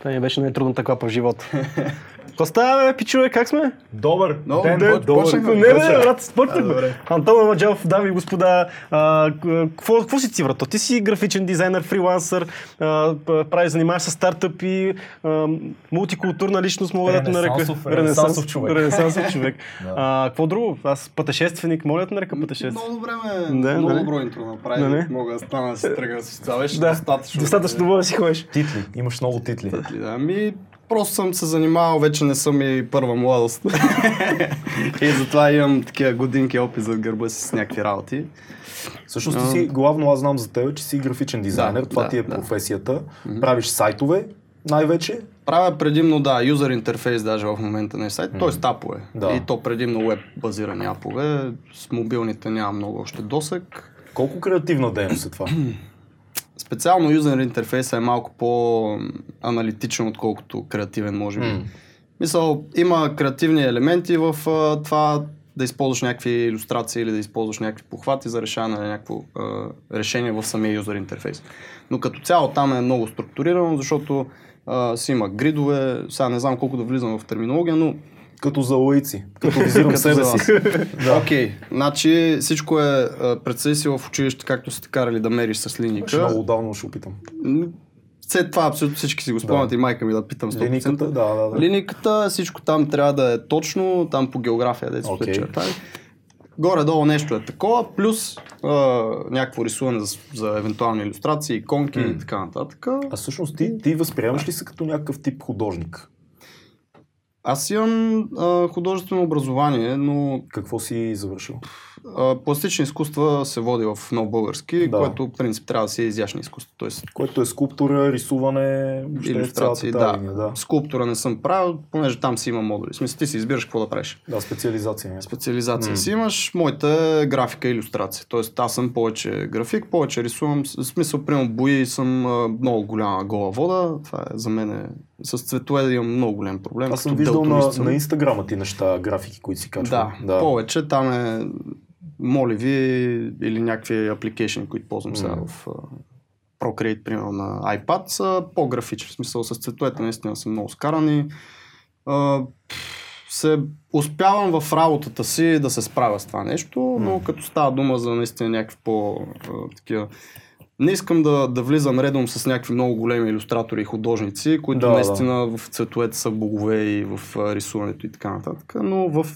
Това ми беше най-трудната клапа в живота. Какво става, бе, пичове, как сме? Добър Много ден, добър. добър. Почнахме. Не, бе, брат, спортък, бе. Антон Амаджалов, дами и господа, какво, си ти, брато? Ти си графичен дизайнер, фрилансър, а, п- правиш, занимаваш се с стартъпи, а, мултикултурна личност, мога да те нарека. Ренесансов- човек. Ренесансов човек. какво друго? Аз пътешественик, моля да те нарека пътешественик. Много добре ме, Да, много добро интро направи. Мога да стана да се тръгна с това. Беше достатъчно. достатъчно мога да си ходиш. Титли, имаш много титли. Ами, просто съм се занимавал, вече не съм и първа младост. и затова имам такива годинки опит зад гърба си с някакви работи. Всъщност ти си, главно аз знам за теб, че си графичен дизайнер, Да, това да, ти е да. професията. Правиш сайтове, най-вече. Правя предимно, да, юзер интерфейс даже в момента на сайт, т.е. апове. Да. И то предимно веб базирани апове. С мобилните нямам много още досък. Колко креативна дейност е това? Специално юзер интерфейса е малко по-аналитичен, отколкото креативен, може би. М. Мисъл, има креативни елементи в а, това да използваш някакви иллюстрации или да използваш някакви похвати за решаване на някакво а, решение в самия юзер интерфейс. Но като цяло там е много структурирано, защото а, си има гридове, сега не знам колко да влизам в терминология, но Като за лаици, като визирам себе си. Окей, okay. значи всичко е, си в училище, както сте карали да мериш с Ще линика. много отдавна ще опитам. След това абсолютно всички си го спомнят Да. и майка ми да питам 100%. Линиката, да, да, да. Линиката, всичко там трябва да е точно, там по география, Окей. okay. се чертали. Горе-долу нещо е такова, плюс а, някакво рисуване за, за евентуални иллюстрации, иконки М. и така нататък. А всъщност ти, ти възприемаш ли се като някакъв тип художник? Аз имам а, художествено образование, но Какво си завършил? а, пластични изкуства се води в много български, Да. което в принцип трябва да си е изящни изкуства. Тоест Което е скулптура, рисуване, иллюстрации, да. линия, да. Скулптура не съм правил, понеже там си има модули. Смисъл ти си избираш какво да правиш. Да, специализация. някаква. Специализация М. си имаш, моята е графика и иллюстрация. Тоест аз съм повече график, повече рисувам. В смисъл, примерно бои съм много голяма гола вода. Това е за мен е... С цветове имам много голям проблем. Аз съм виждал на, съм. на инстаграма ти неща, графики, които си качвам. Да, повече там е моливи или някакви апликейшни, които ползвам сега М. в а, Procreate, примерно на iPad, са по-графични. В смисъл с цветовете наистина са много скарани. А, се успявам в работата си да се справя с това нещо, но М. като става дума за наистина някакви по а, такива не искам да, да влизам редом с някакви много големи иллюстратори и художници, които Да, наистина в цветовете са богове и в рисуването и така нататък, но в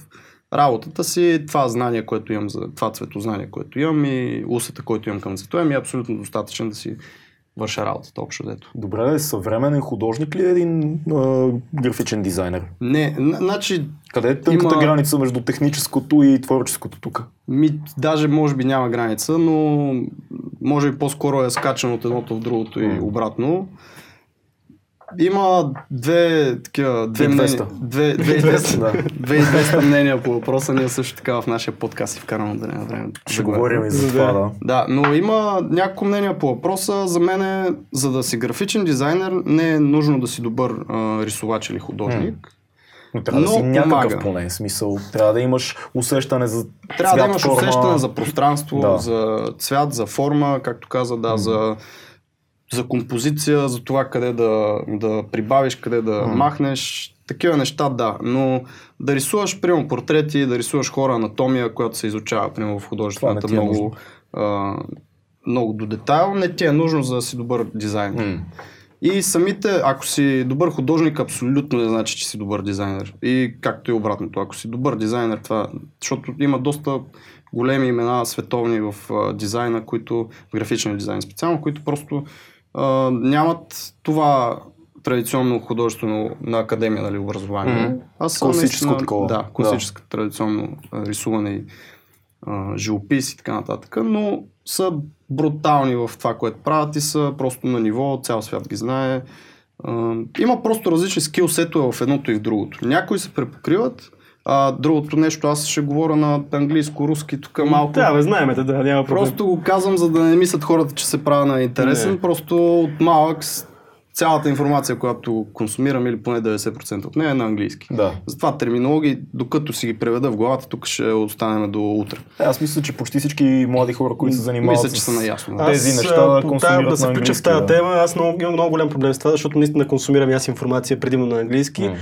работата си това знание, което имам, за това цветознание, което имам и усета, който имам към цветове, ми е абсолютно достатъчен да си върша работата общо дето. Добре, бе, съвременен художник ли е един а, графичен дизайнер? Не, н- значи, Къде е тънката Има- граница между техническото и творческото тук? ми, даже може би няма граница, но може би по-скоро е скачан от едното в другото и М. обратно. Има две такива, две 2200. мнения, две, две, 2200, да. 2200 мнения по въпроса. Ние също така в нашия подкаст и вкарам от време на време. Ще да го- говорим и за това, да. да. Да, но има няколко мнения по въпроса. За мен, е, за да си графичен дизайнер, не е нужно да си добър а, рисувач или художник. Но трябва да Но си някакъв помага. поне смисъл. Трябва да имаш усещане за Трябва да имаш форма. усещане за пространство, Да. за цвят, за форма, както каза, да, М. за, за композиция, за това къде да, да прибавиш, къде да М. махнеш. Такива неща, да. Но да рисуваш, примерно, портрети, да рисуваш хора, анатомия, която се изучава, примерно, в художествената е много, а, много до детайл, не ти е нужно за да си добър дизайнер. М. И самите, ако си добър художник, абсолютно не значи, че си добър дизайнер. И както и обратното, ако си добър дизайнер, това, защото има доста големи имена световни в а, дизайна, които, в графичния дизайн специално, които просто а, нямат това традиционно художествено на академия нали, образование. Мгм. А са Класическо наистина- такова. Да, класическо традиционно а, рисуване и живопис и така нататък, но са брутални в това, което правят и са просто на ниво, цял свят ги знае. А, има просто различни скил сетове в едното и в другото. Някои се препокриват, а другото нещо, аз ще говоря на английско-руски, тук малко. Да, бе, знаеме те, да, няма проблем. Просто го казвам, за да не мислят хората, че се правя на интересен. Не. Просто от малък цялата информация, която консумирам или поне 90% от нея е на английски. Да. Затова терминологии, докато си ги преведа в главата, тук ще останем до утре. Е, Аз мисля, че почти всички млади хора, които се занимават Мисля, че с са наясно. Аз, тези неща, тая- консумират да се включа в тази да. тема, аз много, имам много голям проблем с това, защото наистина консумирам и аз информация предимно на английски. М.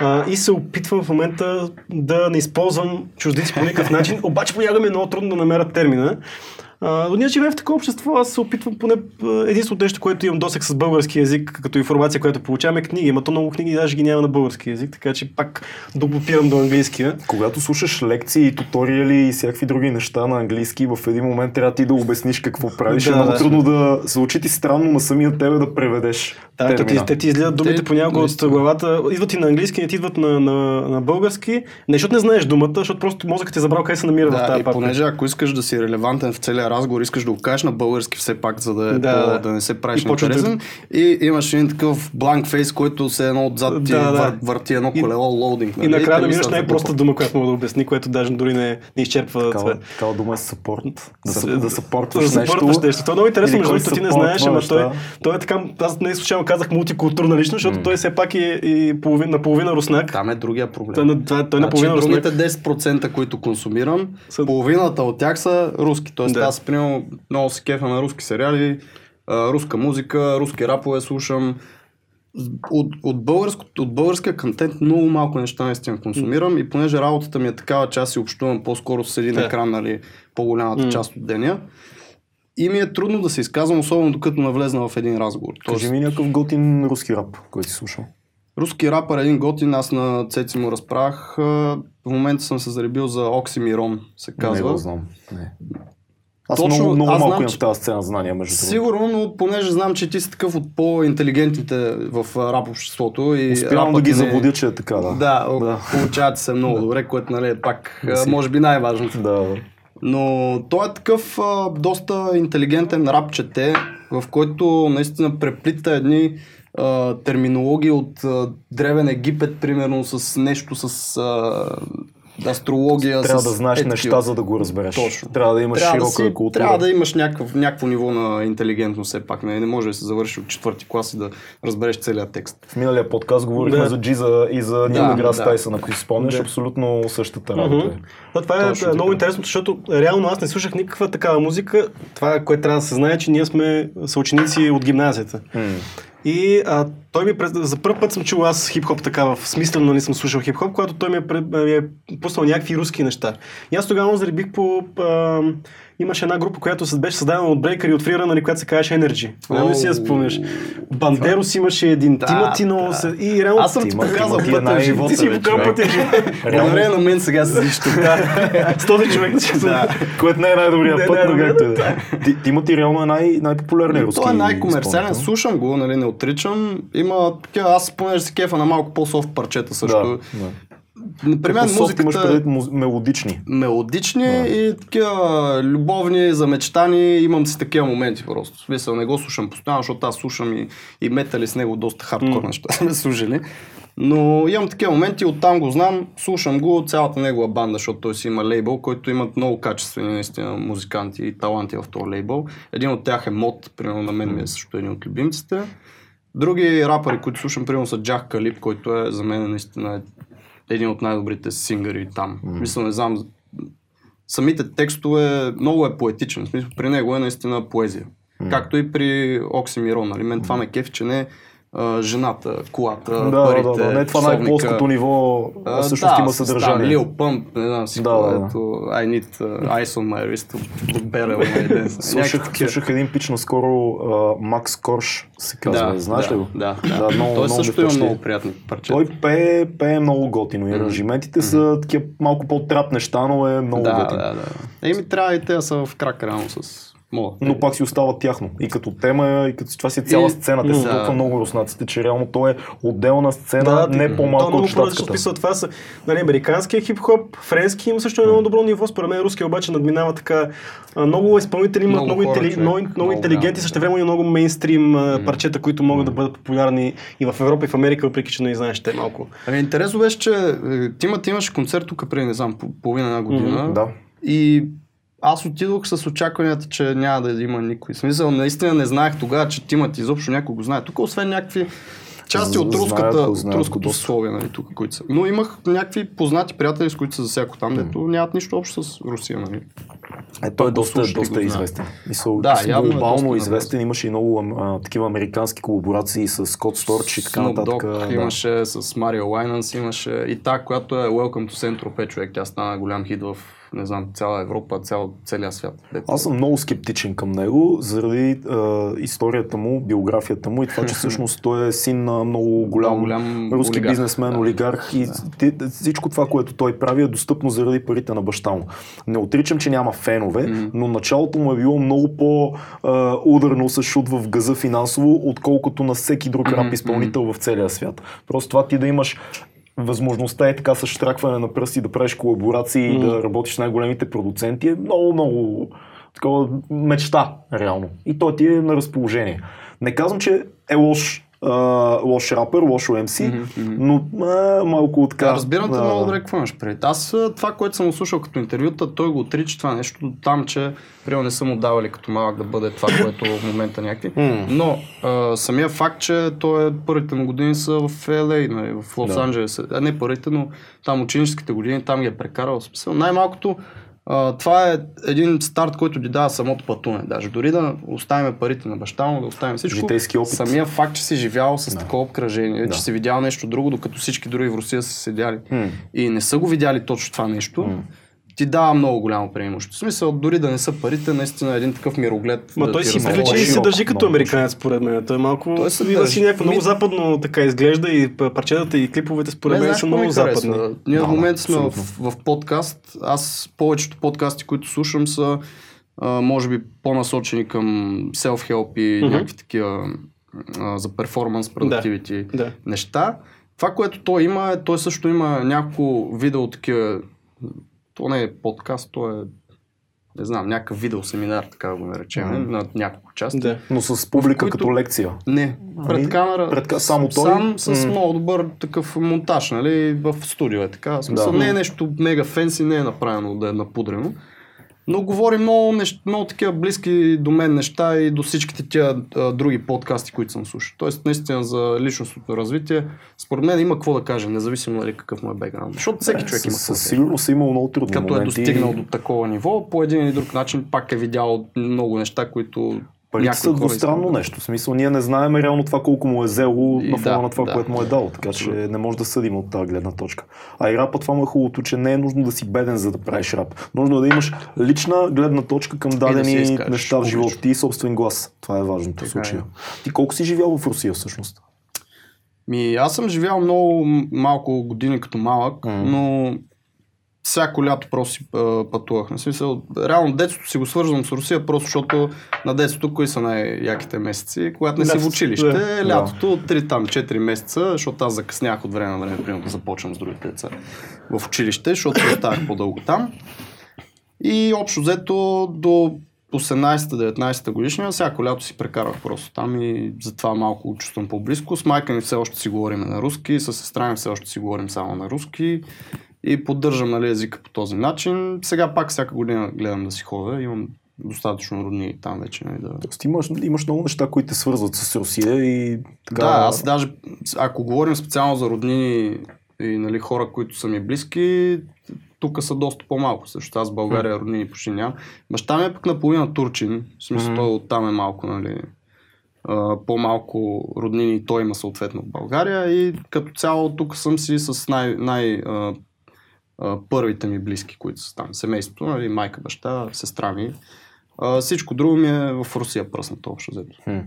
А, и се опитвам в момента да не използвам чуждици по никакъв начин, обаче понякога ми е много трудно да намеря термина. А, но ние живеем в такова общество, аз се опитвам поне единственото нещо, което имам досек с български язик, като информация, която получавам е книги, ама то много книги даже ги няма на български язик, така че пак допопирам до английския. Когато слушаш лекции, туториали и всякакви други неща на английски, в един момент трябва ти да обясниш какво правиш. Да, е много да. трудно да звучи ти странно на самия тебе да преведеш. Да, те, те ти излизат думите Те, понякога от главата. Идват и на английски, не ти идват на, на, на български. Не, защото не знаеш думата, защото просто мозъкът ти е забрал къде се намира в Да, тази и папка. понеже ако искаш да си релевантен в целия разговор, искаш да го кажеш на български все пак, за да, е Да, по, да. да не се правиш И почва да- интересен. И имаш един такъв бланк фейс, който се едно отзад ти Да, да. вър, върти едно И- колело лоудинг. И накрая да минеш най-проста дума, която мога да обясни, което даже дори не, не изчерпва това. Такава, такава дума е съпорт. Да, С- съ- да съпортваш да нещо. нещо. Това е много интересно, между другото, ти не знаеш, ама той, той е така, аз не случайно казах мултикултурна личност, защото той все пак е и половин, наполовина руснак. Там е другия проблем. Той, е- той е наполовина значи, руснак. другите 10%, които консумирам, половината от тях са руски. Тоест Да. Аз, примерно, много се кефа на руски сериали, руска музика, руски рапове слушам. От, от, българско, от българския контент много малко неща наистина консумирам и понеже работата ми е такава, че аз си общувам по-скоро с един Да. екран, нали, по-голямата М. част от деня. И ми е трудно да се изказвам, особено докато навлезна в един разговор. Кажи ми някакъв готин руски рап, който си слушал. Руски рапър, един готин, аз на Цеци му разправях. В момента съм се заребил за Оксимирон, се Не казва. го знам. Не. Аз Точно, много, много аз малко знам, имам в тази сцена знания, между другото. Сигурно, но понеже знам, че ти си такъв от по-интелигентните в а, рап обществото. И Успявам да ги не- забудя, че е така, да. Да, Да. да. получават се много добре, което нали, е пак а, си. може би най-важното. Да. Но той е такъв а, доста интелигентен рап чете, в който наистина преплита едни а, терминологии от а, древен Египет, примерно с нещо с а, астрология. Трябва с да знаеш е такива. неща, за да го разбереш. Точно. Трябва да имаш трябва да, широка си, култура. трябва да имаш някакъв, някакво ниво на интелигентност все пак. Не, не може да се завърши от четвърти клас и да разбереш целият текст. В миналия подкаст говорихме Да. за Джиза и за Нил Да, Деграс да. Тайсън, ако си спомняш, Да. абсолютно същата работа. е. Но това е Точно много така. интересно, защото реално аз не слушах никаква такава музика. Това, което трябва да се знае, че ние сме съученици от гимназията. М. И а, той ми през... за първ път съм чул аз хип-хоп така в смислено нали съм слушал хип-хоп, когато той ми е, пред... ми е пуснал някакви руски неща. И аз тогава заребих по... А... Имаше една група, която се беше създадена от брейкъри от фрира, нали, която се казваше Energy. Не ли си я спомняш? Бандерос имаше един, Да, Тиматино да. се- и реално... Аз съм ти показал е пътя в живота. Ти си показал пътя в живота. Благодарение на мен сега се виж тук. С този човек да си Да. Което не е най-добрият Не, път, но както е. Ти, ти, ти реално е най- най-популярният руски Той е най-комерциален, слушам го, нали, не отричам. Има аз понеже се кефа на малко по-софт парчета също. При мен софт имаш музиката предвид муз- мелодични. мелодични Да. и такива любовни, замечтани. Имам си такива моменти просто. В смисъл, не го слушам постоянно, защото аз слушам и, и метали с него доста хардкор М. неща сме служили. Но имам такива моменти, оттам го знам, слушам го цялата негова банда, защото той си има лейбъл, който имат много качествени наистина музиканти и таланти в този лейбъл. Един от тях е Мод, примерно на мен ми е също един от любимците. Други рапъри, които слушам, примерно са Джак Калип, който е за мен наистина един от най-добрите сингъри там. Мгм. Мисля, не знам, самите текстове много е поетичен. В смисъл, при него е наистина поезия. М. Както и при Оксимирон. Нали? Мен това ме кефи, че не е а, жената, колата, Да, парите, да, да, не е това най-плоското ниво, а всъщност има съдържание. Лил Пъмп, не знам си Да, какво, да, да. I need uh, ice on my wrist my dance. Слушах, слушах един пич наскоро, Макс Корш се казва, да, знаеш да, ли го? Да, да. Да, много- Той много също има много приятни парчета. Той пее, пее много готино и аранжиментите са такива малко по-трап неща, но е много да, готино. да, да. Еми трябва и те да са в крак реално с Но пак си остава тяхно. И като тема, и като това си е цяла И- сцена. Те са Да. толкова много руснаците, че реално то е отделна сцена, Да, не по-малко много от щатската. смисъл това са нали, американския хип-хоп, френски има също е много добро ниво, според мен руския обаче надминава така. Много изпълнители имат Много много, хора, интели... много, много интелигенти, също време и много мейнстрим парчета, които могат да бъдат популярни и в Европа и в Америка, въпреки че не знаеш те малко. Ами интересно беше, че е, Тимът имаше концерт тук преди, не знам, по- половина една година. Да. И аз отидох с очакванията, че няма да има никой. В смисъл, наистина не знаех тогава, че тимът изобщо някой го знае. Тук, освен някакви части от руската, знаят руското условие, нали, тук, които са. Но имах някакви познати приятели, с които се засяко там, дето нямат нищо общо с Русия, нали. Е, той е доста, доста известен. Мисъл, Да, е глобално доста известен. Имаше и много а, такива американски колаборации с Скот Сторч и така нататък. Да. имаше с Марио Лайнанс, имаше и та, която е Welcome to Saint-Tropez, човек. Тя стана голям хит в, не знам, цяла Европа, цял, целия свят. Аз съм много скептичен към него, заради а, историята му, биографията му и това, че всъщност той е син на много голям, Много голям руски олигарх. бизнесмен, Да. олигарх и ти- всичко това, което той прави е достъпно заради парите на баща му. Не отричам, че няма фенове, Мгм. но началото му е било много по-ударно с шут в газа финансово, отколкото на всеки друг рап изпълнител в целия свят. Просто това ти да имаш възможността е така с штракване на пръсти да правиш колаборации и Мгм. да работиш с най-големите продуценти е много, много такова мечта, реално. И той ти е на разположение. Не казвам, че е лош, а, лош рапър, лошо MC, Мгм, мгм. но а, малко така... Да, разбирам те да, много добре какво имаш преди. Аз а, това, което съм го слушал като интервюта, той го отрича това нещо там, че примерно не са му давали като малък да бъде това, което в момента някакви. М. Но а, самия факт, че той е първите му години са в LA, нали, в Лос Да. А не първите, но там ученическите години, там ги е прекарал. Смисъл, най-малкото а, това е един старт, който ти дава самото пътуване. Даже дори да оставим парите на баща му, да оставим всичко. Житейски опит. Самия факт, че си живял с Да. такова обкръжение, Да. че си видял нещо друго, докато всички други в Русия са седяли М. и не са го видяли точно това нещо, М. ти дава много голямо преимущество. В смисъл, дори да не са парите, наистина един такъв мироглед. Ма да той си прилича и се държи като американец, според мен. Той е малко... Той се Той си някакво много Ми- западно така изглежда и парчетата и клиповете според мен са много ми западни. харесва? Ние в момента сме в, в подкаст. Аз повечето подкасти, които слушам са а, може би по-насочени към self-help и Мгм. някакви такива а, за перформанс, productivity Да. неща. Това, което той има, е, той също има няколко видео такива. То не е подкаст, то е не знам, някакъв видеосеминар, така да го наречем, Мгм. на няколко части. Да. Но с публика които- като лекция. Не, пред Ами, камера. пред само той? Сам с М. много добър такъв монтаж, нали, в студио е така. Смисъл, Да. не е нещо мега фенси, не е направено да е напудрено. Но говори много, нещ, много такива близки до мен неща и до всичките тия а, други подкасти, които съм слушал. Тоест, наистина за личностното развитие, според мен има какво да каже, независимо нали, какъв му е бекграунд. Защото всеки човек има Със, сигурност е имал много трудни Като е моменти. достигнал до такова ниво, по един или друг начин пак е видял много неща, които Парите някои са двустранно нещо. В смисъл, ние не знаем реално това колко му е взело И на фона да, на това, да. което му е дало. Така че не може да съдим от тази гледна точка. А и рапа това му е хубавото, че не е нужно да си беден, за да правиш рап. Нужно е да имаш лична гледна точка към да дадени си изкажеш неща в живота ти и собствен глас. Това е важното в Така е. случая. Ти колко си живял в Русия всъщност? Ми, аз съм живял много малко години като малък, М. но всяко лято просто си а, пътувах. На смисъл, реално детството си го свързвам с Русия, просто защото на детството кои са най-яките месеци, когато не си в Лятото, училище, да. лятото 3 там 4 месеца, защото аз закъснях от време на време, примерно да започвам с другите деца в училище, защото оставах по-дълго там. И общо взето до 18-19 годишния, всяко лято си прекарах просто там и затова малко чувствам по-близко. С майка ми все още си говорим на руски, с сестра ми все още си говорим само на руски и поддържам нали, езика по този начин. Сега пак всяка година гледам да си ходя, имам достатъчно родни там вече. Нали, да... Тоест имаш, имаш много неща, които те свързват с Русия и така... Да, аз даже, ако говорим специално за роднини и нали, хора, които са ми близки, тук са доста по-малко. Също аз в България роднини почти нямам. Баща ми е пък наполовина турчин, в смисъл Мгм. той оттам е малко, нали, по-малко роднини той има съответно в България и като цяло тук съм си с най, най а, първите ми близки, които са там. Семейството, нали, майка, баща, сестра ми. А, всичко друго ми е в Русия пръснато общо взето. Хм.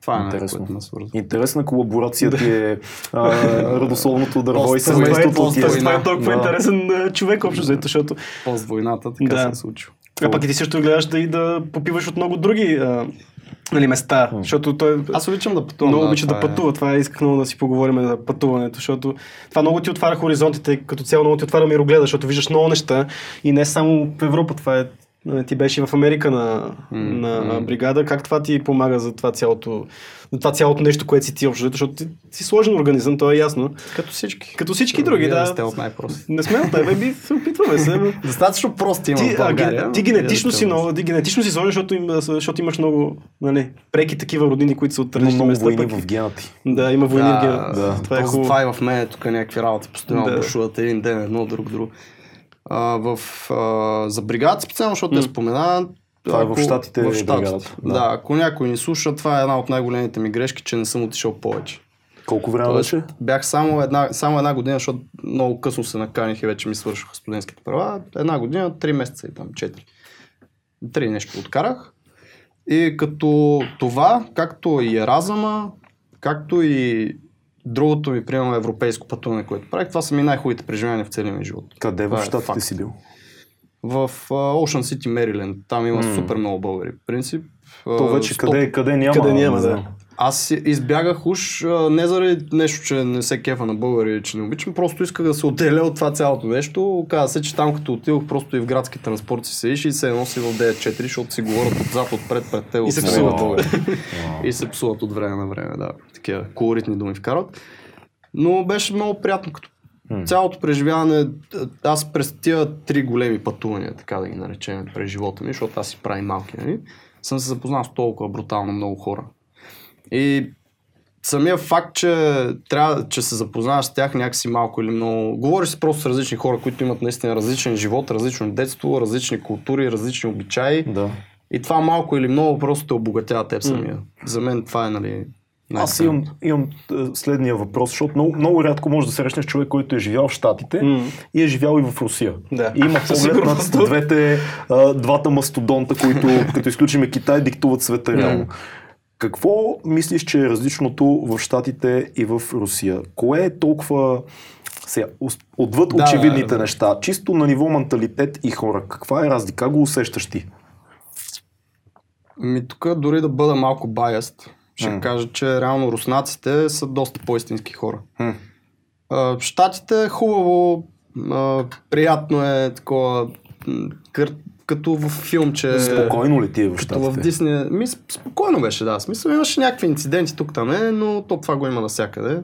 Това е Интересно. което ме свързва. Интересна колаборация ти е а, родословното дърво и семейството е. това е толкова Да. интересен човек общо взето, защото Пост войната, така Да. се е случило. а пък и ти също гледаш да и да попиваш от много други а, нали, места, защото той Аз обичам да пътувам. много обича да е- пътува. Това исках много да си поговорим за пътуването, защото това много ти отваря хоризонтите, като цяло много ти отваря мирогледа, защото виждаш много неща и не само в Европа. Това е Ти беше в Америка на, на бригада. Как това ти помага за това цялото, за това цялото нещо, което си ти общо, защото ти си сложен организъм, то е ясно. Като всички. Като всички други, да. сте от най-прости. Не сме от би се опитваме се. но- Достатъчно прости има Ти, в а, България. ге- ти генетично си много, ти генетично си сложен, защото, им, защото имаш много нали, преки такива родини, които са от Има различни места. войни пък- в гена ти. Да, има войни в Да, гена. да. Това е. Това и в мен тук някакви работи, постоянно Да. бушуват един ден, едно, друг, друг. А, в, а, за бригада специално, защото М. те спомена, Това е в Щатите, В е Щатите. бригадата. Да. Да. ако някой ни слуша, това е една от най-големите ми грешки, че не съм отишъл повече. Колко време Тоест, беше? бях само една, само една година, защото много късно се наканих и вече ми свършиха студентските права. Една година, три месеца и там, четири. Три нещо откарах. И като това, както и Еразъма, както и другото ми, примерно, европейско пътуване, което правих, това са ми най-хубавите преживявания в целия ми живот. Къде в е Щатите факт. си бил? В Ocean City, Мериленд. Там има М. супер много българи. В принцип. То вече стоп. къде, къде няма. Къде няма, да. Аз си избягах уж не заради нещо, че не се кефа на българи, че не обичам, просто исках да се отделя от това цялото нещо. Каза се, че там като отидох просто и в градски транспорт си седиш и се носи в 9-4, защото си говорят отзад, отпред, пред те. И се псуват. И се псуват от време на време, да. Такива колоритни думи вкарват. Но беше много приятно като М. цялото преживяване. Аз през тия три големи пътувания, така да ги наречем, през живота ми, защото аз си прави малки, нали? съм се запознал с толкова брутално много хора. И самия факт, че трябва, че се запознаваш с тях някакси малко или много. Говориш просто с различни хора, които имат наистина различен живот, различно детство, различни култури, различни обичаи. Да. И това малко или много просто те обогатява теб самия. За мен това е, нали, Аз имам, имам е, следния въпрос, защото много, много рядко можеш да срещнеш човек, който е живял в Штатите М. и е живял и в Русия. Да. И има поглед над двете, а, двата мастодонта, които, като изключиме Китай, диктуват света реално. Какво мислиш, че е различното в Штатите и в Русия? Кое е толкова сега, отвъд Да, очевидните да. неща, чисто на ниво менталитет и хора, каква е разлика? Как го усещаш ти? Ми тук дори да бъда малко баяст, ще М. кажа, че реално руснаците са доста по-истински хора. Хм. А, в Штатите е хубаво, а, приятно е такова, кър, като в филмче. Спокойно ли ти е в Като в? Дисни. Ми, сп- спокойно беше, да. Смисъл имаше някакви инциденти тук там, е, но то това го има навсякъде.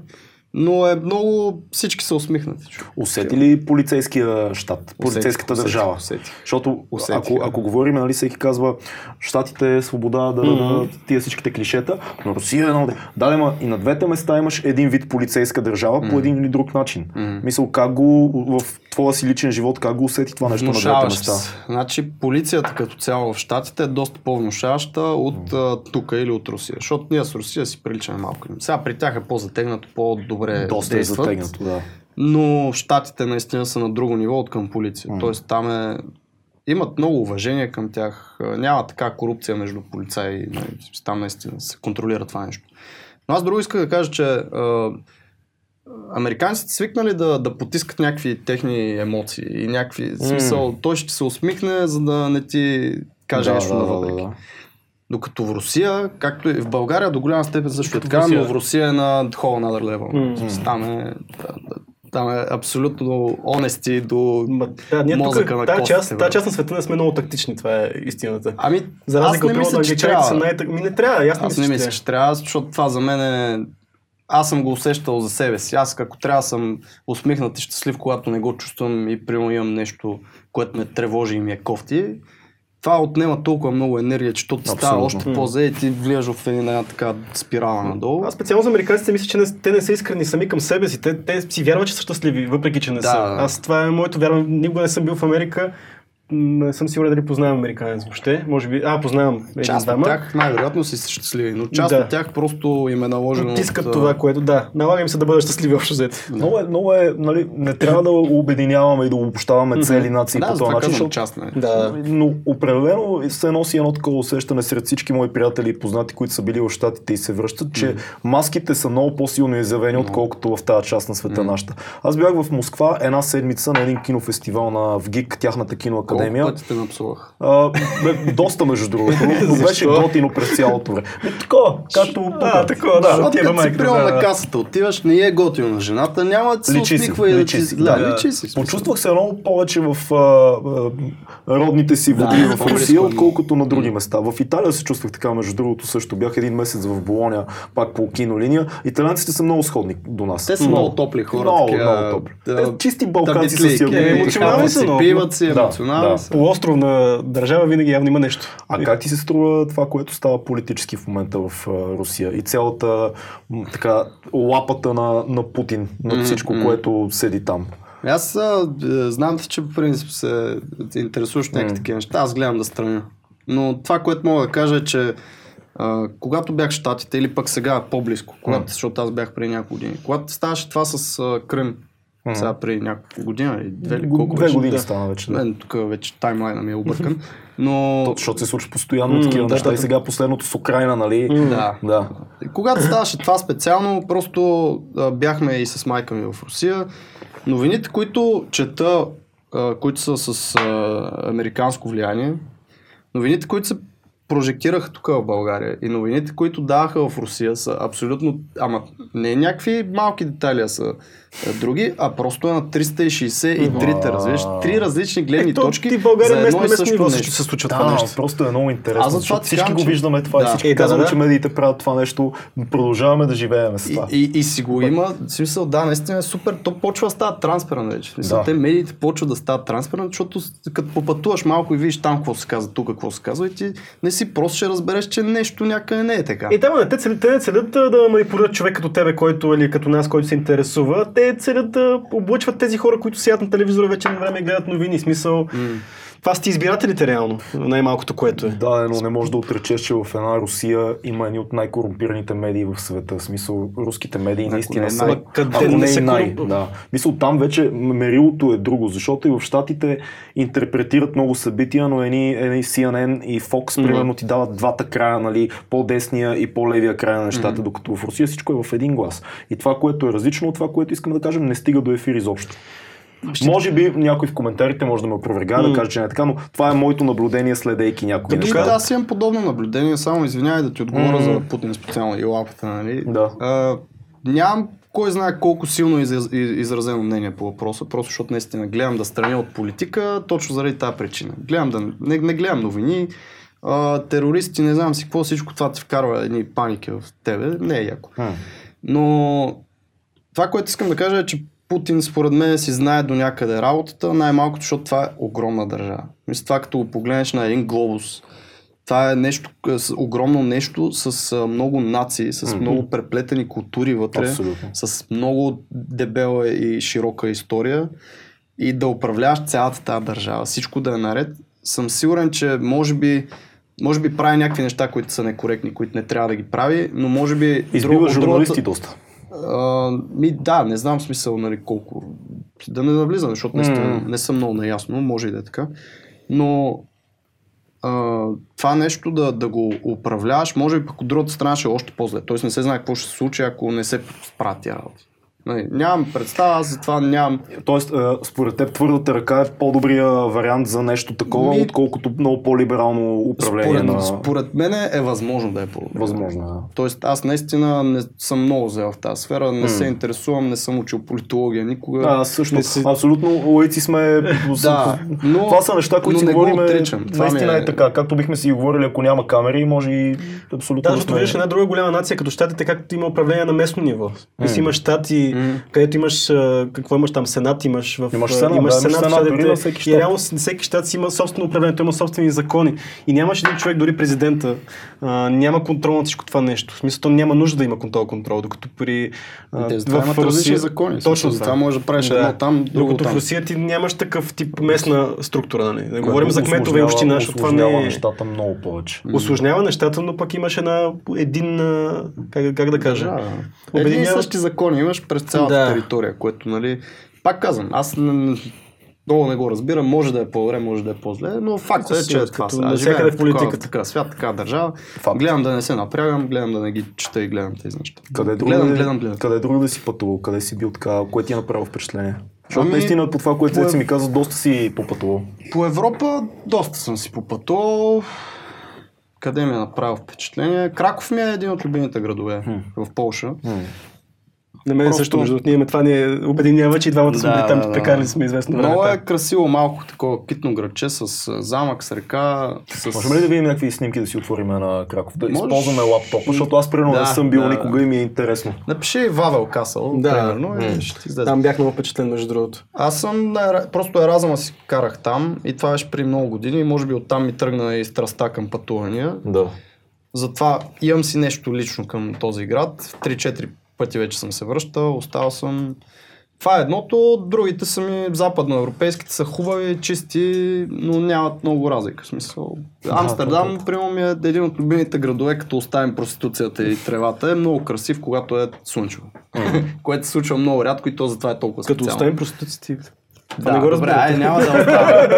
Но е много, всички са усмихнати. Усети ли полицейския щат, полицейската Усетих, държава? усетих. Защото Усетих, ако, да. ако говорим, нали, всеки казва, щатите е свобода, да, да, да, тия всичките клишета, но Русия е едно... Да, ма и на двете места имаш един вид полицейска държава по един или друг начин. Мисъл, как го в твоя си личен живот, как го усети това нещо на двете места? се. Значи полицията като цяло в Штатите е доста по-внушаваща от а, тук или от Русия. Защото ние с Русия си приличаме малко. Сега при тях е по-затегнато, по-добре Доста е действат. затегнато, да. Но щатите наистина са на друго ниво от към полиция. М. Тоест там е... Имат много уважение към тях. Няма така корупция между полицаи. Там наистина се контролира това нещо. Но аз друго исках да кажа, че а, американците свикнали да, да потискат някакви техни емоции и някакви в смисъл. Той ще се усмихне, за да не ти каже да, нещо да, да, навътре. да. Докато в Русия, както и в България до голяма степен също е така, но в Русия е на whole another level. М. Там е, там е абсолютно онести до Ма, да, ние тук, мозъка на тази част, тази част на света не сме много тактични, това е истината. Ами, За аз разлика не от мисля, че англичаните са трябва. най Ми не трябва, аз Аз не мисля, трябва. че трябва, защото това за мен е... Аз съм го усещал за себе си. Аз ако трябва съм усмихнат и щастлив, когато не го чувствам и примерно имам нещо, което ме тревожи и ми е кофти, това отнема толкова много енергия, че то ти става още по-зле и ти влияш в една така спирала надолу. Аз специално за американците мисля, че не, те не са искрени сами към себе си. Те, те си вярват, че са щастливи, въпреки че не Да. са. Аз това е моето вярване. Никога не съм бил в Америка. Не съм сигурен дали познавам американец въобще. Може би. А, познавам един Част от двама. тях най-вероятно си щастливи, но част Да. от тях просто им е наложено. Потискат от, това, което да. Налага им се да бъдат щастливи общо взето. Много е, много е, нали, не трябва да обединяваме и да обобщаваме цели нации Да, по този това начин, защото част, нали? Да. Но определено се носи едно такова усещане сред всички мои приятели и познати, които са били в Штатите и се връщат, че маските са много по-силно изявени, отколкото в тази част на света нашата. Аз бях в Москва една седмица на един кинофестивал на ВГИК, тяхната киноакадемия академия. Колко пъти те напсувах? А, бе, доста между другото, но беше готино през цялото време. Ами, такова, както А, такова, да. Защото като си приел на касата, отиваш, не е готино на жената, няма да се усмихва и да ти... си, Да, личи си. Почувствах се много повече в родните си води в Русия, е отколкото на други места. В Италия се чувствах така, между другото също. Бях един месец в Болония, пак по кинолиния. Италианците са много сходни до нас. Те са много топли хора. Много, много топли. Те чисти балканци са си е, емоционални пиват си, емоционални да. са. Полуостровна държава винаги явно има нещо. А как ти се струва това, което става политически в момента в Русия и цялата така лапата на, на Путин, на всичко, мгм. което седи там? Аз а, знам, че по принцип се интересуваш някакви М. такива неща. Аз гледам да страня. Но това, което мога да кажа е, че а, когато бях в Штатите или пък сега по-близко, когато, М. защото аз бях преди няколко години, когато ставаше това с а, Крим, М. сега преди няколко години, или две, или колко Две вече, години да. стана вече. Да. Тук вече таймлайна ми е объркан. Но То, защото се случва постоянно М, такива да, неща да, и сега последното с Украина, нали? да, Да. И Когато ставаше това специално, просто а, бяхме и с майка ми в Русия. Новините, които чета, а, които са с а, американско влияние, новините, които се прожектираха тук в България и новините, които даваха в Русия са абсолютно, ама не някакви малки детайли а са други, а просто е на 363-те, разбираш? Три различни гледни Ето, точки ти в България за едно местно, и също ниво нещо. се случва Да, това нещо. просто е много интересно, Аз защото всички го че- виждаме това и Да. всички Е, да, казваме, да, че да. медиите правят това нещо, продължаваме да живеем с това. И, и, и си го има, в смисъл, да, наистина е супер. То почва да става трансперент вече. В смисъл, Да. Те медиите почват да стават трансперент, защото като попътуваш малко и видиш там какво се казва, тук какво се казва и ти не си просто ще разбереш, че нещо някъде не е така. И там не те те не целят да манипулират човек като тебе, който или като нас, който се интересува. Те целят да облъчват тези хора, които седят на телевизора вече на време и гледат новини. Смисъл, М. това са ти избирателите реално, най-малкото което е. Да, но не може да отречеш, че в една Русия има едни от най-корумпираните медии в света. В смисъл, руските медии Ако наистина не са. най- къде ако не не най. Да. Мисъл, там вече мерилото е друго, защото и в Штатите интерпретират много събития, но едни, едни CNN и Fox, Мгм. примерно, ти дават двата края, нали, по-десния и по-левия край на нещата, Мгм. докато в Русия всичко е в един глас. И това, което е различно от това, което искам да кажем, не стига до ефир изобщо. Може би някой в коментарите може да ме опровергае, да М. каже, че не е така, но това е моето наблюдение, следейки някои Ами, неща. да, аз имам подобно наблюдение, само извинявай да ти отговоря М. за Путин специално и лапата, нали? Да. А, нямам кой знае колко силно из, из, изразено мнение по въпроса, просто защото наистина гледам да страня от политика, точно заради тази причина. Гледам да, не, не гледам новини, а, терористи, не знам си какво, всичко това ти вкарва едни паники в тебе, не е яко. М. Но това, което искам да кажа е, че Путин според мен си знае до някъде работата, най-малкото, защото това е огромна държава. Мисля, това като го погледнеш на един глобус, това е нещо, с- огромно нещо с а, много нации, с Мгм. много преплетени култури вътре, Абсолютно. с много дебела и широка история и да управляваш цялата тази държава, всичко да е наред, съм сигурен, че може би може би прави някакви неща, които са некоректни, които не трябва да ги прави, но може би... Избива друг- журналисти другата- доста. А, ми да, не знам смисъл, нали, колко. Да не навлизам, защото наистина М. не съм много наясно, може и да е така. Но а, това нещо да, да го управляваш, може би пък от другата страна ще е още по-зле. Тоест не се знае какво ще се случи, ако не се справят тия работи. Нали, нямам представа, аз затова нямам. Тоест, а, според теб твърдата ръка е по-добрия вариант за нещо такова, Ми- отколкото много по-либерално управление Според, на... според мен е възможно да е по-добре. Възможно, да. Тоест аз наистина не съм много зел в тази сфера, не М. се интересувам, не съм учил политология никога. Да, аз също. Си- Абсолютно лайци сме. Да, но, Това са неща, които си говорим. отричам. Това Наистина ми е... така. Както бихме си говорили, ако няма камери, може и абсолютно. Да, защото виждаш една друга голяма нация, като щатите, както има управление на местно ниво. Мисли, имаш щати, М. където имаш, какво имаш там, сенат имаш в... Имаш сенат, да, имаш в сенат щатите. дори на всеки И щат. реално с- всеки щат си има собствено управление, той има собствени закони. И нямаш един човек, дори президента, а, няма контрол на всичко това нещо. В смисъл, то няма нужда да има контрол контрол, докато при... а, Те затова имат различни закони. Точно за това може да правиш едно там, друго Докато там. в Русия ти нямаш такъв тип местна структура, нали? Да говорим за кметове и община, защото това не е... нещата много повече. Осложнява нещата, но пък имаш една, един, как, как да кажа, Да. Едни и същи закони имаш през цялата Да. територия, което, нали, пак казвам, аз много не го разбирам, може да е по-добре, може да е по-зле, но факт е, че е това. като навсякъде в политиката. Така свят, така държава. Факт. Гледам да не се напрягам, гледам да не ги чета и гледам тези неща. Къде друго, гледам, да, гледам, гледам. къде друго да си пътувал? Къде си бил така? Кое ти е направило впечатление? Защото Ами, наистина по това, което по- си ми каза, доста си попътувал. По Европа доста съм си попътувал. Къде ми е направил впечатление? Краков ми е един от любимите градове в Полша. На мен Просто- също, между другото, ние това ни е обединява, че и двамата сме Да, били там, да, да. прекарали сме известно време. Много е красиво, малко такова китно градче с замък, с река. С... Можем ли да видим някакви снимки да си отворим на Краков? Да Можеш. използваме лаптопа, защото аз примерно Да, не съм бил да. никога и ми е интересно. Напиши Вавел Касъл, Да. примерно, и М. ще излезе. Там бях много впечатлен, между другото. Аз съм, на просто Еразъма си карах там и това беше при много години и може би оттам ми тръгна и страста към пътувания. Да. Затова имам си нещо лично към този град. 3-4 пъти вече съм се връщал, оставал съм. Това е едното, другите са ми западноевропейските, са хубави, чисти, но нямат много разлика. В смисъл. Амстердам, примерно, ми е един от любимите градове, като оставим проституцията и тревата. Е много красив, когато е слънчево. Което се случва много рядко и то затова е толкова Като специално. оставим проституците. Да, не го добре, ай, няма да оставяме.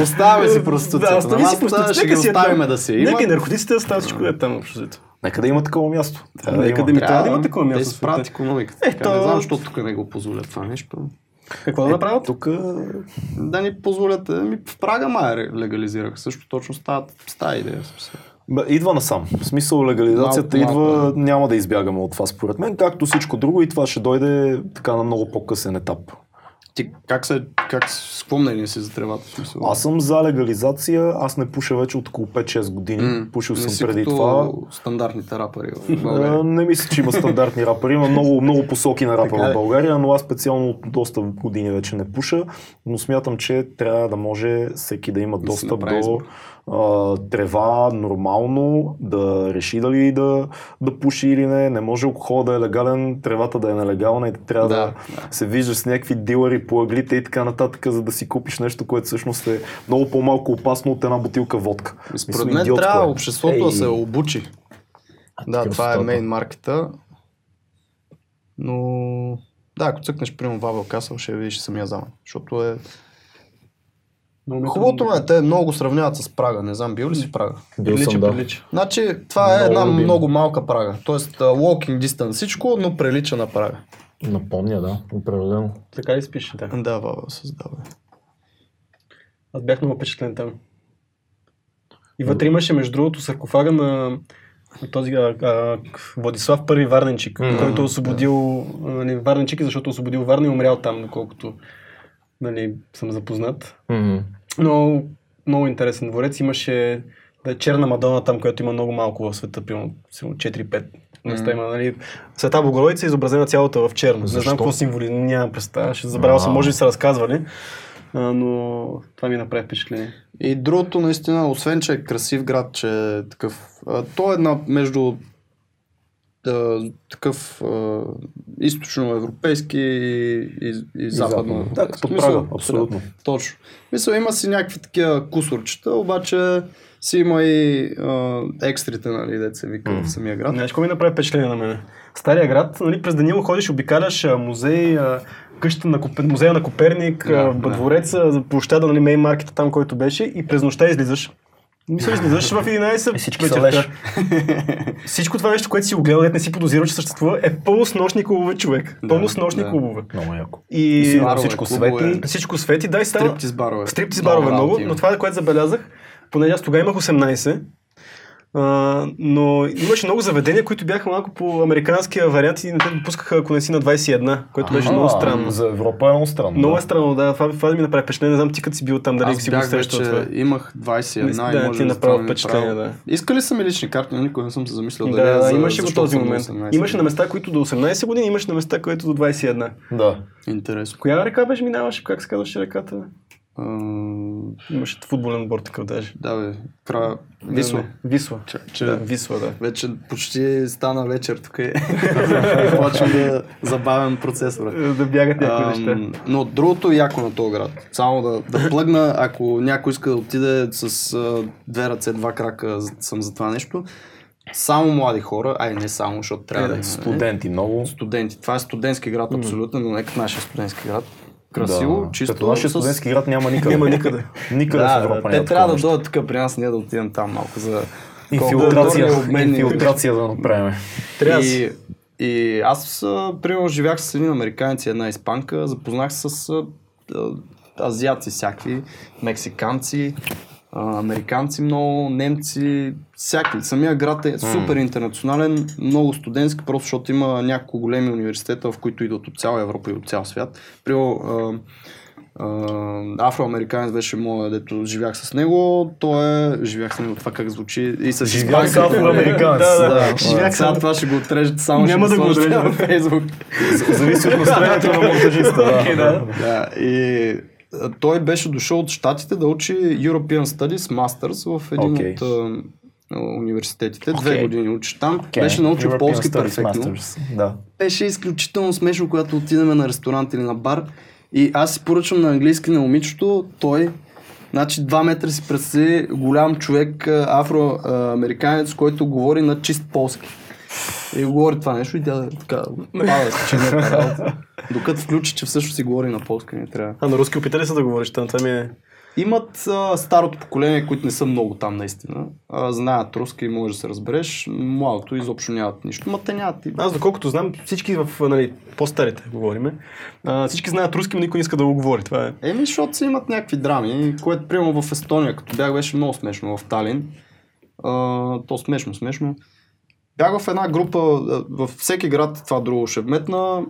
оставяме си проституцията. Да, остави си проституцията. Ще ги е оставим да си. Нека наркотиците да стават всичко да е там общо. Нека да има такова място. Трябва Нека има. да ми трябва да има такова място. Света. правят економиката. Е, то- Не знам, защо тук не го позволят това нещо. Какво да направят? Тук Да ни позволят. Ми в Прага май легализираха. Също точно стават с тази идея. Бе, идва насам. В смисъл легализацията Малко, идва, малко, няма да избягаме от това според мен, както всичко друго и това ще дойде така на много по-късен етап. Ти как се, как, с какво мнение си за тревата? Смисъл? Аз съм за легализация, аз не пуша вече от около 5-6 години. М, Пушил съм преди това. стандартните рапъри в България. Не мисля, че има стандартни рапъри. Има много, много посоки на рапа в е. България, но аз специално от доста години вече не пуша. Но смятам, че трябва да може всеки да има достъп до избор. А, трева нормално, да реши дали да, да пуши или не. Не може алкохол да е легален, тревата да е нелегална и трябва да, Да, се виждаш с някакви дилъри по ъглите и така нататък, за да си купиш нещо, което всъщност е много по-малко опасно от една бутилка водка. Според Мисля, мен идиотско трябва е. обществото да се обучи. Да, това е мейн маркета. Но да, ако цъкнеш примерно Вавел Касъл, ще видиш самия замък. Защото е... Хубавото ме, е, те много го сравняват с Прага. Не знам, бил ли си в Прага? Бил Прилича, съм, да. прилича. Значи, това е Много една любим. много малка Прага. Тоест, walking distance всичко, но прилича на Прага. Напомня, да, определено. Така ли спиш? Да. Да, Вавел създава. Аз бях много впечатлен там. И вътре имаше, между другото, саркофага на на този а, а, Владислав Първи Варненчик, Мгм. който е освободил нали, Варненчик, защото е освободил Варна и умрял там, доколкото нали, съм запознат. Но много интересен дворец. Имаше да, черна Мадона там, която има много малко в света, примерно сигурно 4-5 места има. Нали. Света Богородица е изобразена цялата в черно. Не Защо? знам какво символи, нямам представа. Ще забравя съм, може би са разказвали. А, но това ми направи впечатление. И другото, наистина, освен че е красив град, че е такъв. А, той е на, между а, такъв а, източноевропейски и, и, и западно. Да, като Прага, абсолютно. Да, точно. Мисля, има си някакви такива кусорчета, обаче си има и а, екстрите, нали, деца вика в самия град. Знаеш, какво ми направи впечатление на мене? Стария град, нали, през Данило ходиш, обикаляш а, музей, а, къщата на Копе- музея на Коперник, Да, да, да. двореца, за площада, нали, мейн маркета там, който беше и през нощта излизаш. Мисля, излизаш в 11 И всички вечерта. Всичко това нещо, което си го гледал, не си подозирал, че съществува, е пълно с нощни клубове, човек. Да, Пълно с нощни да. клубове. Много яко. И, И си- Барове, всичко свети. всичко свети, да, и става... Стриптиз барове. Стриптиз барове много, но това, което забелязах, понеже аз тогава имах 18, а, но имаше много заведения, които бяха малко по американския вариант и не те допускаха, ако не си на 21, което беше А, много странно. За Европа е много странно. Много да. е странно, да. Това, това ми направи впечатление. Не знам ти като си бил там, дали си го срещал това. имах 21 Мисля, и да, може ти направи впечатление, да. Искали са ми лични карти, но никога не съм се замислял Да, дали да, за, имаше го този момент. 18. Имаше на места, които до 18 години, имаше на места, които до 21. Да. Интересно. Коя река беше минаваше? Как се казваше реката? Имаше футболен отбор такъв даже. да, бе. Кра... Висла. не, Висла. Че, че Да, Висла, да. вече почти стана вечер тук е. Почвам да забавям процесора. Да бягат някои неща. Но другото е яко на този град. Само да, да плъгна, ако някой иска да отиде с а, две ръце, два крака, съм за това нещо. Само млади хора, ай не само, защото трябва Е, да, да, има. Студенти много. Студенти. Това е студентски град, абсолютно, но не като нашия студентски град. Красиво, да. чисто. Като нашия студентски град няма никъде. Няма никъде. Никъде в Да, Европа да, те трябва да дойдат тук при нас, ние да отидем там малко за Инфилтрация, инфилтрация да направим. Трябва И, И аз, примерно, живях с един американец и една испанка, запознах се с азиаци всякакви, мексиканци, американци много, немци, всякакви. Самия град е супер интернационален, много студентски, просто защото има няколко големи университета, в които идват от цяла Европа и от цял свят. А, афроамериканец беше моя, дето живях с него, той е, живях с него, това как звучи, и с Живях с афроамериканец. Да, да. Живях Сега това ще го отрежете само Няма ще да го отрежем. на Фейсбук. Зависи от настроението на монтажиста. Да. и той беше дошъл от Штатите да учи European Studies Masters в един Окей. от университетите. Две Окей. години учи там. Окей. Беше научил European полски Studies перфектно. Masters. Да. Беше изключително смешно, когато отидем на ресторант или на бар. И аз си поръчвам на английски на момичето, той Значи 2 метра си представи голям човек, афроамериканец, който говори на чист полски. И го говори това нещо и тя така пада с чината работа. Докато включи, че всъщност си говори на полски, не трябва. А на руски опита ли се да говориш? Там, това ми е... Имат а, старото поколение, които не са много там наистина. А, знаят руски и може да се разбереш. Младото изобщо нямат нищо. Ма те нямат. и- Аз доколкото знам, всички в нали, по-старите говориме, а, всички знаят руски, но никой не иска да го говори. Това е. Еми, защото си имат някакви драми, което примерно в Естония, като бях, беше много смешно в Талин. А, то смешно, смешно. Бях в една група, във всеки град, това друго ще вметна,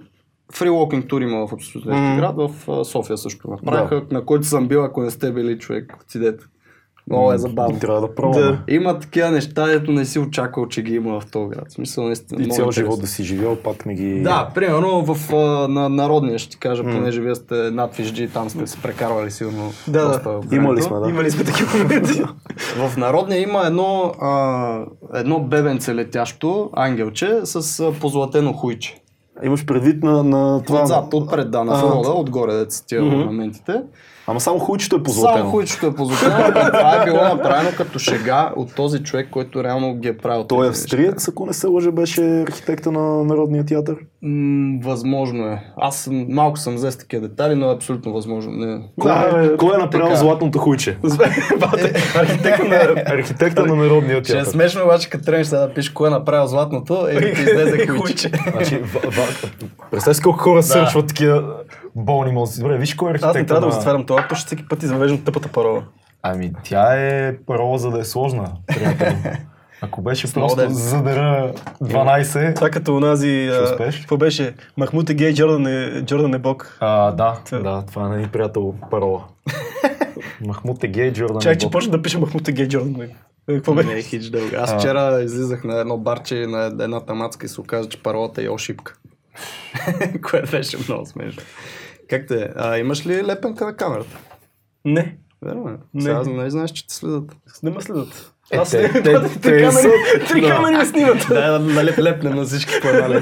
Free Walking Tour има в всеки Мгм. град, в София също направиха, на който съм бил, ако не сте били човек, отидете. Много е забавно. Трябва да пробваме. Да. Има такива неща, дето не си очаквал, че ги има в този град. Смисъл, наистина. И цял интересно. живот да си живял, пак не ги... Да, примерно в на народния ще ти кажа, понеже вие сте над Вижджи, там сте се прекарвали сигурно. Да, да. Имали сме, да. Имали сме такива моменти. В народния има едно, а, едно бебенце летящо, ангелче, с позлатено хуйче. Имаш предвид на, на това... Отзад, отпред, да, на А. фрода, отгоре деца тия Мгм. орнаментите. Ама само хуйчето е позлатено. Само хуйчето е позлатено, това е било направено като шега от този човек, който реално ги е правил. Той е австриец, ако не се лъжа, беше архитекта на Народния театър. М, възможно е. Аз съм, малко съм взе с такива детали, но е абсолютно възможно. Не. Кой, Да, е, кой е направил така. златното хуйче? Архитект на... Архитекта на Народния Ще е театър. смешно обаче, като сега да пишеш кой е направил златното, е да ти излезе хуйче. Значи, Представи колко хора сърчват такива болни мозъци. Добре, виж кой е Аз не трябва да го на... затварям това, защото всеки път извеждам тъпата парола. Ами тя е парола за да е сложна, приятел. Ако беше много просто е. задъра 12... Това като успееш? Какво беше? Махмут е гей, Джордан е, Джордан е бог. А, да, Това- да, това не е приятел парола. Махмут е гей, Джордан Чак, е че бог. почна да пише Махмут е гей, Джордан е. Е, Какво Не бе? е хич дълга. Аз вчера излизах на едно барче на една тамацка и се оказа, че паролата е ошибка. Което беше много смешно. Как те? А, имаш ли лепенка на камерата? Не. Верно е. Не. Сега не знаеш, че те следят. Не ме следят. Е, Аз те- те- Три те камери- са- Три да. камери ме снимат. Да, да леп, лепнем на всички по една.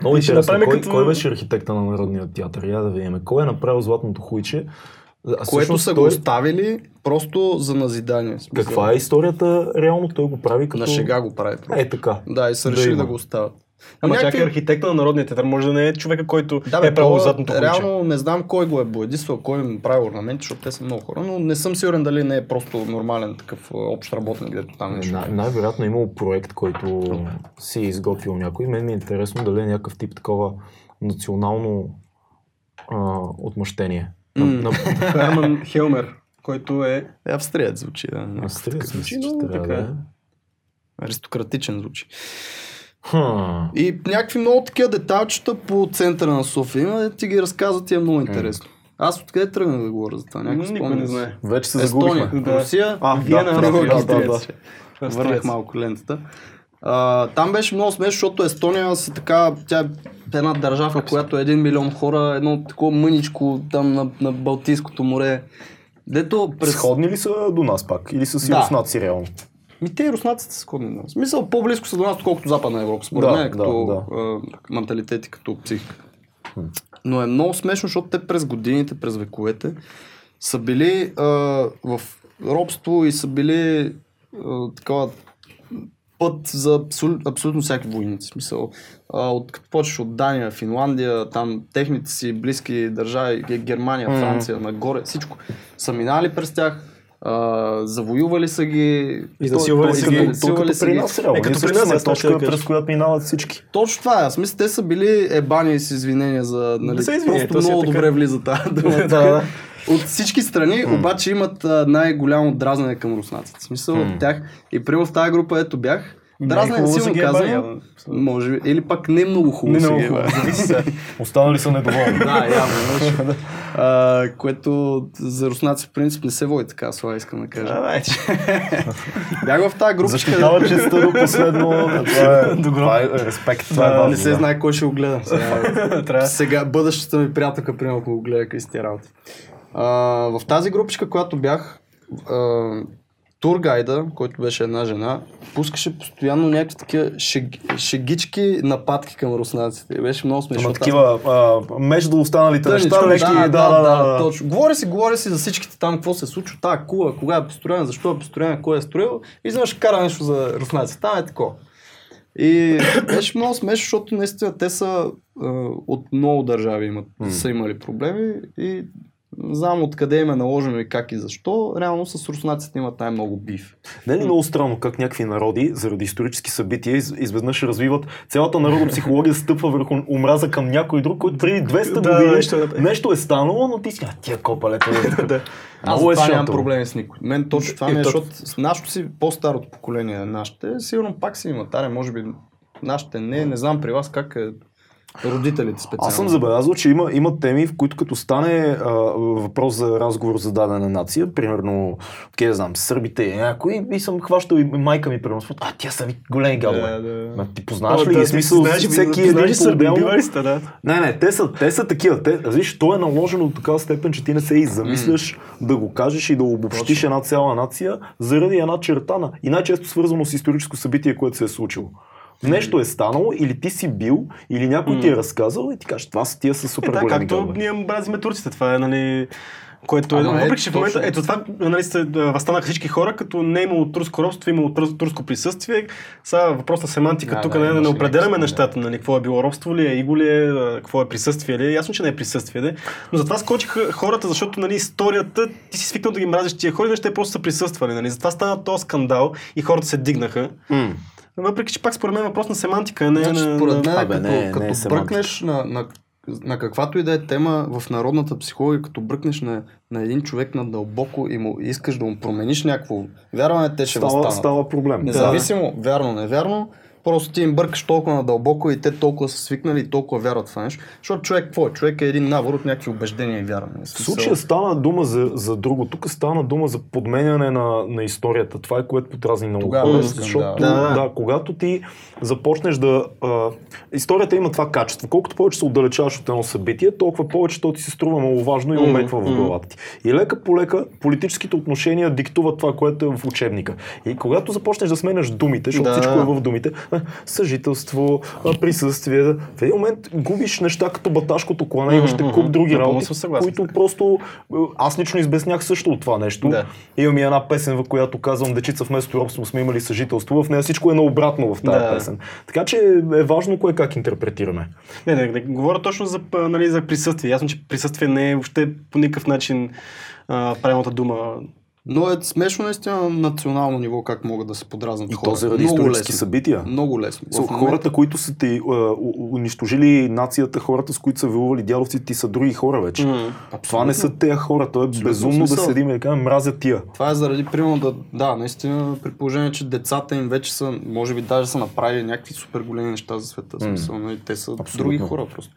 Много интересно. Кой, като- кой беше архитекта на Народния театър? Я да видим. Кой е направил златното хуйче? А Което са го той- оставили просто за назидание. Каква е историята? Реално той го прави като... На шега го прави. просто. Е, така. Да, и са Да решили има. да го оставят. Ама Някакви- чакай, архитекта на Народния театър може да не е човека, който Да, бе, е правил то, златното ключе. Реално не знам кой го е боядисвал, кой им прави орнаменти, защото те са много хора, но не съм сигурен дали не е просто нормален такъв а, общ работник, където там нещо. Най- най-вероятно е имало проект, който си е изготвил някой. Мен ми е интересно дали е някакъв тип такова национално а, отмъщение. Херман Хелмер, който е... Е, австриец звучи, да. мисля, звучи, но така да е. е. Аристократичен звучи. Хм. И някакви много такива деталчета по центъра на София има, ти ги разказват и е много интересно. Аз откъде тръгнах да говоря за това? Някакъв спомен не знае. Вече се Естония, загубихме. Да. Русия, А, Виена, да, Австрия, да, да, да. Върнах малко лентата. А, там беше много смешно, защото Естония са така, тя е една държава, в която е един милион хора, едно такова мъничко там на, на Балтийското море. Дето през... Сходни ли са до нас пак? Или са си Да. руснаци реално? Ми те и руснаците са сходни. на нас. Смисъл по-близко са до нас, отколкото Западна Европа, според Да, мен, да, като да. а, менталитет и като психика. Но е много смешно, защото те през годините, през вековете са били а, в робство и са били а, такава път за абсол, абсолютно всяки войници. В Смисъл, а, от, като почваш от Дания, Финландия, там техните си близки държави, Ге- Германия. Франция, нагоре, всичко, са минали през тях. А, завоювали са ги. Изнасилвали са ги. изнасилвали са при ги. Е, като при нас, аз това ще точка, през която минават всички. Точно това е. Аз мисля, те са били ебани с извинения за... Нали, Не са извинения, просто е много добре влиза тази дума. Да, да. От всички страни обаче имат а, най-голямо дразнене към руснаците. В смисъл от тях. И примерно в тази група, ето бях, дразнене хубаво силно казано, може би, или пак не много хубаво Не много хубаво. Останали са недоволни. Да, явно. А, което за руснаци в принцип не се води така, това искам да кажа. А, вече. Бях в тази група, Защитава честа до последно. Това е, това е респект. Това е важно. не се знае кой ще го гледа. Сега. Сега бъдещата ми приятелка, примерно, ако го гледа какви сте работи. А, в тази групичка, която бях, а, тургайда, който беше една жена, пускаше постоянно някакви такива шег, шегички нападки към руснаците. Беше много смешно. Такива а, между останалите Тъничко, неща, леки, да, да, да, да. точно. Говори си, говори си за всичките там, какво се случва, тая кула, кога е построена, защо е построена, кой е строил и изведнъж кара нещо за руснаците. Там е такова. И беше много смешно, защото наистина те са от много държави имат, са имали проблеми и знам откъде им е наложено и как и защо. Реално с руснаците имат най-много бив. Не е ли много странно как някакви народи, заради исторически събития, из, изведнъж развиват цялата народна психология стъпва върху омраза към някой друг, който преди 200 Да, години нещо е- нещо е станало, но ти си, а тия копалета. Да. Аз е това нямам проблеми с никой. Мен точно това ми е, то- защото нашото си по-старото поколение, нашите, сигурно пак си имат. Аре, може би нашите не, не знам при вас как е родителите специално. Аз съм забелязал, че има, има теми, в които като стане а, въпрос за разговор за дадена нация, примерно, къде да знам, сърбите и някой, и съм хващал и майка ми, примерно, а тя са ви големи гадове. Да, да. Ма ти познаваш О, ли да, ти Смисъл, знаеш, всеки знаеш един по-отделно. сте, да? Не, не, те са, те са такива. Те, виж, то е наложено до такава степен, че ти не се и замисляш да го кажеш и да обобщиш една цяла нация заради една чертана. И най-често свързано с историческо събитие, което се е случило. Нещо е станало, или ти си бил, или някой ти е разказал и ти кажеш, това са тия са супер Е, да, големи както гадове. ние мразиме турците. Това е, нали, което е, Ама е, въпреки че в момента, ето това, нали, се възстанаха всички хора, като не е имало турско робство, имало тур- турско присъствие. Сега въпрос на семантика, Да, тук да, не, да не имаше определяме нещата, нали, какво е било робство ли е, иго ли е, какво е присъствие ли е. Ясно, че не е присъствие, де. но затова скочиха хората, защото нали, историята, ти си свикнал да ги мразиш тия хора, иначе те просто са присъствали. Нали. Затова стана този скандал и хората се дигнаха. М. Въпреки, че пак според мен е въпрос на семантика, не Значи, на... според мен, Абе, като, не, не като е семантика. бръкнеш на, на, на каквато и да е тема в народната психология, като бръкнеш на, на един човек надълбоко и му искаш да му промениш някакво вярване, те ще Става, възстанат. става проблем. Независимо, вярно, невярно, просто ти им бъркаш толкова надълбоко и те толкова са свикнали и толкова вярват в нещо. Защото човек какво е? Човек е един набор от някакви убеждения и вярвания. В случая стана дума за, за друго. Тук стана дума за подменяне на, на историята. Това е което подразни много Тогава хора. Защото, да. да. Когато ти започнеш да... А, историята има това качество. Колкото повече се отдалечаваш от едно събитие, толкова повече то ти се струва маловажно и Мгм, уметва в главата ти. И лека по лека политическите отношения диктуват това, което е в учебника. И когато започнеш да сменяш думите, защото Да. всичко е в думите, съжителство, присъствие, в един момент губиш неща като баташкото клане мгм. куп други работи, които просто аз лично избеснях също от това нещо. Да. Имам и една песен, в която казвам дечица вместо робство сме имали съжителство. В нея всичко е наобратно в тази Да. песен. Така че е важно кое как интерпретираме. Не, не, не, говоря точно за, нали, за присъствие. Ясно, че присъствие не е въобще по никакъв начин а, правилната дума. Но е смешно наистина на национално ниво как могат да се подразнат И хора. то заради Много исторически лесно. събития. Много лесно. В момента- хората, които са ти а, унищожили нацията, хората, с които са воювали дядовците, ти са други хора вече. М. Това не са тези хора. То е безумно да смисъл. седим и да кажем, мразя тия. Това е заради, примерно, да, да, наистина, при положение, че децата им вече са, може би даже са направили някакви супер големи неща за света. В Смисъл, нали, те са Абсолютно. други хора просто.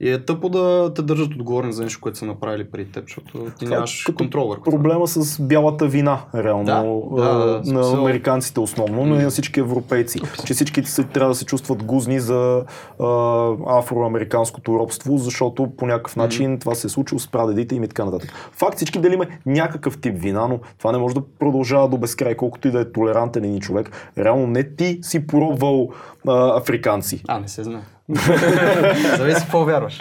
И е тъпо да те държат отговорни за нещо, което са направили преди теб, защото ти нямаш като контрол върху. Проблема с бялата вина, реално, Да, да, а, да, на смисъл- американците основно, но и на всички европейци. Че всички се, трябва да се чувстват гузни за а, афроамериканското робство, защото по някакъв начин това се е случило с прадедите им и така нататък. Факт всички дали има някакъв тип вина, но това не може да продължава до безкрай, колкото и да е толерантен един човек. Реално не ти си поробвал а, африканци. А, не се знае. Зависи какво вярваш.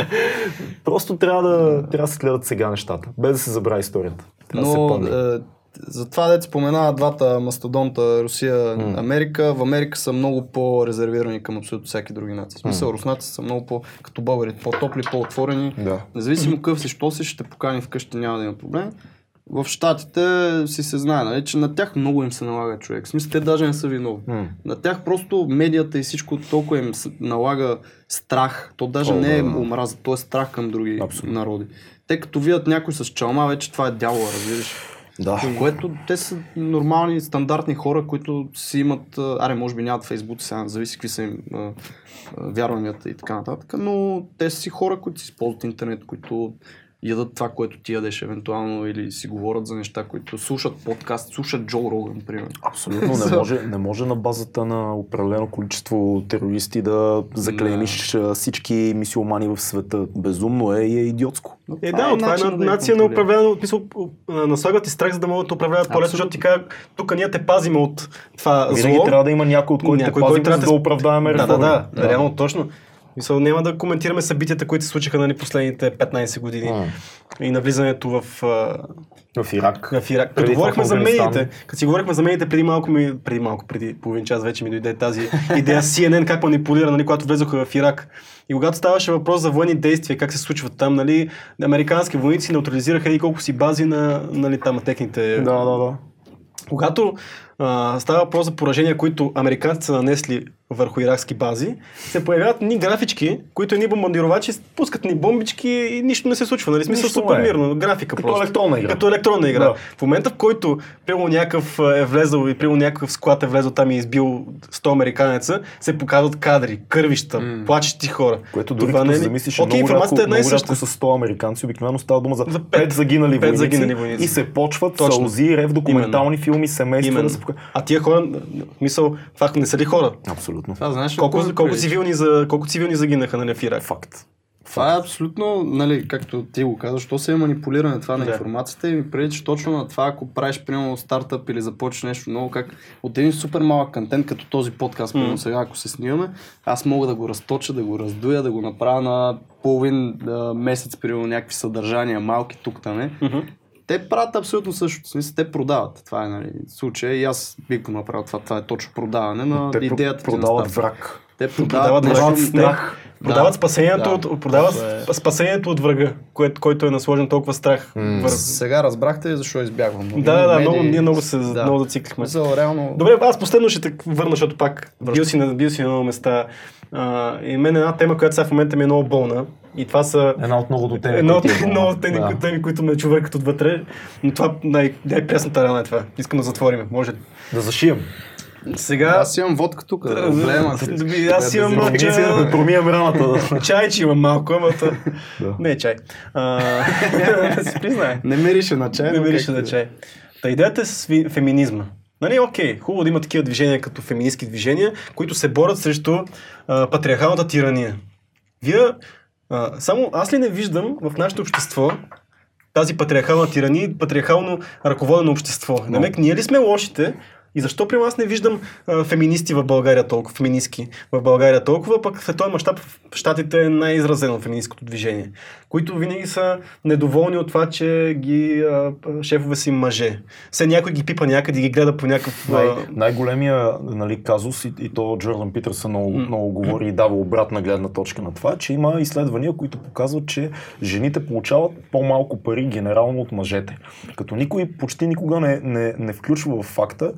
Просто трябва да, трябва да се гледат сега нещата, без да се забрави историята. Трябва да се Но помни. е, за това дете спомена двата мастодонта Русия, Америка. В Америка са много по-резервирани към абсолютно всяки други нации. В смисъл, руснаците са много по, като българите, по-топли, по-отворени. Да. Независимо какъв си, що си, ще те покани вкъщи, няма да има проблем. В Штатите си се знае, нали, че на тях много им се налага човек. В смисъл, те даже не са виновни. М. На тях просто медията и всичко толкова им налага страх. То даже О, не е омраза, то е страх към други Абсолютно. народи. Те като видят някой с чалма, вече това е дявола, разбираш. Да. Което те са нормални, стандартни хора, които си имат, аре, може би нямат фейсбук, сега зависи какви са им а, а, вярванията и така нататък, но те са си хора, които си използват интернет, които ядат това, което ти ядеш евентуално или си говорят за неща, които слушат подкаст, слушат Джо Роган, примерно. Абсолютно не може, не може на базата на определено количество терористи да заклеймиш а, всички мисиомани в света. Безумно е и е идиотско. Но Е, да, но това е начин на, да нация на контролираш. управление, в смисъл, а, наслагват и страх, за да могат да управляват по-лесно, защото ти кажа, тук ние те пазим от това Винаги зло. трябва да има някой, от който Някой, да който пазим, трябва за да да оправдаеме Да, да, да, да, реално точно. Мисъл, няма да коментираме събитията, които се случиха нали, последните 15 години М. и навлизането в, а, В Ирак. в Ирак. Като Преди говорихме за медиите, като си говорихме за медиите преди малко, ми, преди малко, преди половин час вече ми дойде тази идея CNN как манипулира, нали, когато влезоха в Ирак. И когато ставаше въпрос за военни действия, как се случват там, нали, американски войници неутрализираха и колко си бази на нали, там, на техните Да, да, да. когато а, става въпрос за поражения, които американците са нанесли върху иракски бази, се появяват ни графички, които ни бомбардировачи пускат ни бомбички и нищо не се случва. Нали? Смисъл Нищо супер е. мирно, графика Като просто. електронна игра. Като електронна игра. Да. В момента, в който примерно някакъв а, е влезъл и примерно някакъв склад е влезъл там и избил 100 американеца, се показват кадри, кървища, М. плачещи хора. Което дори Това като не е замислиш, Окей, много, информацията рядко, е една и съща. с 100 американци, обикновено става дума за За 5, пет. загинали, Пет войници, загинали войници. и се почват Точно. сълзи, рев, документални филми, семейства Именно. да се покажат. А тия хора, мисъл, това не са ли хора? Абсолютно. Това знаеш Колко, какво ми колко, цивилни, за, колко цивилни загинаха нали, в Ирак? Факт. Това е абсолютно, нали, както ти го казваш, що се е манипулиране това на Да. информацията и ми прилича точно на това, ако правиш примерно стартъп или започнеш нещо ново, как от един супер малък контент, като този подкаст, примерно сега, ако се снимаме, аз мога да го разточа, да го раздуя, да го направя на половин а, месец, примерно някакви съдържания, малки тук там. Мгм. Те правят абсолютно същото. Смисъл, те продават. Това е нали, случай. И аз бих го направил това. Това е точно продаване на Те идеята продават враг. Те Продават продават, продават страх. Продават Да. спасението, Да. от, продават е- сп- спасението от врага, което, който е насложен толкова страх. М. Върху... Сега разбрахте ли защо избягвам. Да, да, да, много, ние много се Да. много зациклихме. Мисъл, реално... Добре, аз последно ще те върна, защото пак бил си, на, бил си на много места. А, и мен една тема, която сега в момента ми е много болна. И това са Една от многото теми. Едно от които има. много теми, Да. теми, които ме чувъркат отвътре. Но това най- най-прясната рана е това. Искам да затворим. Може? Да зашием. Сега... Аз имам водка тук. Добре, аз имам чай. Да промием раната. Чай, че имам малко, ама то... Не е чай. Да си. Не мирише на чай. Не мирише на е. чай. Та идеята е с феминизма. Нали, окей, хубаво да има такива движения като феминистки движения, които се борят срещу а, патриархалната тирания. Вие, а, само аз ли не виждам в нашето общество тази патриархална тирания патриархално ръководено общество? Но. Намек, ние ли сме лошите? И защо при аз не виждам а, феминисти в България толкова, феминистки в България толкова, пък в този мащаб в Штатите е най-изразено феминисткото движение, които винаги са недоволни от това, че ги а, шефове си мъже. Все някой ги пипа някъде ги гледа по някакъв... Най- най-големия нали, казус и, и то Джордан Питърсън много, много говори и дава обратна гледна точка на това, че има изследвания, които показват, че жените получават по-малко пари генерално от мъжете. Като никой почти никога не, не, не включва в факта,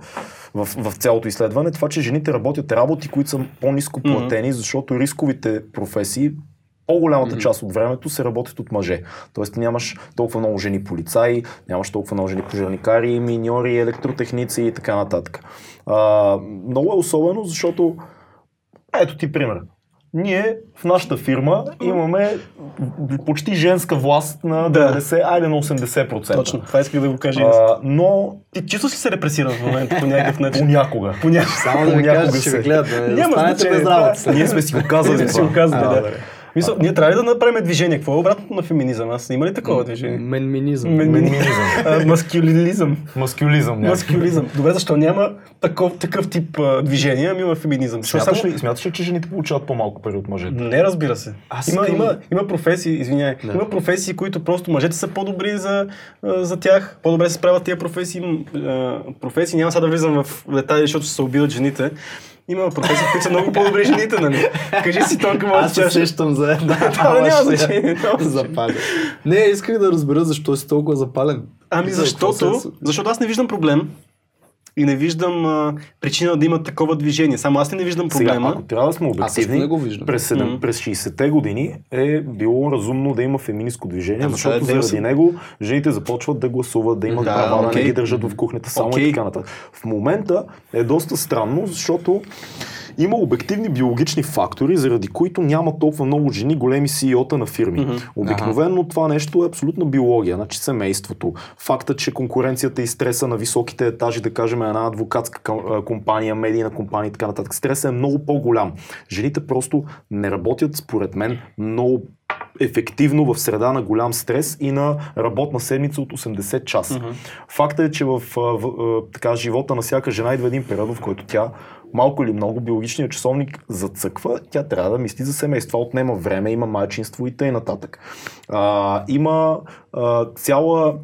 в, в цялото изследване, това, че жените работят работи, които са по-низко платени, защото рисковите професии по-голямата Мгм. част от времето се работят от мъже. Тоест нямаш толкова много жени полицаи, нямаш толкова много жени пожарникари, миньори, електротехници и така нататък. А, много е особено, защото ето ти пример. Ние в нашата фирма имаме почти женска власт на Да. 90, айде на 80%. Точно, това исках да го кажа. А, но Ти чувстваш ли се репресиран в момента по някакъв начин? понякога. Понякога. Само да ви кажа, че се. гледат. Да не Няма значение, Ние сме си го Ние казали. сме си го казали, да. Добре. Мисля, ние трябва ли да направим движение? Какво е обратното на феминизъм? Аз има ли такова движение? Менминизъм. Мен- Феминизъм. А, Маскулизъм. Маскюлизъм. някакъв. Маскулизъм. Добре, защо няма такъв, такъв тип а, движение, ами има феминизъм? Смяташ само- ли, смяташ ли, че жените получават по-малко пари от мъжете? Не, разбира се. Аз Има, искам- има, има професии, извиняй, Да. има професии, които просто мъжете са по-добри за, а, за тях, по-добре се справят тия професии. А, професии, няма сега да влизам в детайли, защото ще се убиват жените. Има професии, които са много по-добри жените, нали? Кажи си толкова Аз се сещам за една. Това няма значение. Запален. Не, исках да разбера защо си толкова запален. Ами защото, се- защото аз не виждам проблем и не виждам а, причина да има такова движение. Само аз не виждам Сега, проблема. ако трябва да сме обективни, го виждам. през, 7, Мгм. през 60-те години е било разумно да има феминистко движение, Ама защото е заради 90. него жените започват да гласуват, да имат Да, права, да не ги държат в кухнята само Окей. и така нататък. В момента е доста странно, защото има обективни биологични фактори, заради които няма толкова много жени големи CEO-та на фирми. Мгм. Обикновено това нещо е абсолютна биология, значи семейството, факта, че конкуренцията и стреса на високите етажи, да кажем една адвокатска компания, медийна компания и така нататък, стресът е много по-голям. Жените просто не работят, според мен, много ефективно в среда на голям стрес и на работна седмица от 80 часа. Факта е, че в, в а, така, живота на всяка жена идва един период, в който тя малко или много биологичният часовник зацъква, тя трябва да мисли за семейство. Отнема време, има майчинство и т.н. има а, цяла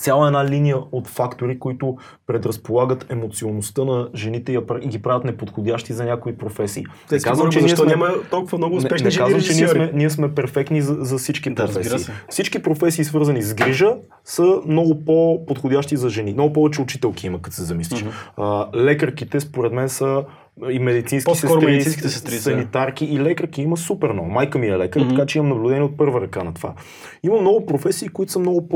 цяла една линия от фактори, които предразполагат емоционалността на жените и ги правят неподходящи за някои професии. Те си говорим, защо няма толкова много успешни не, не жени казвам, че ние сме, ние сме перфектни за, за всички Да, професии. се. Всички професии, свързани с грижа, са много по-подходящи за жени. Много повече учителки има, като се замислиш. А, лекарките, според мен, са и медицински По-скоро сестри, медицинските сестри са. санитарки и лекарки има супер много. Майка ми е лекар, така че имам наблюдение от първа ръка на това. Има много професии, които са много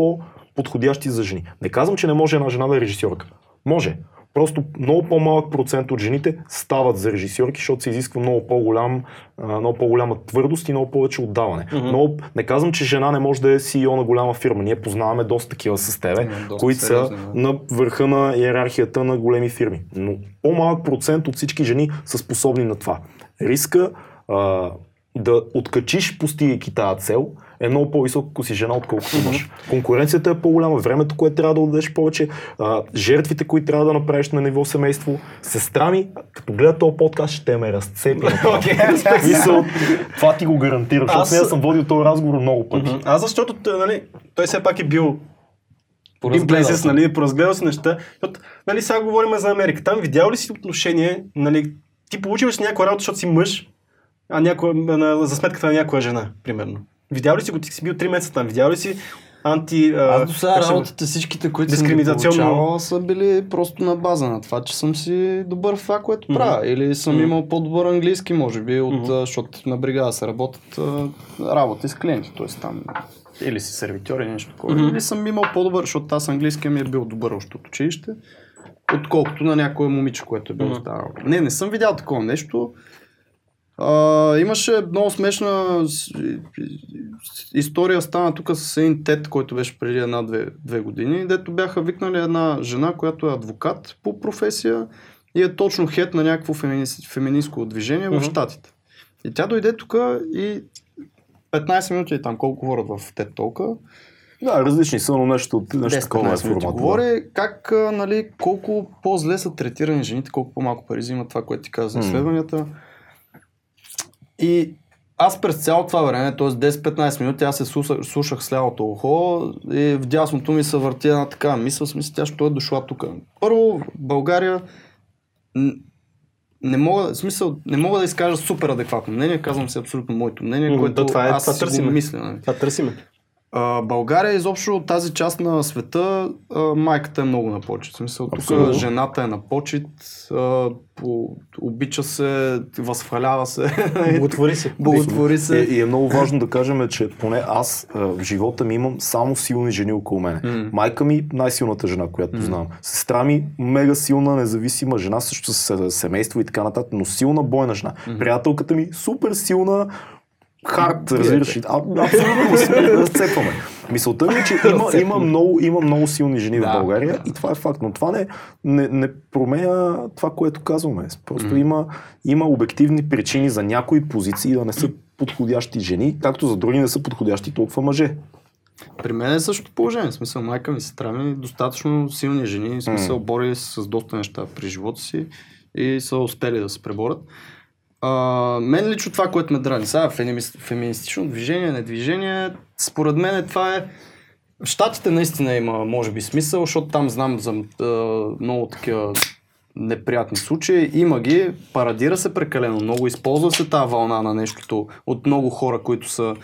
по-подходящи за жени. Не казвам, че не може една жена да е режисьорка. Може. Просто много по-малък процент от жените стават за режисьорки, защото се изисква много, по-голям, много по-голяма твърдост и много повече отдаване. Много, не казвам, че жена не може да е CEO на голяма фирма. Ние познаваме доста такива с тебе, доста които са да. на върха на иерархията на големи фирми. Но по-малък процент от всички жени са способни на това. Риска а, да откачиш, постигайки тази цел, е много по-висок, ако си жена, отколкото мъж. Конкуренцията е по-голяма, времето, което трябва да отдадеш повече, а, жертвите, които трябва да направиш на ниво семейство. Сестра ми, като гледа този подкаст, ще ме разцепи. okay. Това ти го гарантира, защото Аз- аз... съм водил този разговор много пъти. Аз защото нали, той все пак е бил Поразгледал съм. нали, поразгледал си неща. Защото, нали, сега говорим за Америка. Там видял ли си отношение, нали, ти си някоя работа, защото си мъж, а някоя, на, за сметката на някоя жена, примерно. Видял ли си го, ти си бил 3 месеца там, видял ли си анти... Аз до сега работите всичките, които съм Дискриминационно- получавал, са били просто на база на това, че съм си добър в това, което правя. Или съм имал по-добър английски, може би, от, а, защото на бригада се работят а, работи с клиенти, т.е. там или си сервитьор или нещо такова. Или съм имал по-добър, защото аз английския ми е бил добър още от училище, отколкото на някое момиче, което е било Мгм. останало. Не, не съм видял такова нещо. А, имаше много смешна и- и- история, стана тук с един тет, който беше преди една-две две години, дето бяха викнали една жена, която е адвокат по професия и е точно хет на някакво феминис, феминистко движение в Мгм. Штатите. И тя дойде тук и 15 минути там колко говорят в тет толка. Да, различни са, но нещо, нещо такова е 10-15 минути формата. да. говори как нали, колко по-зле са третирани жените, колко по-малко пари взимат това, което ти каза за изследванията. И аз през цялото това време, т.е. 10-15 минути, аз се слушах, слушах с лявото ухо и в дясното ми се върти една така мисъл, смисъл, тя що е дошла тук. Първо, България не мога, в смисъл, не мога да изкажа супер адекватно мнение, казвам си абсолютно моето мнение, което то това е- аз това си го мисля. Нали. Това търсиме. А, България изобщо от тази част на света а, майката е много на почет. В смисъл, тук жената е на почет, а, по, обича се, възхвалява се, Благотвори се. благотвори Е, се. и е много важно да кажем, че поне аз а, в живота ми имам само силни жени около мене. М. Майка ми най-силната жена, която познавам. Сестра ми мега силна, независима жена, също с семейство и така нататък, но силна бойна жена. Приятелката ми супер силна, хард, разбираш. абсолютно разцепваме. Мисълта ми е, че има, има, много, има много силни жени Да, в България да. и това е факт. Но това не, не, не променя това, което казваме. Просто има, има обективни причини за някои позиции да не са подходящи жени, както за други не са подходящи толкова мъже. При мен е същото положение. В смисъл, майка ми, сестра ми, достатъчно силни жени, в смисъл, борили се с доста неща при живота си и са успели да се преборят. А, мен лично това, което ме драни, сега феминис- феминистично движение, не движение, според мен това е в Штатите наистина има, може би, смисъл, защото там знам за а, много такива неприятни случаи. Има ги, парадира се прекалено много, използва се тази вълна на нещото от много хора, които са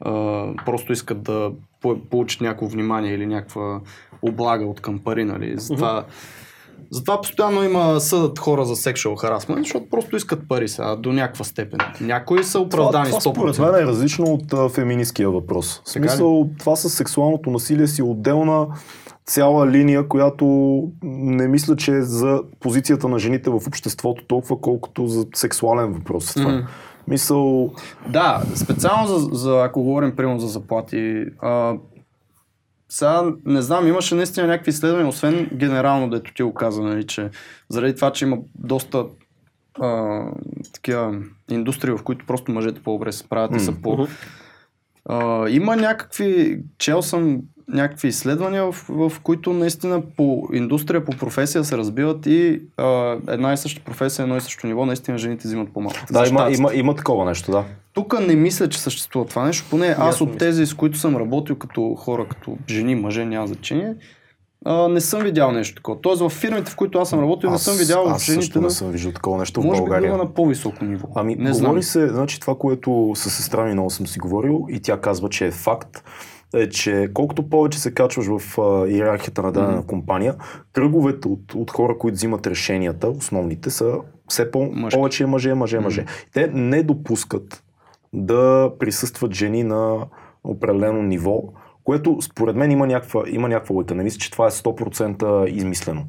а, просто искат да по- получат някакво внимание или някаква облага от към пари, нали? Затова, затова постоянно има съдът хора за sexual harassment, защото просто искат пари сега до някаква степен. Някои са оправдани това, това 100%. според мен е различно от а, феминистския въпрос. В смисъл, това с сексуалното насилие си отделна цяла линия, която не мисля, че е за позицията на жените в обществото толкова, колкото за сексуален въпрос. Това. Мгм. Мисъл, Да, специално за, за ако говорим примерно за заплати. А, сега не знам, имаше наистина някакви изследвания, освен генерално, дето ти го каза, нали, че заради това, че има доста а, такива индустрии, в които просто мъжете по-добре се справят и са по... А, има някакви, чел съм някакви изследвания, в, в които наистина по индустрия, по професия се разбиват и а, една и съща професия, едно и също ниво, наистина жените взимат по-малко. да, има, има, има такова нещо, да. Тук не мисля, че съществува това нещо. Поне аз от тези, с които съм работил като хора, като жени, мъже, няма значение, а, не съм видял нещо такова. Тоест в фирмите, в които аз съм работил, не съм видял аз жените също на... не съм виждал такова нещо в Може би да България. има на по-високо ниво. Ами, не знам. говори се, значи това, което с сестра ми много съм си говорил и тя казва, че е факт, е, че колкото повече се качваш в а, иерархията на дадена компания, кръговете от, от хора, които взимат решенията, основните, са все по- Мъжки. повече мъже, мъже, мъже. Те не допускат да присъстват жени на определено ниво, което според мен има някаква, има някаква лойка. Не мисля, че това е 100% измислено.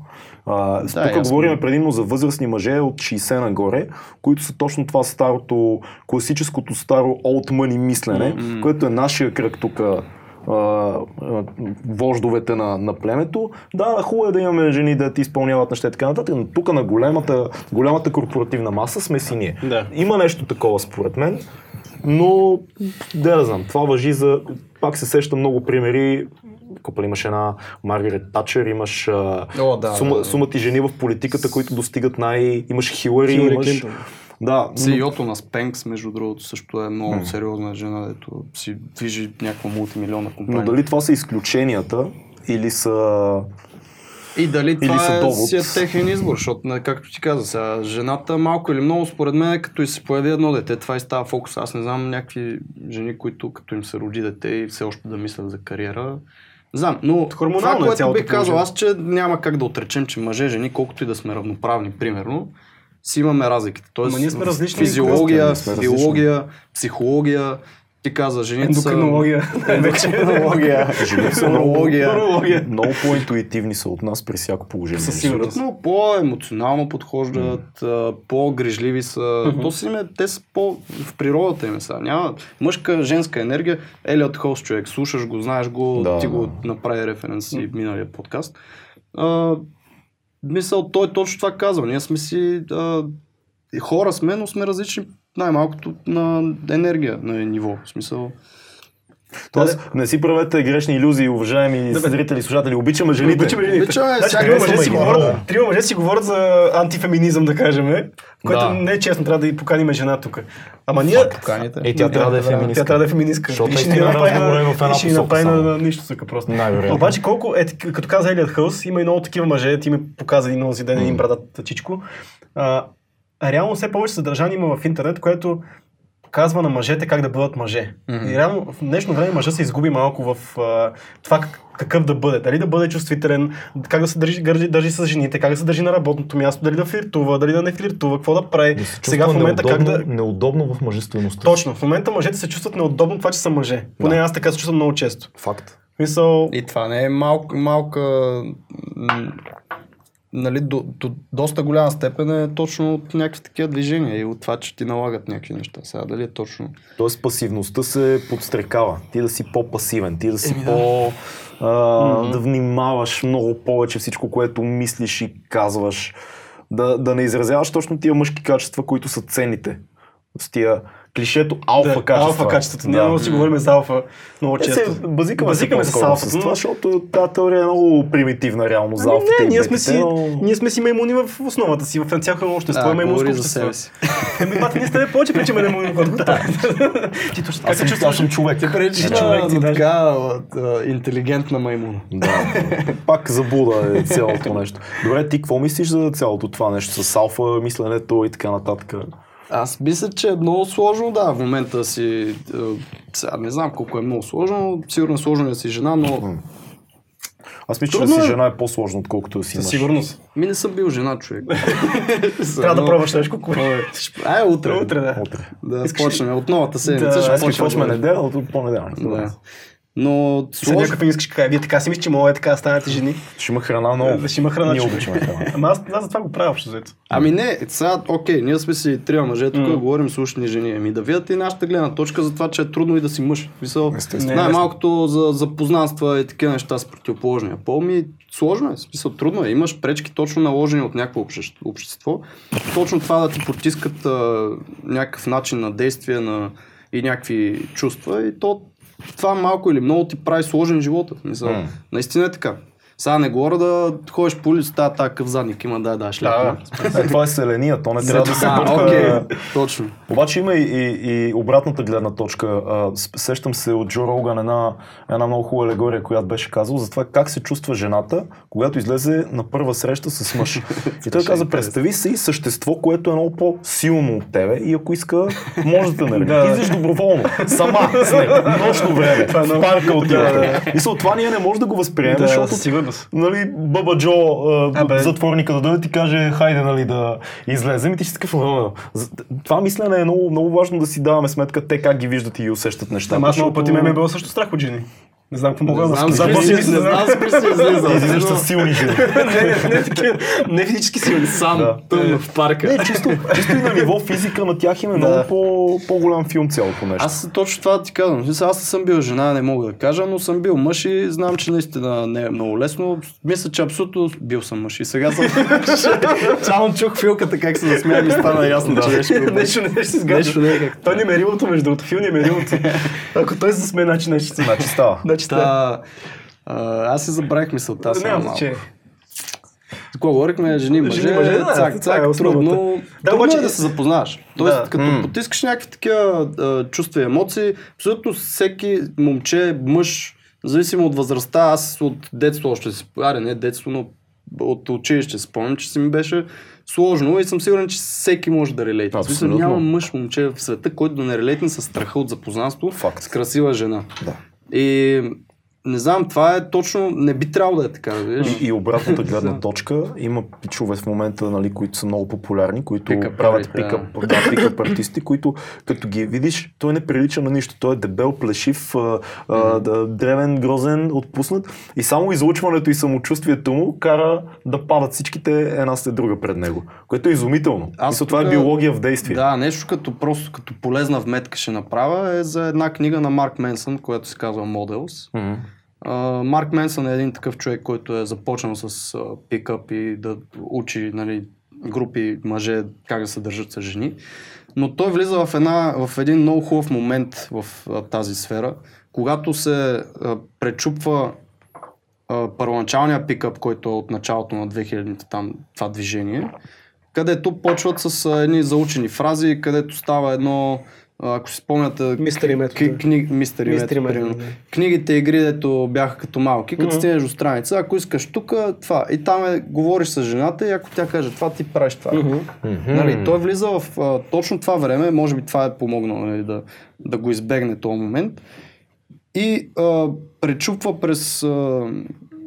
А, тук ясно. говорим предимно за възрастни мъже от 60 нагоре, които са точно това старото, класическото старо old money мислене, Мгм. което е нашия кръг тук вождовете на, на племето. Да, хубаво е да имаме жени да ти изпълняват неща и така нататък, но тук на голямата, голямата корпоративна маса сме си ние. Да. Има нещо такова според мен, но да не знам, това въжи за... Пак се сеща много примери. Купа имаш една Маргарет Тачер, имаш О, да, сума, да, да. сумати жени в политиката, които достигат най... Имаш Хилари, Хилари имаш... Клинтон. Да, но- CEO-то на Спенкс, между другото, също е много сериозна жена, дето си движи някаква мултимилионна но компания. дали това са изключенията или са... И дали това са е довод. си е техен избор, защото, не, както ти каза, сега, жената малко или много, според мен, като и се появи едно дете, това и става фокус. Аз не знам някакви жени, които като им се роди дете и все още да мислят за кариера. Знам, но Хормонално това, е което цялото бих казал аз, че няма как да отречем, че мъже, жени, колкото и да сме равноправни, примерно, си имаме разликите. Тоест, Ама ние сме различни физиология, сме различни. биология, психология, ти каза, жените са... Ендокринология. Ендокринология. Жените са много, много по-интуитивни са от нас при всяко положение. Със сигурност. Но по-емоционално подхождат, а, по-грижливи са. То си им е, те са по в природата им сега. Няма мъжка, женска енергия. Елиот Холс човек, слушаш го, знаеш го, Да, ти да. го направи референс и в миналия подкаст. А, мисъл, той точно това казва. Ние сме си а, хора сме, но сме различни най-малкото на енергия, на ниво. В смисъл. Тоест, не си правете грешни иллюзии, уважаеми зрители и слушатели. Обичаме жените. Обичаме жените. Обичаме Значи, трима мъже си говорят, да. трима мъже си говорят за антифеминизъм, да кажем, което Да. не е честно, трябва да и поканим жена тук. Ама ние... Поканите. Е, тя трябва да е феминистка. Тя трябва да е феминистка. Защото ще ни направи е на- нищо сука просто. Най-вероятно. Обаче колко, е, като каза Елият Хълс, има и много такива мъже, ти ми показа един онзи ден един брадат чичко. А, реално все повече съдържание има в интернет, което казва на мъжете как да бъдат мъже. И реално в днешно време мъжа се изгуби малко в а, това как, какъв да бъде. Дали да бъде чувствителен, как да се държи, държи, държи с жените, как да се държи на работното място, дали да флиртува, дали да не флиртува, какво да прави. Да се Сега в момента как неудобно, да... неудобно в мъжествеността. Точно, в момента мъжете се чувстват неудобно това, че са мъже. Поне аз така се чувствам много често. Факт. Мисъл, И това не е малка, малка нали, до, до, доста голяма степен е точно от някакви такива движения и от това, че ти налагат някакви неща. Сега дали е точно? Тоест пасивността се подстрекава. Ти да си по-пасивен, ти да си Еми да. по... А, да внимаваш много повече всичко, което мислиш и казваш. Да, да не изразяваш точно тия мъжки качества, които са ценните. С тия клишето алфа Да, качество. Алфа качеството. Няма да си говорим за алфа много Е, често. се, базикаме, Базикаме с алфата, с това, защото тази теория е много примитивна реално за Ами алфите не, ние сме, си, но... ние сме си маймуни в основата си, в всяко едно общество Да, е маймунско общество. себе си. Еми, бати, ние сте повече причаме маймуни, отколкото Ти точно така Аз се съм, аз съм човек. Ти пречиш човек ти така а, а, интелигентна маймуна. Да. Пак заблуда е цялото нещо. Добре, ти какво мислиш за цялото това нещо с алфа, мисленето и така нататък? Аз мисля, че е много сложно, да, в момента си, е, сега не знам колко е много сложно, но сигурно е сложно да си жена, но Аз мисля, че да си е. жена е по-сложно, отколкото да си мъж. сигурност. ми не съм бил жена човек. Трябва да пробваш нещо. Ай, утре. Утре, да. Утре. Да, почнем. От новата седмица Да, ще почнем. почваме неделя, от понеделник. Но сложно. някакъв искаш така, вие така си мислите, че мога е така да станете жени. Ще има храна много. Да ще има храна. Ние обичаме храна. Ама аз, аз за това го правя общо взето. Ами не, сега, окей, ние сме си трима мъже, тук М. говорим слушни жени. Ами да видят и нашата гледна точка за това, че е трудно и да си мъж. Мисъл, най-малкото за, за познанства и такива неща с противоположния пол, ми сложно е, смисъл трудно е. Имаш пречки точно наложени от някакво общество. общество. Точно това да ти потискат а, някакъв начин на действие на, и някакви чувства и то това малко или много ти прави сложен живота. Мисъл, М. Наистина е така. Сега не говоря да ходиш по улицата, такъв задник има, да, да, шляпа. Е, това е селения, то не трябва да се бърка. окей, точно. Обаче има и, и, и обратната гледна точка. Сещам се от Джо Роган една, една много хубава алегория, която беше казал за това как се чувства жената, когато излезе на първа среща с мъж. и той каза, представи си същество, което е много по-силно от тебе и ако иска, може да те нареди. Да. Ти излизаш доброволно, сама с него, нощно време, е в парка. Да, Мисля, това ние не можем да го възприемем, Да, защото сигурност. нали, Баба Джо, а, затворника да дойде ти каже, хайде нали, да излезем и ти ще си такъв, «А, за- това мислене е много, много важно да си даваме сметка те как ги виждат и усещат нещата. Ама аз много пъти ме е било също страх от жени. Не знам какво мога да знам, Какво си не не знам си излизал. Излизаш с силни жени. Не, физически силни. Сам, тъмно в парка. Не, чисто, чисто и на ниво физика на тях им е много по, по-голям филм цялото нещо. Аз точно това ти казвам. Аз не съм бил жена, не мога да кажа, но съм бил мъж и знам, че наистина не е много лесно. Мисля, че абсолютно бил съм мъж и сега съм. Само чух филката как се засмя и стана ясно, че нещо. Не се. Нещо не е как. Той не е мерилото, между другото. Фил не е мерилото. Ако той се засме, значи нещо си. Значи става. Да. Та, а, аз си забравих мисълта сега Няма значение. За Какво говорихме? Жени, мъже, Жени, мъже, да, цак, е цак, основата. трудно, Да, трудно обаче- е да се запознаш. Тоест, Да. като М. потискаш някакви такива а, чувства и емоции, абсолютно всеки момче, мъж, независимо от възрастта, аз от детство още си, аре не детство, но от училище спомням, че си ми беше сложно и съм сигурен, че всеки може да релейтне. Абсолютно. Няма мъж, момче в света, който да не релейтне с страха от запознанство Факт. с красива жена. Да. И не знам, това е точно, не би трябвало да е така, видиш. И, и обратната гледна точка, има пичове в момента, нали, които са много популярни, които Пикъп правят ари, пикъп, да. пикъп артисти, които като ги видиш, той не прилича на нищо. Той е дебел, плешив, а, а, да, древен, грозен, отпуснат и само излучването и самочувствието му кара да падат всичките една след друга пред него, което е изумително. Аз Мисля, това е биология в действие. Да, нещо като просто като полезна вметка ще направя е за една книга на Марк Менсън, която се казва Models. Мгм. Марк Менсън е един такъв човек, който е започнал с пикъп и да учи нали, групи мъже как да се държат с жени. Но той влиза в, една, в един много хубав момент в а, тази сфера, когато се а, пречупва а, първоначалния пикъп, който е от началото на 2000-те там това движение, където почват с а, едни заучени фрази, където става едно, ако си спомняте, Мистери метод. Кни, кни, мистери, Мистери метод, метод, да. Книгите игри, дето бяха като малки, като Мгм. стигнеш до страница, ако искаш тук, това. И там е, говориш с жената и ако тя каже това, ти правиш това. Мгм. Нали, той влиза в а, точно това време, може би това е помогнало нали, да, да го избегне този момент. И а, пречупва през а,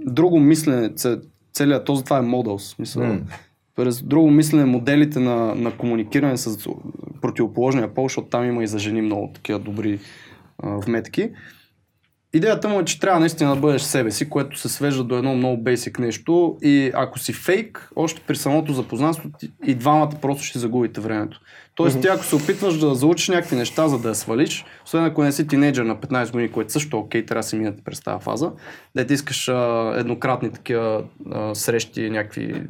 друго мислене, це- целият този това е модел, смисъл. М. През друго мислене моделите на, на комуникиране с противоположния пол, защото там има и за жени много такива добри а, вметки. Идеята му е, че трябва наистина да бъдеш себе си, което се свежда до едно много бейсик нещо и ако си фейк, още при самото запознанство и двамата просто ще загубите времето. Тоест ти ако се опитваш да заучиш някакви неща, за да я свалиш, освен ако не си тинейджър на 15 години, което също е окей, трябва да си минете през тази фаза, да ти искаш а, еднократни такива а, срещи, някакви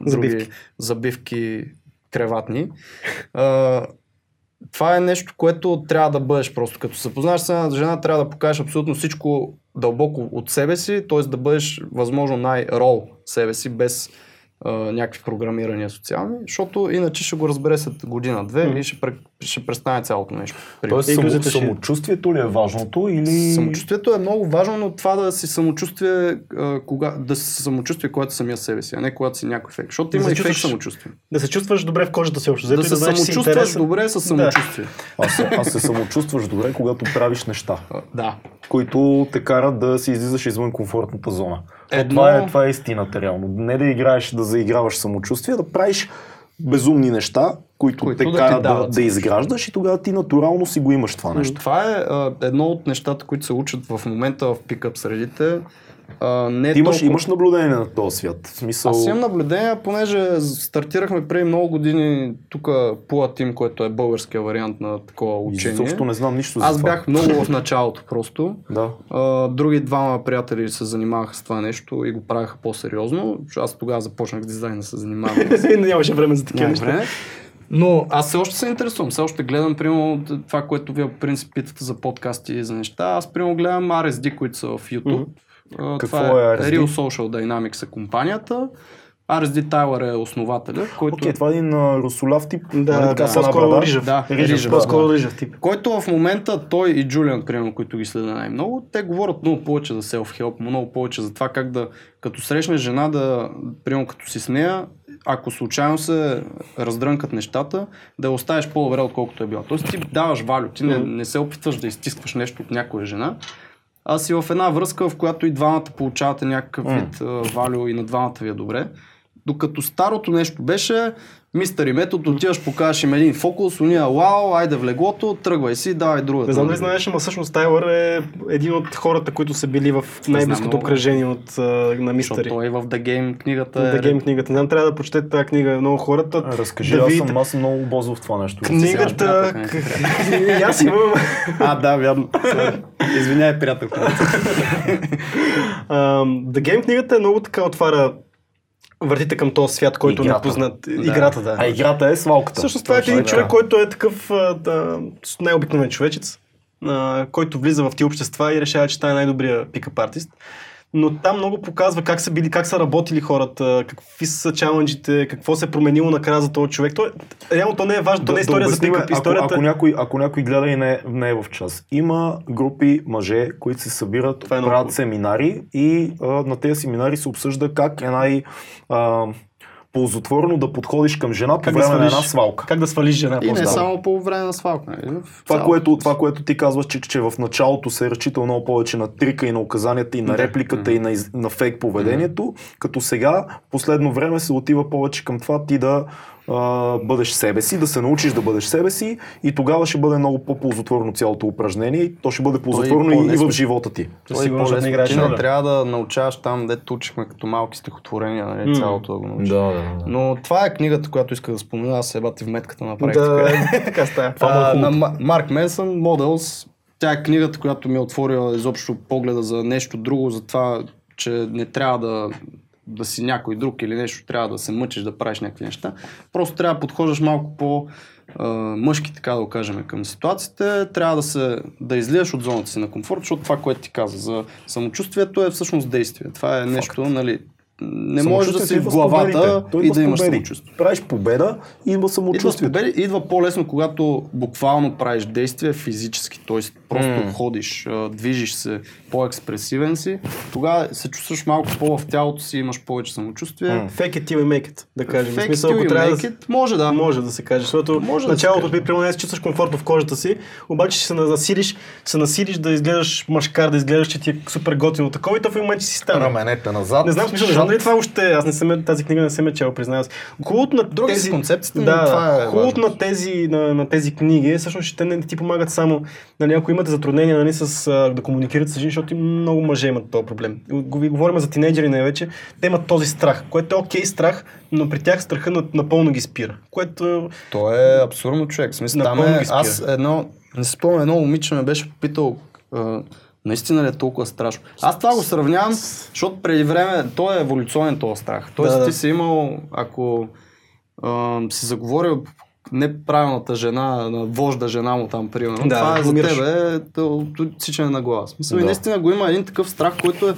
други Забивки. креватни. А, това е нещо, което трябва да бъдеш просто. Като се запознаеш с една жена, трябва да покажеш абсолютно всичко дълбоко от себе си, т.е. да бъдеш възможно най-рол себе си, без а, някакви програмирания социални, защото иначе ще го разбере след година-две и ще, ще престане цялото нещо. Тоест само, ще- самочувствието ли е важното или... Самочувствието е много важно, но това да си самочувствие, а, кога, да си самочувствие, когато самия себе си, а не когато си някой фейк. Защото Да има се и фейк чувстваш- самочувствие. Да се чувстваш добре в кожата си общо. Да и се си самочувстваш интересен. добре с самочувствие. Аз, се- аз се самочувстваш добре, когато правиш неща, Да. които те карат да си излизаш извън комфортната зона. То Едно- Това, е, това е истината реално. Не да играеш, да заиграваш самочувствие, да правиш безумни неща, които, Които те да карат да, да изграждаш и тогава ти натурално си го имаш това нещо. Това е а, едно от нещата, които се учат в момента в пикъп средите. А, не Ти имаш, толкова... имаш наблюдение на този свят. В смисъл... Аз имам наблюдение, понеже стартирахме преди много години тук Пуа Тим, което е българския вариант на такова учение. Изобщо не знам нищо за Аз това. бях много в началото просто. Да. А, други двама приятели се занимаваха с това нещо и го правеха по-сериозно. Аз тогава започнах дизайн да се занимавам. Нямаше време за такива неща. Но аз все още се интересувам. Все още гледам, примерно, това, което вие по принцип питате за подкасти и за неща. Аз, примерно, гледам RSD, които са в YouTube. А, Какво това е RSD? Real Social Dynamics е компанията. RSD Тайлър е основателя, който... Окей, това е един а, русоляв тип. Да, нали да, една по-скоро рижав. Да, рижав, по-скоро да. рижав тип. Който в момента той и Джулиан, примерно, които ги следа най-много, те говорят много повече за self-help, много повече за това как да, като срещнеш жена, да, примерно като си с нея, ако случайно се раздрънкат нещата, да я оставиш по-добре, отколкото е била. Тоест ти даваш валю, ти не, не се опитваш да изтискваш нещо от някоя жена, а си в една връзка, в която и двамата получавате някакъв вид валю и на двамата ви е добре. Докато старото нещо беше, мистер и метод, отиваш, покажеш им един фокус, уния, вау, айде в леглото, тръгвай си, давай другата. Не знам дали знаеш, ама всъщност Тайлър е един от хората, които са били в най-близкото обкръжение от, а, на Защото Мистери. той в The Game книгата The е... Game книгата. Не знам, трябва да прочетете тази книга. Много хората. Разкажи, да аз съм, аз съм много бозов в това нещо. Книгата... аз имам... А, да, вярно. Извиняй, приятел. The Game книгата е много така отваря вратите към този свят, който е Играта. непознат. Играта, да. А играта е свалката. Всъщност това е един човек, който е такъв да, най-обикновен човечец, който влиза в тия общества и решава, че той е най-добрия пикап артист. Но там много показва как са били, как са работили хората, какви са чаленджите, какво се е променило накрая за този човек. Той, реално то не е важно, то не е история за обясним, пикап. Историята... Ако, ако, някой, ако някой гледа и не, не е в час. Има групи мъже, които се събират, Това е много правят хубаво. семинари и а, на тези семинари се обсъжда как е най- а, ползотворно да подходиш към жена по Как да време на свалиш? една свалка. Как да свалиш жена? И не само по време на свалка. нали? Това което, това, което ти казваш, че, че в началото се е разчитал много повече на трика и на указанията и на Да. репликата и на, на фейк поведението, като сега, в последно време се отива повече към това ти да а, бъдеш себе си, да се научиш да бъдеш себе си и тогава ще бъде много по-ползотворно цялото упражнение и то ще бъде ползотворно и, и по-лесно. в живота ти. Той Сигурно, е защото не по-лесно. играеш не трябва да научаваш там, дето учихме като малки стихотворения, нали, М. цялото да го научиш. да, да. Но това е книгата, която исках да спомена, аз се бати в метката направих. Да, така. А, на Ма- Марк Менсън, Models, тя е книгата, която ми е отворила изобщо погледа за нещо друго, за това, че не трябва да, да си някой друг или нещо, трябва да се мъчиш да правиш някакви неща. Просто трябва да подхождаш малко по а, мъжки, така да кажем, към ситуациите. Трябва да, се, да излияш от зоната си на комфорт, защото това, което ти каза за самочувствието е всъщност действие. Това е нещо, нали, не можеш да си в идва с главата и идва да имаш самочувствие. Правиш победа и има Идва, самочувствие. победи, идва по-лесно, когато буквално правиш действия физически, т.е. просто М. ходиш, движиш се, по-експресивен си, тогава се чувстваш малко по-в тялото си, имаш повече самочувствие. М. Fake it till you make it, да кажем. Fake в смисъл, it ако till you трябва да, make it, може да. Може да се каже, защото Може да в началото ти примерно не се чувстваш комфортно в кожата си, обаче ще се насилиш, се насилиш да изгледаш мъжкар, да изгледаш, че ти е супер готино такова и то в един момент ще си стане. Раменете назад. Не знам, смисъл, не знам дали това още, аз не съм, тази книга не съм е чел, признавам се. Хубавото на Други тези... но да, това е хубавото на тези, на, на тези книги е всъщност, че те не ти помагат само, нали, ако имате затруднения нали, с, да комуникирате с жени, защото много мъже имат този проблем. Говорим за тинейджери най-вече, те имат този страх, което е окей страх, но при тях страха на- напълно ги спира. Което То е абсурдно човек. Смисъл, там е, аз едно, не спомням, едно момиче ме беше попитал, наистина ли е толкова страшно? Аз това го сравнявам, защото преди време, то е еволюционен този страх. Тоест Да, ти си имал, ако а, си заговорил неправилната жена, на вожда жена му там, примерно. Да, това е за умираш. тебе сичане на глава. Смисъл, и Да. наистина го има един такъв страх, който е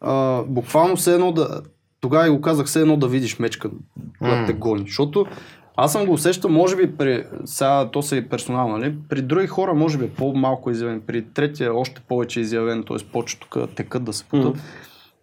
а, буквално все едно да... Тогава и го казах, все едно да видиш мечка, когато те гони. Защото аз съм го усещал, може би при... Сега то се и персонално, нали? При други хора може би е по-малко изявен, при третия още повече изявен, т.е. почва тук текат да се путат.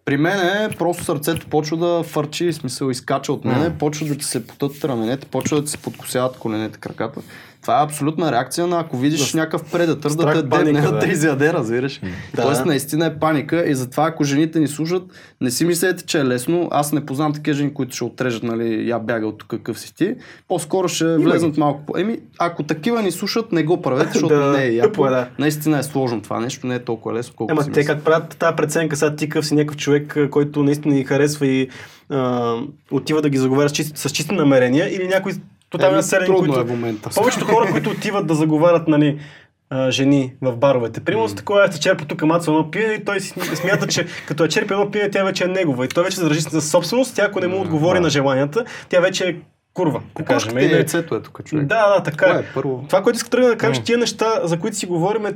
При мен е просто сърцето почва да фърчи, смисъл изкача от мене, почва да ти се потът раменете, почва да ти се подкосяват коленете, краката. Това е абсолютна реакция на ако видиш някакъв предатър да те дебне, да да. те изяде, разбираш. Да. Тоест наистина е паника и затова ако жените ни слушат, не си мислете, че е лесно. Аз не познавам такива жени, които ще отрежат, нали, я бяга от тук какъв си ти. По-скоро ще влезнат малко по... Еми, ако такива ни слушат, не го правете, защото Да, не е яко. е, да. Наистина е сложно това нещо, не е толкова лесно, колкото Ема си те мислят. как правят тази преценка, сега ти къв си някакъв човек, който наистина ни харесва и а, отива да ги заговаря с чисти, с чисти намерения или някой тотално населен, трудно които... е в момента. Повечето хора, които отиват да заговарят, нали, а, жени в баровете. Примерно с такова, аз черпа тук маца едно пиене и той смята, че като е черпи едно пиене, тя вече е негова. И той вече се държи за собственост, тя ако не му отговори на желанията, тя вече е курва. Да кажем. Не- яйцето е тук, човек. Да, да, така Това е. е първо. Това, което иска тръгна да кажа, че тия неща, за които си говорим,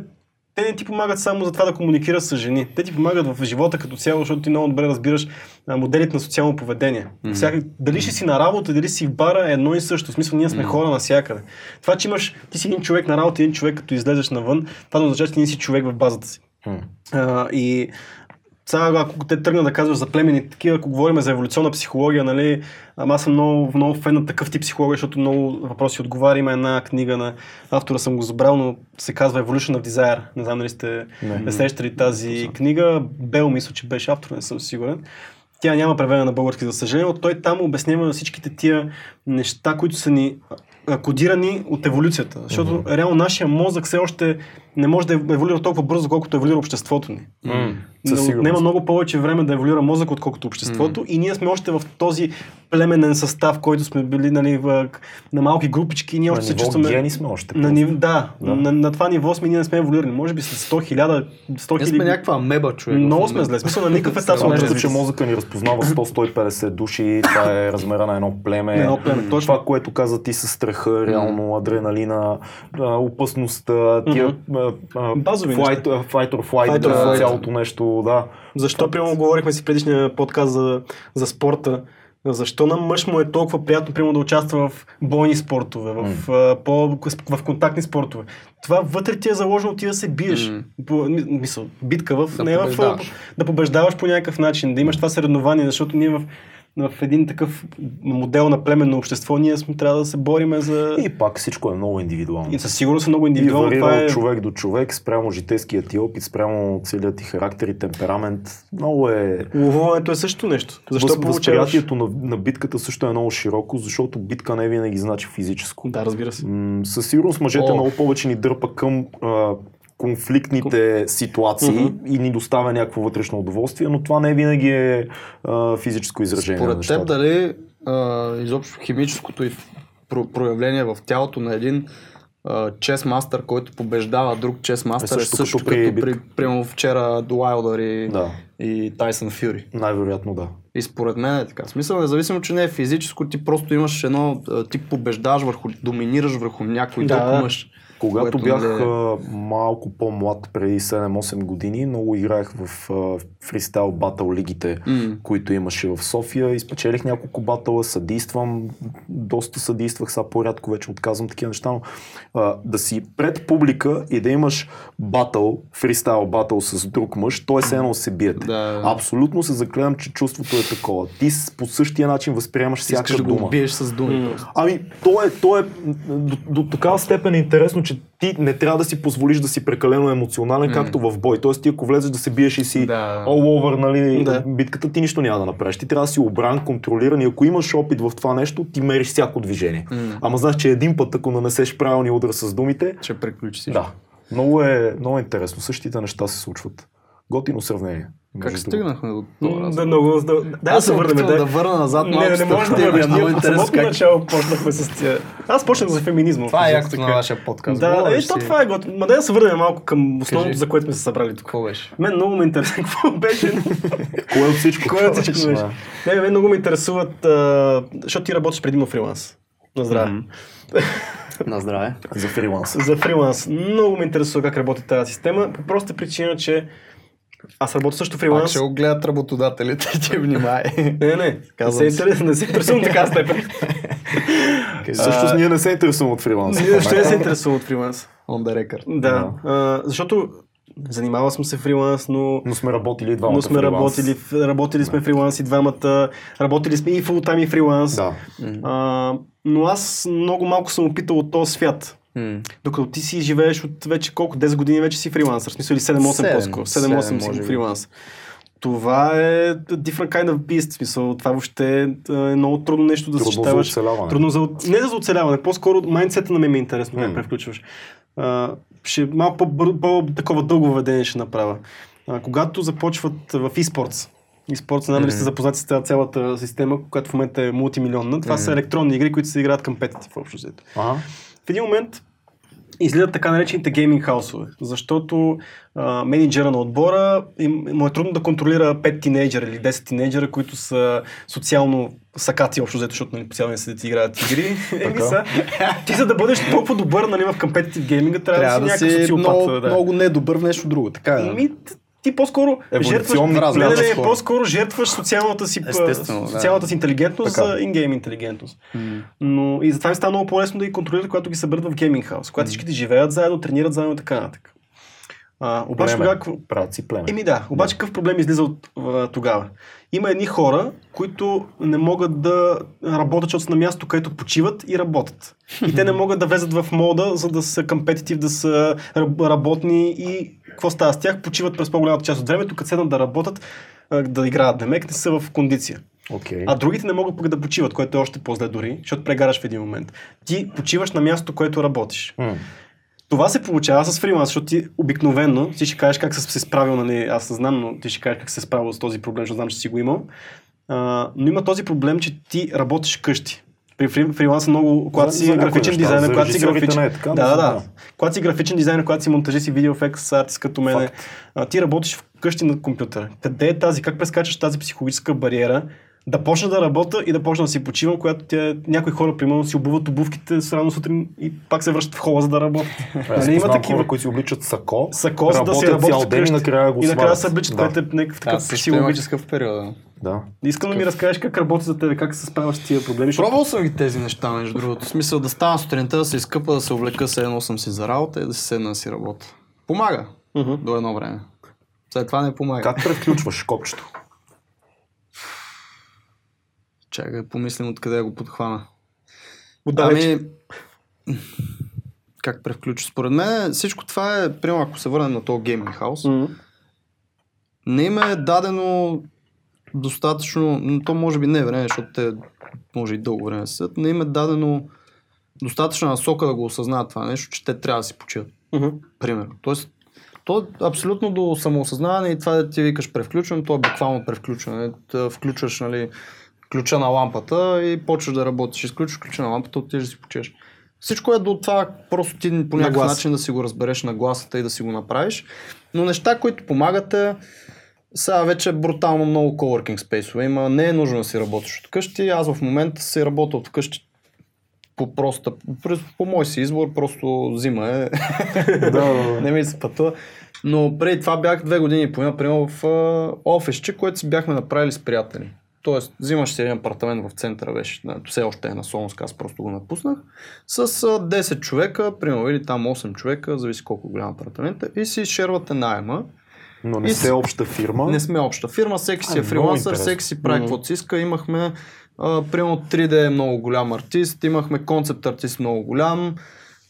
те не ти помагат само за това да комуникираш с жени. Те ти помагат в живота като цяло, защото ти много добре разбираш а, моделите на социално поведение. Mm-hmm. Всяка, дали ще си на работа, дали си в бара, е едно и също. В смисъл, ние сме mm-hmm. хора навсякъде. Това, че имаш, ти си един човек на работа, един човек, като излезеш навън, това не означава, че ти не си човек в базата си. А, и сега, ако те тръгнат да казваш за племени такива, ако говорим за еволюционна психология, нали, аз съм много, много фен на такъв тип психология, защото много въпроси отговаря. Има една книга на автора, съм го забрал, но се казва Evolution of Desire. Не знам дали сте не, не срещали тази книга. Бел мисля, че беше автор, не съм сигурен. Тя няма преведена на български, за съжаление, но той там обяснява всичките тия неща, които са ни кодирани от еволюцията. Защото mm-hmm. реално нашия мозък все още не може да еволюира толкова бързо, колкото еволюира обществото ни. Със Но. Няма много повече време да еволюира мозък, отколкото обществото. И ние сме още в този племенен състав, който сме били нали, в, на малки групички. и Ние На още се чувстваме. гени сме още. На, нив... да, да. На, на, това ниво сме, ние не сме еволюирани. Може би след 100 хиляда, 100 Ние сме хиляди. някаква амеба, човек. Много сме зле. Смисъл на никакъв етап сме развити. че мозъка ни разпознава 100-150 души, това е размера на едно племе. На едно племе, точно. Това, което каза ти с страха, реално, адреналина, опасността, тия Базови flight, а, fight or flight, Fight or да, flight. цялото нещо, да. Защо, примерно, говорихме си в предишния подкаст за, за спорта, защо на мъж му е толкова приятно, примерно, да участва в бойни спортове, в, а, по, в контактни спортове? Това вътре ти е заложено ти да се биеш. М. По, мисъл, битка в, Да не в, побеждаваш. да побеждаваш по някакъв начин, да имаш това съревнование, защото ние в, в един такъв модел на племенно общество, ние сме, трябва да се бориме за... И пак всичко е много индивидуално. И със сигурност е много И индивидуално. варира Това е... от човек до човек, спрямо житейския ти опит, спрямо целият ти характер и темперамент. Много е... Ловуването е също нещо. Защо Въз- получаваш... Възприятието на, на битката също е много широко, защото битка не винаги значи физическо. Да, разбира се. М, със сигурност мъжете О. много повече ни дърпа към а, конфликтните ситуации Мгм. и ни доставя някакво вътрешно удоволствие, но това не винаги е а, физическо изражение Според теб дали а, изобщо химическото и про- проявление в тялото на един чес мастър, който побеждава друг чес мастър, е също също, като като при при, примерно вчера Уайлдър и, Да, и Тайсън Фюри. най-вероятно да. И според мен е така. В смисъл, независимо, че не е физическо, ти просто имаш едно, ти побеждаваш върху, доминираш върху някой Да, друг да. Когато което, бях нали, а, малко по-млад, преди 7-8 години, много играех в фристайл батъл лигите, М. които имаше в София. Изпечелих няколко батъла, съдействам, доста съдействах, сега по-рядко вече отказвам такива неща, но а, да си пред публика и да имаш батъл, фристайл батъл с друг мъж, той се едно се биете. Да. Абсолютно се заклевам, че чувството е такова. Ти по същия начин възприемаш Искаш всяка да го дума. убиеш с думи. просто. Ами, то е, то е до, до такава степен е интересно, че ти не трябва да си позволиш да си прекалено емоционален, както в бой. Тоест, ти ако влезеш да се биеш и си Да. all over, нали, Да. битката, ти нищо няма да направиш. Ти трябва да си обран, контролиран и ако имаш опит в това нещо, ти мериш всяко движение. М. Ама знаеш, че един път, ако нанесеш правилния удар с думите, Ще приключи всичко. да. Много е, много е интересно. Същите неща се случват. Готино сравнение. Как стигнахме до това? Да, много, да, да, Аз се върнем. върнем да върна назад малко. Не, не, не може да върнеш. много интересно самото как начало почнахме с тия. Аз почнах за феминизма. Това е якото на така. вашия подкаст. Да, е, то това е готино. Ма да се върнем малко към основното, Кажи. за което сме се събрали тук. Какво беше? Мен много ме интересува какво беше. Кое от всичко? Кое от всичко Да. беше? Не, мен много ме интересуват, защото ти работиш предимно фриланс. На здраве. На здраве. За фриланс. За фриланс. Много ме интересува как работи тази система, по проста причина, че аз работя също Пак фриланс. ще го гледат работодателите, че внимай. Не, не, не Казвам се, интерес, не се интересувам така степен. Всъщност ние не се интересуваме от фриланс. Ние ще не се интересувам от фриланс. On the record. Да, а, защото занимавал съм се фриланс, но Но сме работили двамата но сме фриланс. работили, работили сме фриланс и двамата, работили сме и фултайм и фриланс. Да. А, но аз много малко съм опитал от този свят. Докато ти си живееш от вече колко, 10 години вече си фрилансър. В смисъл или 7-8 Седем. по-скоро. Седем, 7-8 си може би. фриланс. Това е different kind of beast. В Смисъл, това въобще е много трудно нещо да Трудно за съчетаваш. оцеляване. Трудно за, не за оцеляване, по-скоро майндсета на мен ми е интересно как М. превключваш. А, ще малко по, по, такова дълго въведение ще направя. А, когато започват в eSports, eSports, знам дали сте запознати с тази цялата система, която в момента е мултимилионна. Това са електронни игри, които се играят към петите в общо взето. Ага. В един момент излизат така наречените гейминг хаусове, защото а, менеджера на отбора им, му е трудно да контролира 5 тинейджера или 10 тинейджера, които са социално сакати общо взето, защото нали, по цял ден седят и играят игри. Еми са, ти за да бъдеш толкова добър нали, в компетитив гейминга, трябва, Трябва да да си някакъв си много, да. много недобър в нещо друго. Така е. да. Ми, ти по-скоро жертваш, не, не, не, по-скоро жертваш социалната си, социалната си интелигентност Така. за ингейм интелигентност. М. Но и затова ми става много по-лесно да ги контролират, когато ги съберат в гейминг хаус, когато всичките живеят заедно, тренират заедно и така нататък. А, обаче Племе. тогава... Правят си племе. Еми да, обаче какъв проблем излиза от а, тогава? Има едни хора, които не могат да работят, защото са на място, където почиват и работят. И те не могат да влезат в мода, за да са компетитив, да са раб- работни и какво става с тях? Почиват през по-голямата част от времето, като седнат да работят, да играят демек, не са в кондиция. Окей. А другите не могат пък да почиват, което е още по-зле дори, защото прегараш в един момент. Ти почиваш на мястото, което работиш. М. Това се получава с фриланс, защото ти обикновено, ти ще кажеш как се се справил, нали, аз не знам, но ти ще кажеш как се справил с този проблем, защото знам, че си го имал. А, но има този проблем, че ти работиш къщи. При фриланса много, когато За- си за графичен дизайнер, за когато си графичен... е така, да, да. Когато си графичен дизайнер, когато си монтажист и видеоефект, артист като мене, а, ти работиш вкъщи на компютъра. Къде е тази, как прескачаш тази психологическа бариера, да почна да работя и да почна да си почивам, когато тя, някои хора, примерно, си обуват обувките с рано сутрин и пак се връщат в хола, за да работят. Нали, има познавам такива хора, които си обличат сако, сако, за да си работят цял ден и накрая го И накрая се обличат, Да. което е някакъв такъв имах психологически. такъв период. да. Да. Искам да ми разкажеш как работи за тебе, как се справяш с тия проблеми. Пробвал съм ги тези неща, между другото. В смисъл да стана сутринта, да се изкъпа, да се облека, се едно съм си за работа и да си седна да си работя. Помага. Мгм. До едно време. След това не помага. Как превключваш копчето? Чакай да помислим откъде го подхвана. Отдалеч. Ами, как превключиш? Според мен всичко това е, примерно ако се върнем на този гейминг хаус, не им е дадено достатъчно, но то може би не е време, защото те може и дълго време седят, не им е дадено достатъчна насока да го осъзнаят това нещо, че те трябва да си почиват. Мгм. Примерно. Тоест, то е абсолютно до самоосъзнаване и това да ти викаш превключване, то е буквално превключване. Та включваш нали, ключа на лампата и почваш да работиш. Изключваш ключа на лампата, отиваш да си почеш. Всичко е до това, просто ти по някакъв глас. начин да си го разбереш на гласата и да си го направиш. Но неща, които помагат е, сега вече брутално много coworking спейсове има. Не е нужно да си работиш от къщи. Аз в момента си работя от къщи по проста, по, мой си избор, просто зима е. да. не ми се пътува. Но преди това бях две години и половина, примерно в а, офисче, което си бяхме направили с приятели. Тоест, взимаш си един апартамент в центъра, беше, все още е на Солонска, аз просто го напуснах, с а, 10 човека, примерно, или там 8 човека, зависи колко голям апартамент е, и си шервате найема. Но не сте обща фирма. Не сме обща фирма, всеки си е фрилансър, всеки си прави каквото си иска. Имахме, а, примерно 3D е много голям артист, имахме концепт артист много голям,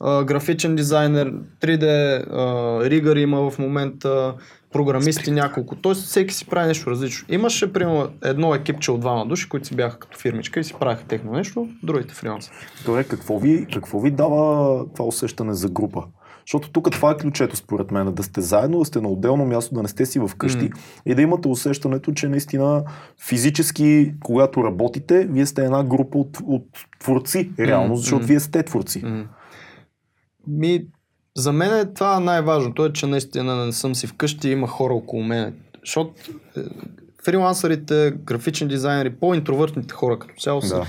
а, графичен дизайнер, 3D а, ригър има в момента, програмисти няколко. Тоест всеки си прави нещо различно. Имаше, примерно, едно екипче от двама души, които си бяха като фирмичка и си правиха техно нещо, другите фрилансър. Добре, какво ви, какво ви дава това усещане за група? Защото тук това е ключето според мен, да сте заедно, да сте на отделно място, да не сте си вкъщи М. и да имате усещането, че наистина физически, когато работите, вие сте една група от, от творци, реално, М, защото м. вие сте творци. М. Ми, за мен е това най-важното е, че наистина не съм си вкъщи, има хора около мен. Защото е, фрилансърите, графични дизайнери, по-интровъртните хора като цяло са Да.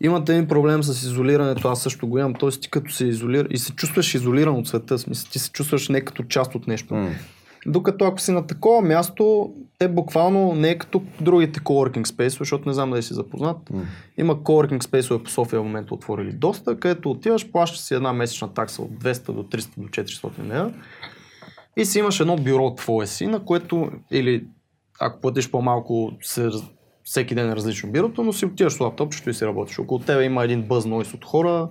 имате един проблем с изолирането, аз също го имам, т.е. ти като се изолира и се чувстваш изолиран от света, смисъл, ти се чувстваш не като част от нещо. М. Докато ако си на такова място, те буквално не е като другите coworking space, защото не знам дали си запознат. М. Има coworking space по София в момента отворили доста, където отиваш, плащаш си една месечна такса от 200 до 300 до 400 лева и си имаш едно бюро твое си, на което или ако платиш по-малко, се, всеки ден е различно бюрото, но си отиваш с лаптопчето и си работиш. Около тебе има един бъз нойс от хора.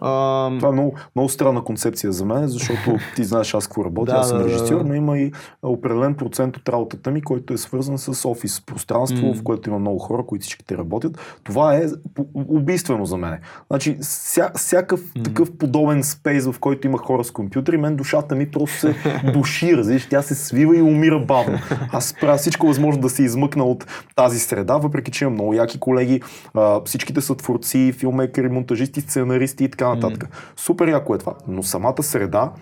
А, Това е много, много странна концепция за мен, защото ти знаеш аз какво работя, Да, аз съм да, режисьор, да. но има и определен процент от работата ми, който е свързан с офис пространство, М. в което има много хора, които всичките работят. Това е убийствено за мен. Значи, ся, всякакъв такъв подобен спейс, в който има хора с компютри, мен душата ми просто се души, разбираш, тя се свива и умира бавно. Аз правя всичко възможно да се измъкна от тази среда, въпреки че имам много яки колеги, а, всичките са творци, филмейкери, монтажисти, сценаристи и така нататък. Супер яко е това, но самата среда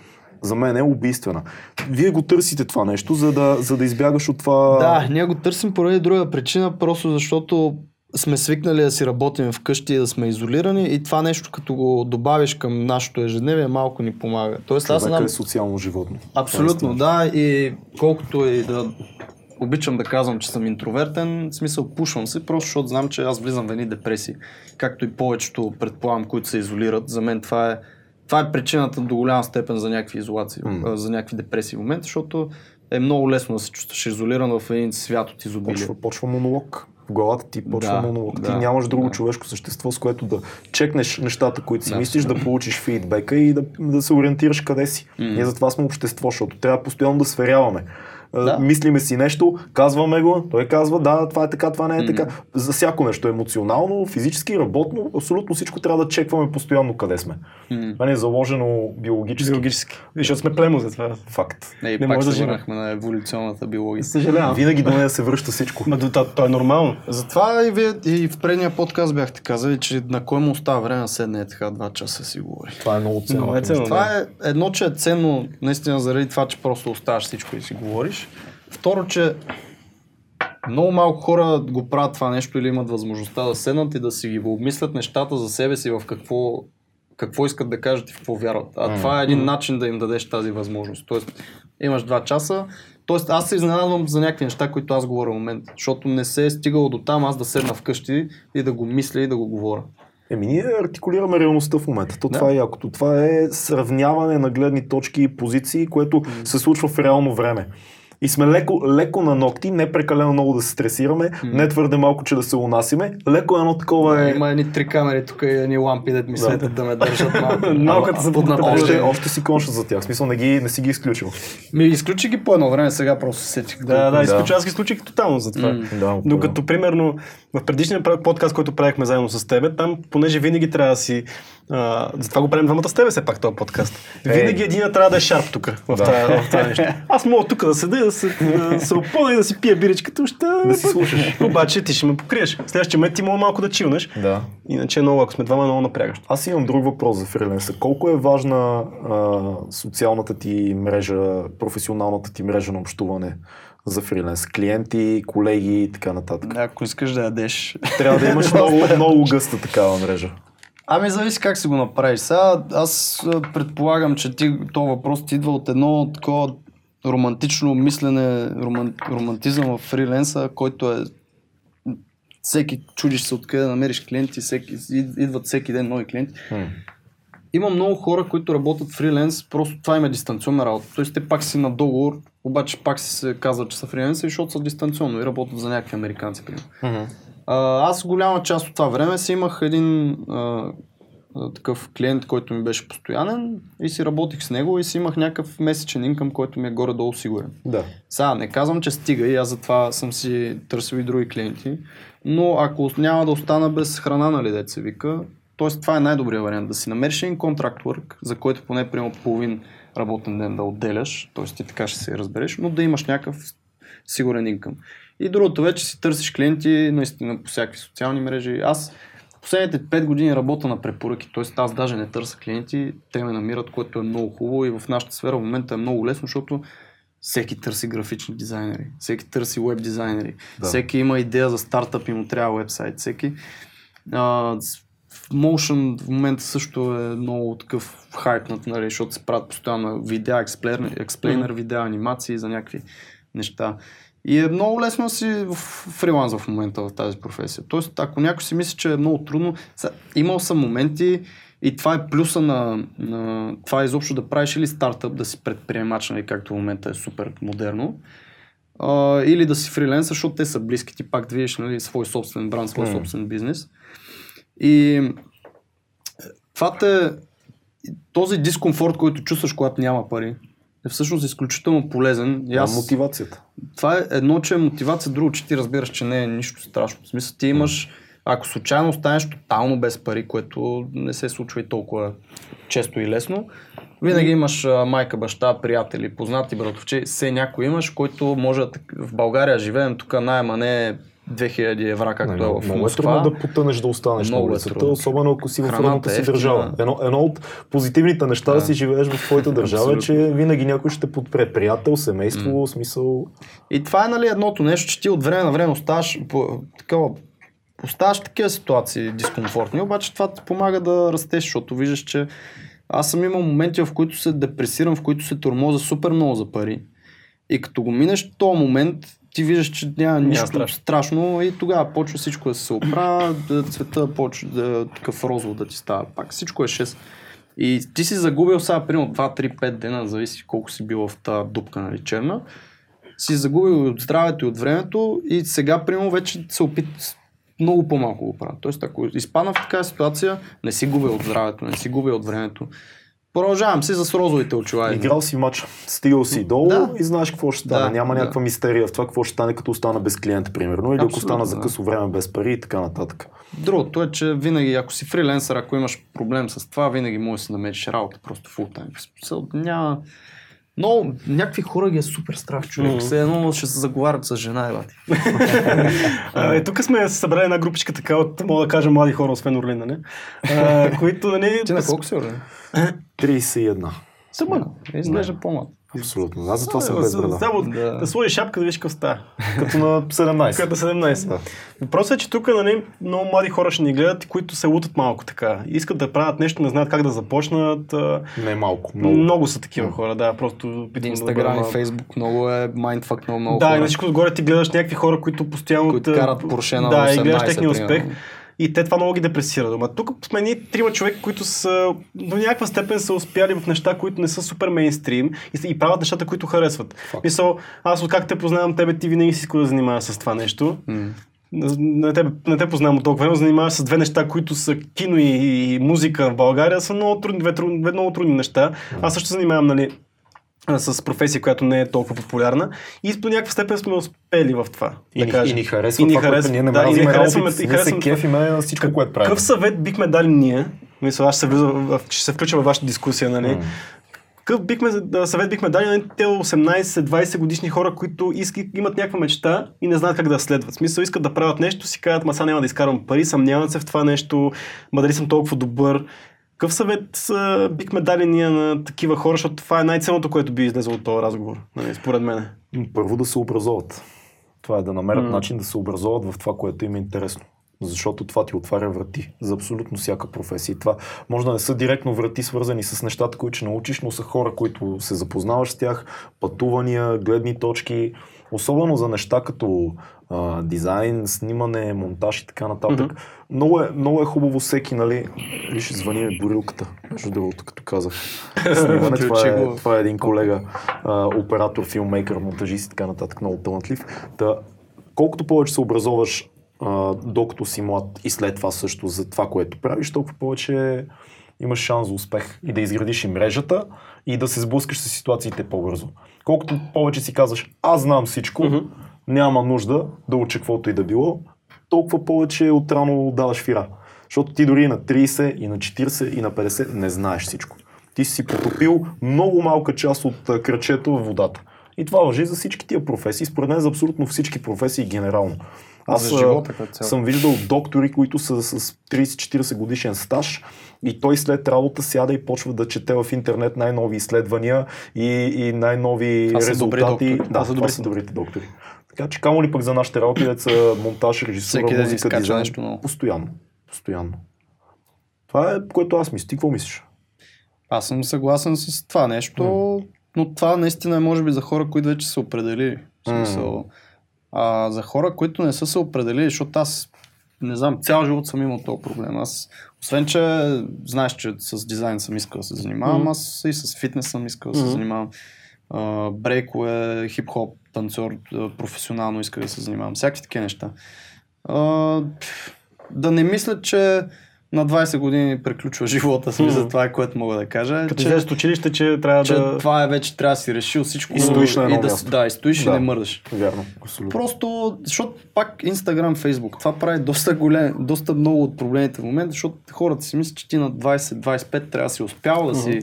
за мен е убийствена. Вие го търсите това нещо, за да, за да избягаш от това. Да, ние го търсим поради друга причина, просто защото сме свикнали да си работим вкъщи и да сме изолирани и това нещо като го добавиш към нашето ежедневие малко ни помага. Тоест аз Човека знам... е социално животно. Абсолютно, да. И колкото и да обичам да казвам, че съм интровертен, в смисъл пушвам се, просто защото знам, че аз влизам в едни депресии. Както и повечето, предполагам, които се изолират. За мен това е, това е причината до голяма степен за някакви изолации, а, за някакви депресии в момента, защото е много лесно да се чувстваш изолиран в един свят от изобилие. Почва, почва монолог. В главата ти почва Да, монолог. Ти да, нямаш друго да. човешко същество, с което да чекнеш нещата, които си Да, мислиш, да получиш фидбека и да, да се ориентираш къде си. Ние затова сме общество, защото трябва постоянно да сверяваме. Да. Мислиме си нещо, казваме го, той казва да, това е така, това не е така. За всяко нещо, емоционално, физически, работно, абсолютно всичко трябва да чекваме постоянно къде сме. М. Това не е заложено биологически. Биологически. Защото сме племо за това. Факт. Не, и Не пак може да върнахме на еволюционната биология. Съжалявам. Винаги до нея се връща всичко. Ма до- то, е нормално. Затова и вие и в предния подкаст бяхте казали, че на кой му остава време да седне е така два часа си говори. Това е много ценно. Много е ценно. Това е едно, че е ценно наистина заради това, че просто оставаш всичко и си говориш. Второ, че много малко хора го правят това нещо или имат възможността да седнат и да си ги обмислят нещата за себе си в какво, какво искат да кажат и в какво вярват. А това е един начин да им дадеш тази възможност. Тоест, имаш два часа. Тоест, аз се изненадвам за някакви неща, които аз говоря в момента. Защото не се е стигало до там аз да седна вкъщи и да го мисля и да го говоря. Еми, ние артикулираме реалността в момента. То Да. това е якото. Това е сравняване на гледни точки и позиции, което се случва в реално време. И сме леко, леко на ногти, не прекалено много да се стресираме, не твърде малко, че да се унасиме. Леко едно такова е... Има едни три камери тук и едни лампи, да ми светят да ме държат малко. Малката са под. Още, още си конша за тях. В смисъл, не, ги, не си ги изключил. Ми изключи ги по едно време, сега просто се сетих. Да, да, Да. изключи, аз ги изключих тотално за това. Да, Докато, примерно, в предишния подкаст, който правихме заедно с тебе, там, понеже винаги трябва да си... А, затова го правим двамата с тебе, все пак, този подкаст. Винаги един трябва да е шарп тук, в, Да. това, нещо. Аз мога тук да седа и да се, да се опъна и да си пия биричката, ще... Да си слушаш. Обаче ти ще ме покриеш. Следващия момент ти мога малко да чилнеш. Да. Иначе е много, ако сме двама, е много напрягащо. Аз имам друг въпрос за фриленса. Колко е важна а, социалната ти мрежа, професионалната ти мрежа на общуване за фриленс? Клиенти, колеги и така нататък. Ако искаш да ядеш. Трябва да имаш много, много гъста такава мрежа. Ами зависи как си го направиш. Сега аз предполагам, че ти, то въпрос ти идва от едно такова романтично мислене, роман, романтизъм в фриленса, който е всеки чудиш се откъде да намериш клиенти, всеки, ид- идват всеки ден нови клиенти. Има много хора, които работят фриленс, просто това им е дистанционна работа. Тоест те пак си на договор, обаче пак си се казват, че са фриленсери, защото са дистанционно и работят за някакви американци. Примерно. А, аз голяма част от това време си имах един а, такъв клиент, който ми беше постоянен и си работих с него и си имах някакъв месечен инкъм, който ми е горе-долу сигурен. Да. Сега не казвам, че стига и аз затова съм си търсил и други клиенти, но ако няма да остана без храна, нали дете се вика, т.е. това е най-добрият вариант, да си намериш един контракт work, за който поне примерно половин работен ден да отделяш, т.е. ти така ще се разбереш, но да имаш някакъв сигурен инкъм. И другото вече си търсиш клиенти наистина по всякакви социални мрежи. Аз последните 5 години работя на препоръки, т.е. аз даже не търся клиенти, те ме намират, което е много хубаво и в нашата сфера в момента е много лесно, защото всеки търси графични дизайнери, всеки търси веб дизайнери, Да. всеки има идея за стартъп и му трябва вебсайт, всеки. А, Motion в момента също е много такъв хайпнат, нали, защото се правят постоянно видеа, експлейнер, експлейнер видеа, анимации за някакви неща. И е много лесно да си фриланс в момента в тази професия. Тоест, ако някой си мисли, че е много трудно, имал съм моменти и това е плюса на, на това изобщо да правиш или стартъп, да си предприемач, нали, както в момента е супер модерно, а, или да си фриленсър, защото те са близки, ти пак движиш нали, свой собствен бранд, свой М. собствен бизнес. И това те, този дискомфорт, който чувстваш, когато няма пари, е всъщност изключително полезен. И А аз, мотивацията. това е едно, че е мотивация, друго, че ти разбираш, че не е нищо страшно. В смисъл, ти имаш, ако случайно останеш тотално без пари, което не се случва и толкова често и лесно, винаги имаш а, майка, баща, приятели, познати, братовче, все някой имаш, който може да... В България живеем, тук найема не е 2000 евра, както Не, е много, в много е трудно да потънеш да останеш Много на е улицата, трудно. особено ако си в родната е си ефтина. държава. Едно, едно от позитивните неща да. Да. си живееш в твоята държава е, че винаги някой ще те подпре. Приятел, семейство, смисъл. И това е нали, едното нещо, че ти от време на време оставаш по, такова, оставаш в такива ситуации дискомфортни, обаче това ти помага да растеш, защото виждаш, че аз съм имал моменти, в които се депресирам, в които се тормоза супер много за пари. И като го минеш този момент, ти виждаш, че няма нищо страшно. страшно. и тогава почва всичко да се оправя, да цвета почва да такъв розово да ти става пак. Всичко е 6. И ти си загубил сега, примерно 2, 3, 5 дена, зависи колко си бил в тази дупка, нали, черна си загубил и от здравето и от времето и сега, примерно, вече се опит много по-малко го правя. Тоест, ако изпадна в такава ситуация, не си губя от здравето, не си губя от времето. Продължавам си с розовите очила. Играл си матч, стигал си долу Да. и знаеш какво ще стане. Да, Няма да. някаква мистерия в това какво ще стане, като остана без клиент, примерно. Или ако Абсолютно, стана за късо време без пари и така нататък. Другото е, че винаги, ако си фриленсър, ако имаш проблем с това, винаги можеш да си намериш работа просто фул тайм. В смисъл, няма... Но някакви хора ги е супер страх, човек. Мгм. Все едно ще се заговарят с жена, бати. А, е, тук сме събрали една групичка така от, мога да кажа, млади хора, освен Орлин, нали? А, които, нали... Ти на колко си, Орлин? 31. Само, Изглежда по-млад. Абсолютно. Аз затова съм без брада. Само Да. да сложиш шапка да видиш какъв става. Като на 17. Като 17. Да. Въпросът е, че тук нали, много млади хора ще ни гледат, които се лутат малко така. Искат да правят нещо, не знаят как да започнат. Не малко. Много, Много. са такива хора, да. Просто питам да Инстаграм и. Фейсбук много е майндфак много много Да, и хора. на всичко отгоре ти гледаш някакви хора, които постоянно... Които карат Porsche на Да, и 18, гледаш техния успех. примерно. И те това много ги депресира. Ама тук сме ние трима човека, които са до някаква степен са успяли в неща, които не са супер мейнстрим и, и правят нещата, които харесват. Мисъл, аз от как те познавам тебе, ти винаги си искал да занимаваш с това нещо. М. Не те, не те познавам от толкова време, занимаваш с две неща, които са кино и, и музика в България, са много трудни, две, трудни, две много трудни неща. Аз също занимавам, нали, с професия, която не е толкова популярна. И до някаква степен сме успели в това. И, да ни, кажем. и ни харесва И ни харесва- ние не да, и ни харесваме- и харесваме- кефиме на всичко, което правим. Какъв съвет бихме дали ние? Мисля, аз ще се, влиза ще се включа във вашата дискусия, нали? Какъв бихме, да, съвет бихме дали на те 18-20 годишни хора, които иски, имат някаква мечта и не знаят как да следват? В смисъл, искат да правят нещо, си казват, ма сега няма да изкарвам пари, съмняват се в това нещо, ма дали съм толкова добър. Какъв съвет а, бихме дали ние на такива хора, защото това е най-ценното, което би излезло от този разговор, нали, според мен. Първо да се образоват. Това е да намерят М. начин да се образоват в това, което им е интересно. Защото това ти отваря врати за абсолютно всяка професия. И това може да не са директно врати, свързани с нещата, които ще научиш, но са хора, които се запознаваш с тях, пътувания, гледни точки, особено за неща като а, дизайн, снимане, монтаж и така нататък. Мгм. Много, е, много е хубаво всеки, нали, виж, звъни ми бурилката, между другото, като казах. Снимане, това, е, това е един колега, а, оператор, филмейкър, монтажист и така нататък, много талантлив. Та, колкото повече се образоваш, а, докато си млад и след това също за това, което правиш, толкова повече имаш шанс за успех и да изградиш и мрежата и да се сблъскаш с ситуациите по-бързо. Колкото повече си казваш, аз знам всичко, Мгм. няма нужда да уча каквото и да било, толкова повече отрано даваш фира. Защото ти дори на 30, и на 40, и на 50 не знаеш всичко. Ти си потопил много малка част от кръчето в водата. И това въжи за всички тия професии, според мен за абсолютно всички професии генерално. Аз За живота съм виждал доктори, които са с 30-40 годишен стаж и той след работа сяда и почва да чете в интернет най-нови изследвания и, и най-нови Това са резултати. доктори. Да, са това са добрите доктори. Така че камо ли пък за нашите работи, деца монтаж, режисура, Всеки музика, изкача дизайн, нещо ново. постоянно. Постоянно. Това е което аз мисля. Ти какво мислиш? Аз съм съгласен с това нещо, но това наистина е може би за хора, които вече са определили. В смисъл, а, за хора, които не са се определили, защото аз не знам, цял живот съм имал този проблем. Аз, освен, че знаеш, че с дизайн съм искал да се занимавам, Мгм. аз и с фитнес съм искал да се Мгм. занимавам. Брейкове, хип-хоп, танцор, професионално исках да се занимавам. Всякакви такива неща. Пф, да не мисля, че на 20 години приключва живота си, за това е което мога да кажа. Като че, от училище, че трябва че да... това е вече трябва да си решил всичко. И стоиш на едно и да, място. да, и стоиш Да. и не мърдаш. Вярно, абсолютно. Просто, защото пак Instagram, Facebook, това прави доста, голем, доста много от проблемите в момента, защото хората си мислят, че ти на 20-25 трябва да си успял да си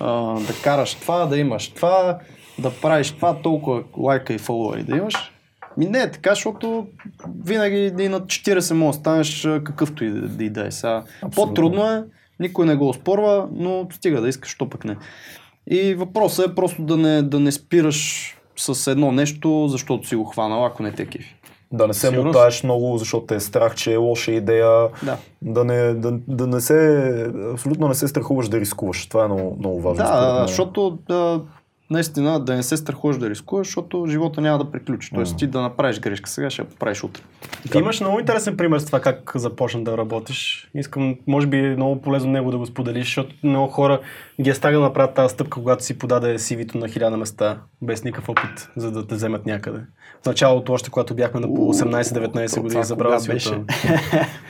а, да караш това, да имаш това, да правиш това, толкова лайка и фолуари да имаш. Ми не е така, защото винаги и на 40 може да станеш какъвто и да, и да е. Сега, по-трудно е, никой не го оспорва, но стига да искаш, то пък не. И въпросът е просто да не, да не спираш с едно нещо, защото си го хванал, ако не те кефи. Да не се Сигурно. мутаеш много, защото те е страх, че е лоша идея. Да. Да не, да, да не се, абсолютно не се страхуваш да рискуваш. Това е много, много важно. Да, защото да, наистина да не се страхуваш да рискуваш, защото живота няма да приключи. Тоест ти да направиш грешка сега, ще я поправиш утре. Ти имаш много интересен пример с това как започна да работиш. Искам, може би е много полезно него да го споделиш, защото много хора да направят тази стъпка, когато си подаде CV-то на хиляда места, без никакъв опит, за да те вземат някъде. В началото, още когато бяхме на по 18-19 това години, забравя си беше?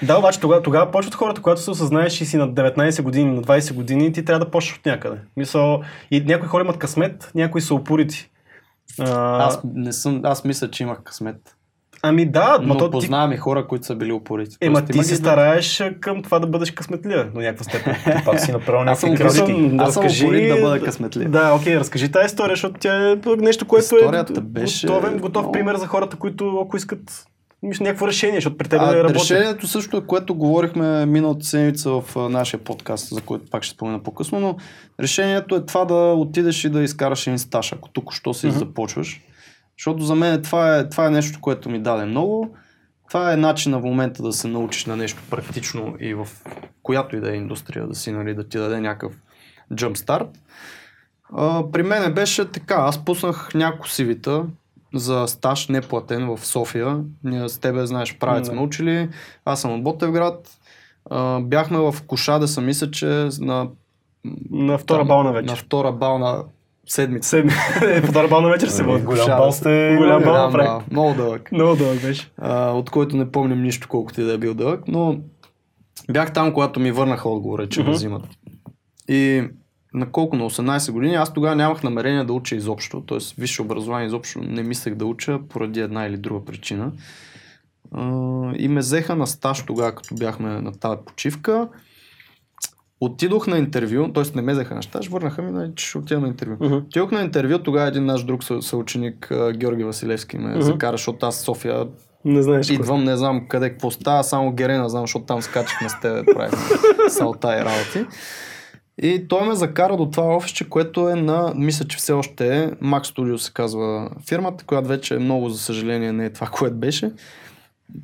Да, обаче тогава, тогава почват хората, когато се осъзнаеш и си на 19 години, на 20 години, ти трябва да почнеш от някъде. Мисъл, и някои хора имат късмет, някои са упорити. А, Аз не съм, аз мисля, че имах късмет. Ами да, Но но то ти, познавам и хора, които са били упорити. Ема ти има се стараеш към това да бъдеш късметлия до някаква степен. Пак си направил някакви. Мисъл, Аз съм упорит да бъда късметлив. Да, окей, разкажи тази история, защото тя е нещо, което Историята е беше готовен, готов много- пример за хората, които ако искат имаш някакво решение, защото при теб А, е работи. решението също е, което говорихме миналата седмица в нашия подкаст, за който пак ще спомена по-късно, но решението е това да отидеш и да изкараш един стаж, ако тук що си Мгм. започваш. Защото за мен това е, това е нещо, което ми даде много. Това е начин в момента да се научиш на нещо практично и в която и да е индустрия, да си, нали, да ти даде някакъв jump start. А, при мен беше така, аз пуснах няколко сивита за стаж неплатен в София. Ние с тебе, знаеш, правец сме учили. Аз съм от Ботевград. Бяхме в Кошада, съм мисля, че на, На втора там, бална на вечер. втора бална седмица. Седми. Е, Втора бална вечер се води. Голям бал сте. Голям бал. Бал, много дълъг. Много дълъг беше. а, от който не помням нищо, колкото и да е бил дълъг, но бях там, когато ми върнаха отговора, че ме взимат. И на колко? На 18 години аз тогава нямах намерение да уча изобщо, т.е. висше образование изобщо не мислех да уча поради една или друга причина. А, и ме взеха на стаж тогава, като бяхме на тази почивка. Отидох на интервю, т.е. не ме взеха на стаж, върнаха ми, нали, че ще отида на интервю. Мгм. Отидох на интервю, тогава един наш друг съ- съученик, Георги Василевски, ме Мгм. закара, защото аз София Не знаеш. Идвам, не знам къде какво става, само Герена знам, защото там скачихме с тебе, правихме салта и работи. И той ме закара до това офисче, което е на, мисля, че все още е, Mac Studio се казва фирмата, която вече е много, за съжаление, не е това, което беше.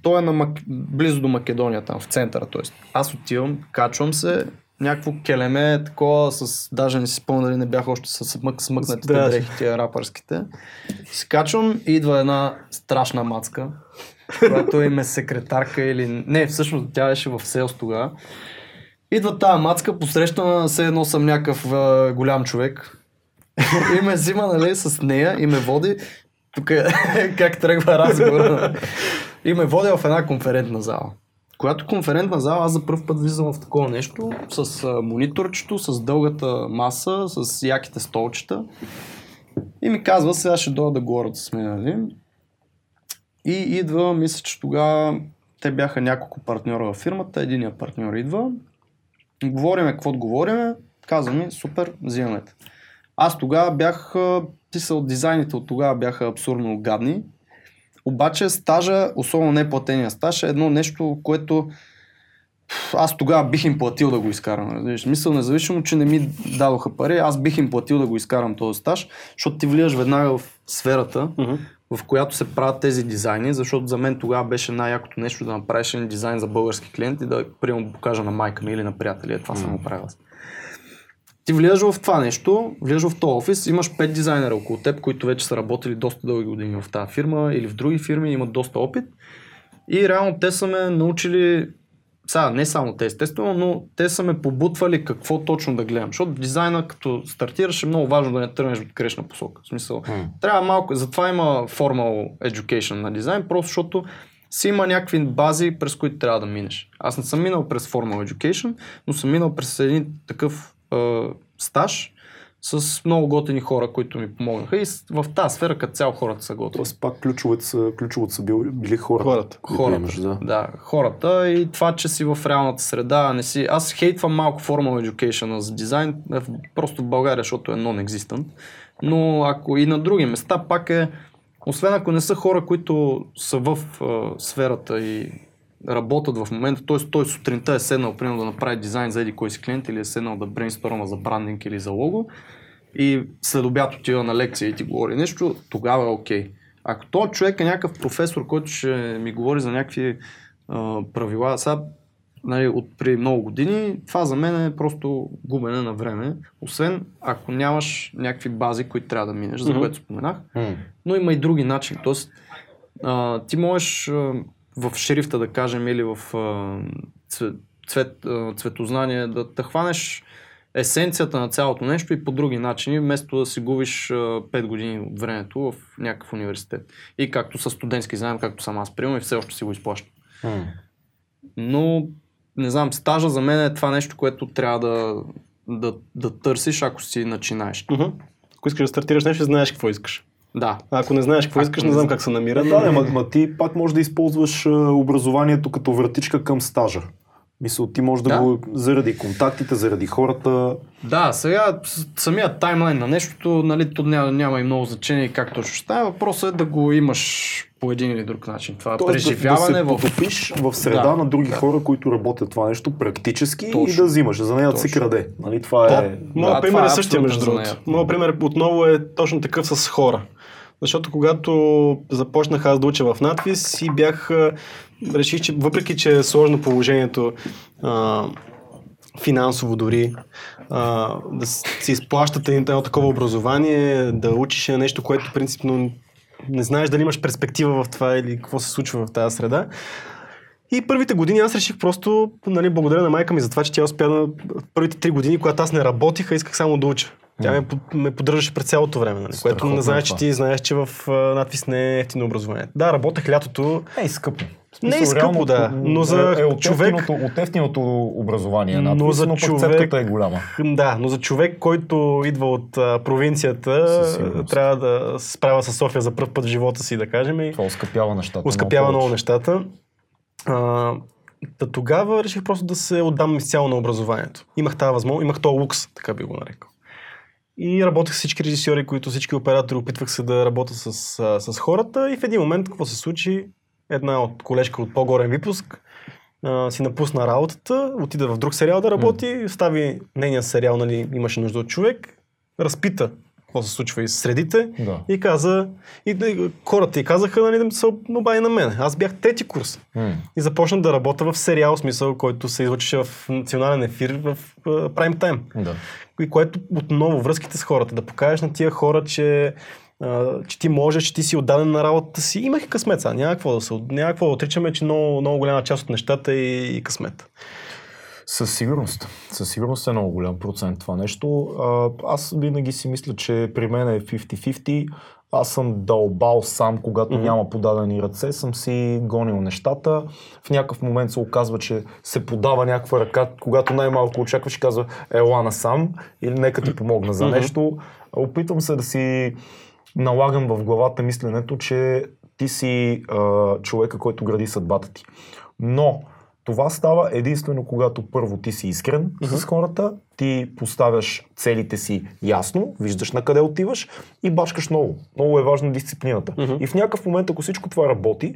Той е на близо до Македония, там в центъра. Тоест. Аз отивам, качвам се, някакво келеме, такова, с, даже не си спомня дали не бях още с смък, смъкнатите Да. дрехи, тия рапърските. Се качвам и идва една страшна мацка, която им е секретарка или... Не, всъщност тя беше в селс тогава. Идва тази мацка, посрещна се едно съм някакъв а, голям човек. и ме взима, нали, с нея и ме води. Тук е как тръгва разговор. и ме води в една конферентна зала. Която конферентна зала, аз за първ път влизам в такова нещо, с а, мониторчето, с дългата маса, с яките столчета. И ми казва, сега ще дойда да говорят с мен, нали? И идва, мисля, че тогава те бяха няколко партньора във фирмата, единият партньор идва, говориме какво говориме, казва ми, супер, взимаме. Аз тогава бях писал дизайните от тогава бяха абсурдно гадни, обаче стажа, особено неплатения стаж, е едно нещо, което аз тогава бих им платил да го изкарам. Разбираш? Мисъл, независимо, че не ми дадоха пари, аз бих им платил да го изкарам този стаж, защото ти влизаш веднага в сферата, Мгм. в която се правят тези дизайни, защото за мен тогава беше най-якото нещо да направиш един дизайн за български клиент и да примерно го покажа на майка ми или на приятели. Е, Това съм го правил. аз. Ти влизаш в това нещо, влизаш в този офис, имаш пет дизайнера около теб, които вече са работили доста дълги години в тази фирма или в други фирми, имат доста опит. И реално те са ме научили, сега не само те естествено, но те са ме побутвали какво точно да гледам. Защото дизайна като стартираш е много важно да не тръгнеш от грешна посока. В смисъл, трябва малко, затова има formal education на дизайн, просто защото си има някакви бази, през които трябва да минеш. Аз не съм минал през formal education, но съм минал през един такъв стаж с много готини хора, които ми помогнаха. И в тази сфера като цяло хората са готини. Тоест пак ключовете са, ключовото са били, били хората. Хората. Хората. имаш, да. да, хората и това, че си в реалната среда, не си... Аз хейтвам малко formal education за дизайн, е, просто в България, защото е non-existent. Но ако и на други места, пак е... Освен ако не са хора, които са в а, сферата и работят в момента, т.е. той сутринта е седнал, примерно да направи дизайн за еди кой си клиент или е седнал да брейнсторма за брандинг или за лого и след обяд отива на лекция и ти говори нещо, тогава е окей. Ако този човек е някакъв професор, който ще ми говори за някакви а, правила, сега нали, от при много години, това за мен е просто губене на време. Освен ако нямаш някакви бази, които трябва да минеш, за Мгм. което споменах. М. Но има и други начини. Тоест, а, ти можеш в шрифта, да кажем, или в цвет, цветознание да, да хванеш есенцията на цялото нещо и по други начини, вместо да си губиш а, 5 години от времето в някакъв университет. И както с студентски заем, както съм аз приемам и все още си го изплащам. Но, не знам, стажа за мен е това нещо, което трябва да, да, да търсиш, ако си начинаеш. Ако искаш да стартираш нещо, знаеш какво искаш. Да. Ако не знаеш какво искаш, не знам как се намира. Да, да, ма, ма ти пак можеш да използваш образованието като вратичка към стажа. Мисъл, ти можеш да, Да. го заради контактите, заради хората. Да, сега самият таймлайн на нещото, нали, то няма, няма и много значение как точно ще стане. Въпросът е да го имаш по един или друг начин. Това Тоест да, да преживяване се в... потопиш в среда Да. на други хора, които работят това нещо практически и Точно. да взимаш. За нея да се краде. Нали, това е... Моят Да, пример това е е същия, между другото. Моят пример отново е точно такъв с хора. Защото когато започнах аз да уча в надпис и бях... Реших, че въпреки, че е сложно положението а, финансово дори, а, да си изплащате едно такова образование, да учиш на нещо, което принципно не знаеш дали имаш перспектива в това или какво се случва в тази среда. И първите години аз реших просто, нали, благодаря на майка ми за това, че тя успя да... Първите три години, когато аз не работих, а исках само да уча. Тя ме, ме поддържаше през цялото време, нали, което не е знаеш, че ти знаеш, че в надпис не е ефтино образование. Да, работех лятото. Не е скъпо. Не е скъпо, реално, да, но за е, от човек- Ефтиното, от ефтиното образование. Но надпис, за но човек- е голяма. Да, но за човек, който идва от а, провинцията, трябва да се справя с София за първ път в живота си, да кажем. И Това оскъпява нещата. Оскъпява много повече. нещата. А, Та тогава реших просто да се отдам изцяло на образованието. Имах тази възможност, имах този лукс, така би го нарекал. И работех с всички режисьори, които всички оператори опитвах се да работя с, с хората и в един момент какво се случи? Една от колежка от по-горен випуск а, си напусна работата, отида в друг сериал да работи, стави нейния сериал, нали, имаше нужда от човек, разпита какво се случва и с средите Да. и каза, и, и хората и казаха нали, да се обади на мен. Аз бях трети курс М. и започнах да работя в сериал, смисъл, който се излъчеше в национален ефир в прайм тайм. Да. И което отново връзките с хората, да покажеш на тия хора, че, а, че ти можеш, че ти си отдаден на работата си. Имах и късмет сега, няма какво да, се, няма какво да отричаме, че много, много голяма част от нещата е и късмет. Със сигурност. Със сигурност е много голям процент това нещо. Аз винаги си мисля, че при мен е 50-50. Аз съм дълбал сам, когато Мгм. няма подадени ръце, съм си гонил нещата. В някакъв момент се оказва, че се подава някаква ръка, когато най-малко очакваш казва ела насам или нека ти помогна за нещо. Опитвам се да си налагам в главата мисленето, че ти си а, човека, който гради съдбата ти. Но това става единствено когато първо ти си искрен Мгм. с хората, ти поставяш целите си ясно, виждаш на къде отиваш и бачкаш много. Много е важна дисциплината. Мгм. И в някакъв момент, ако всичко това работи,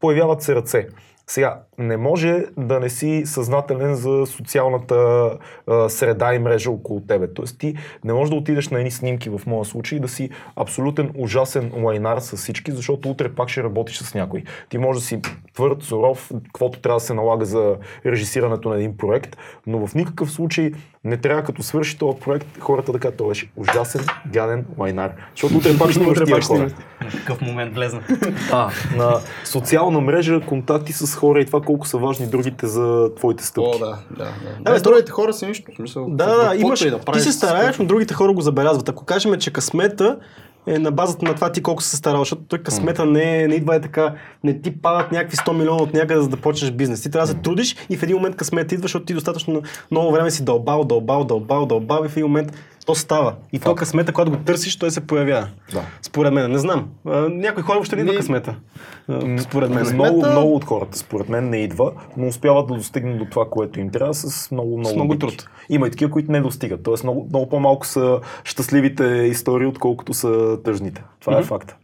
появяват се ръце. Сега, не може да не си съзнателен за социалната а, среда и мрежа около тебе. Тоест ти не можеш да отидеш на едни снимки в моя случай да си абсолютен ужасен лайнар с всички, защото утре пак ще работиш с някой. Ти можеш да си твърд, суров, каквото трябва да се налага за режисирането на един проект, но в никакъв случай не трябва като свърши този проект хората да кажат, той беше ужасен, гаден лайнар. Защото утре пак ще Утре пак ще какъв момент влезна? А, на социална мрежа, контакти с хора и това колко са важни другите за твоите стъпки. О, да, да. да. бе, да другите хора са нищо. Смисъл, Да, да, да, имаш, да ти се стараеш, но другите хора го забелязват. Ако кажем, че късмета е на базата на това ти колко се старал, защото той късмета не, е- не идва е така, не ти падат някакви 100 милиона от някъде, за да почнеш бизнес. Ти трябва да се трудиш и в един момент късмета идва, защото ти достатъчно много време си дълбал, дълбал, дълбал, дълбал и в един момент то става. И то късмета, когато го търсиш, той се появява. Да. Според мен, не знам. Някои хора въобще не идва Не- късмета. Според мен. Много, Късмета- много от хората, според мен, не идва, но успяват да достигнат до това, което им трябва с много, много, С много битки. труд. Има и такива, които не достигат. Тоест много, много по-малко са щастливите истории, отколкото са тъжните. Това е факт.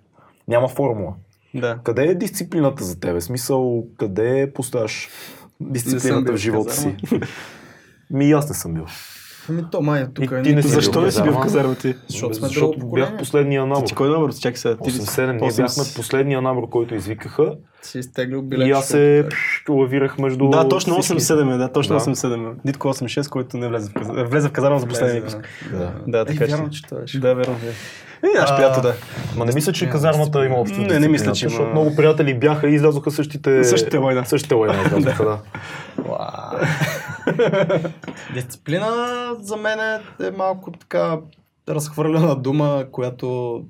Няма формула. Да. Къде е дисциплината за тебе? Смисъл, къде поставяш дисциплината в живота си? казарма. Ми и аз не съм бил. Ами то май тук И е ти не Защо не си бил в казарма? ти? Защото сме Защото бях последния набор. Ти кой номер? Чакай сега. Ти ли си? 8-7, ние бяхме последния набор, който извикаха. Си изтеглил билет. И аз се лавирах между Да, точно всички. 8-7 е, да, точно Да. 8-7 е. Дитко 8-6, който не влезе в казарма. Влезе в казарма за последния випуск. Да. Да, така Е, вярно, че това беше. Да, верно. е. И наш приятел, да. Ма не мисля, че казармата има общо. Не, не мисля, че има. Защото много приятели бяха и излязоха същите... Същите лайна. Същите излязоха, да. Дисциплина за мен е малко така разхвърлена дума, която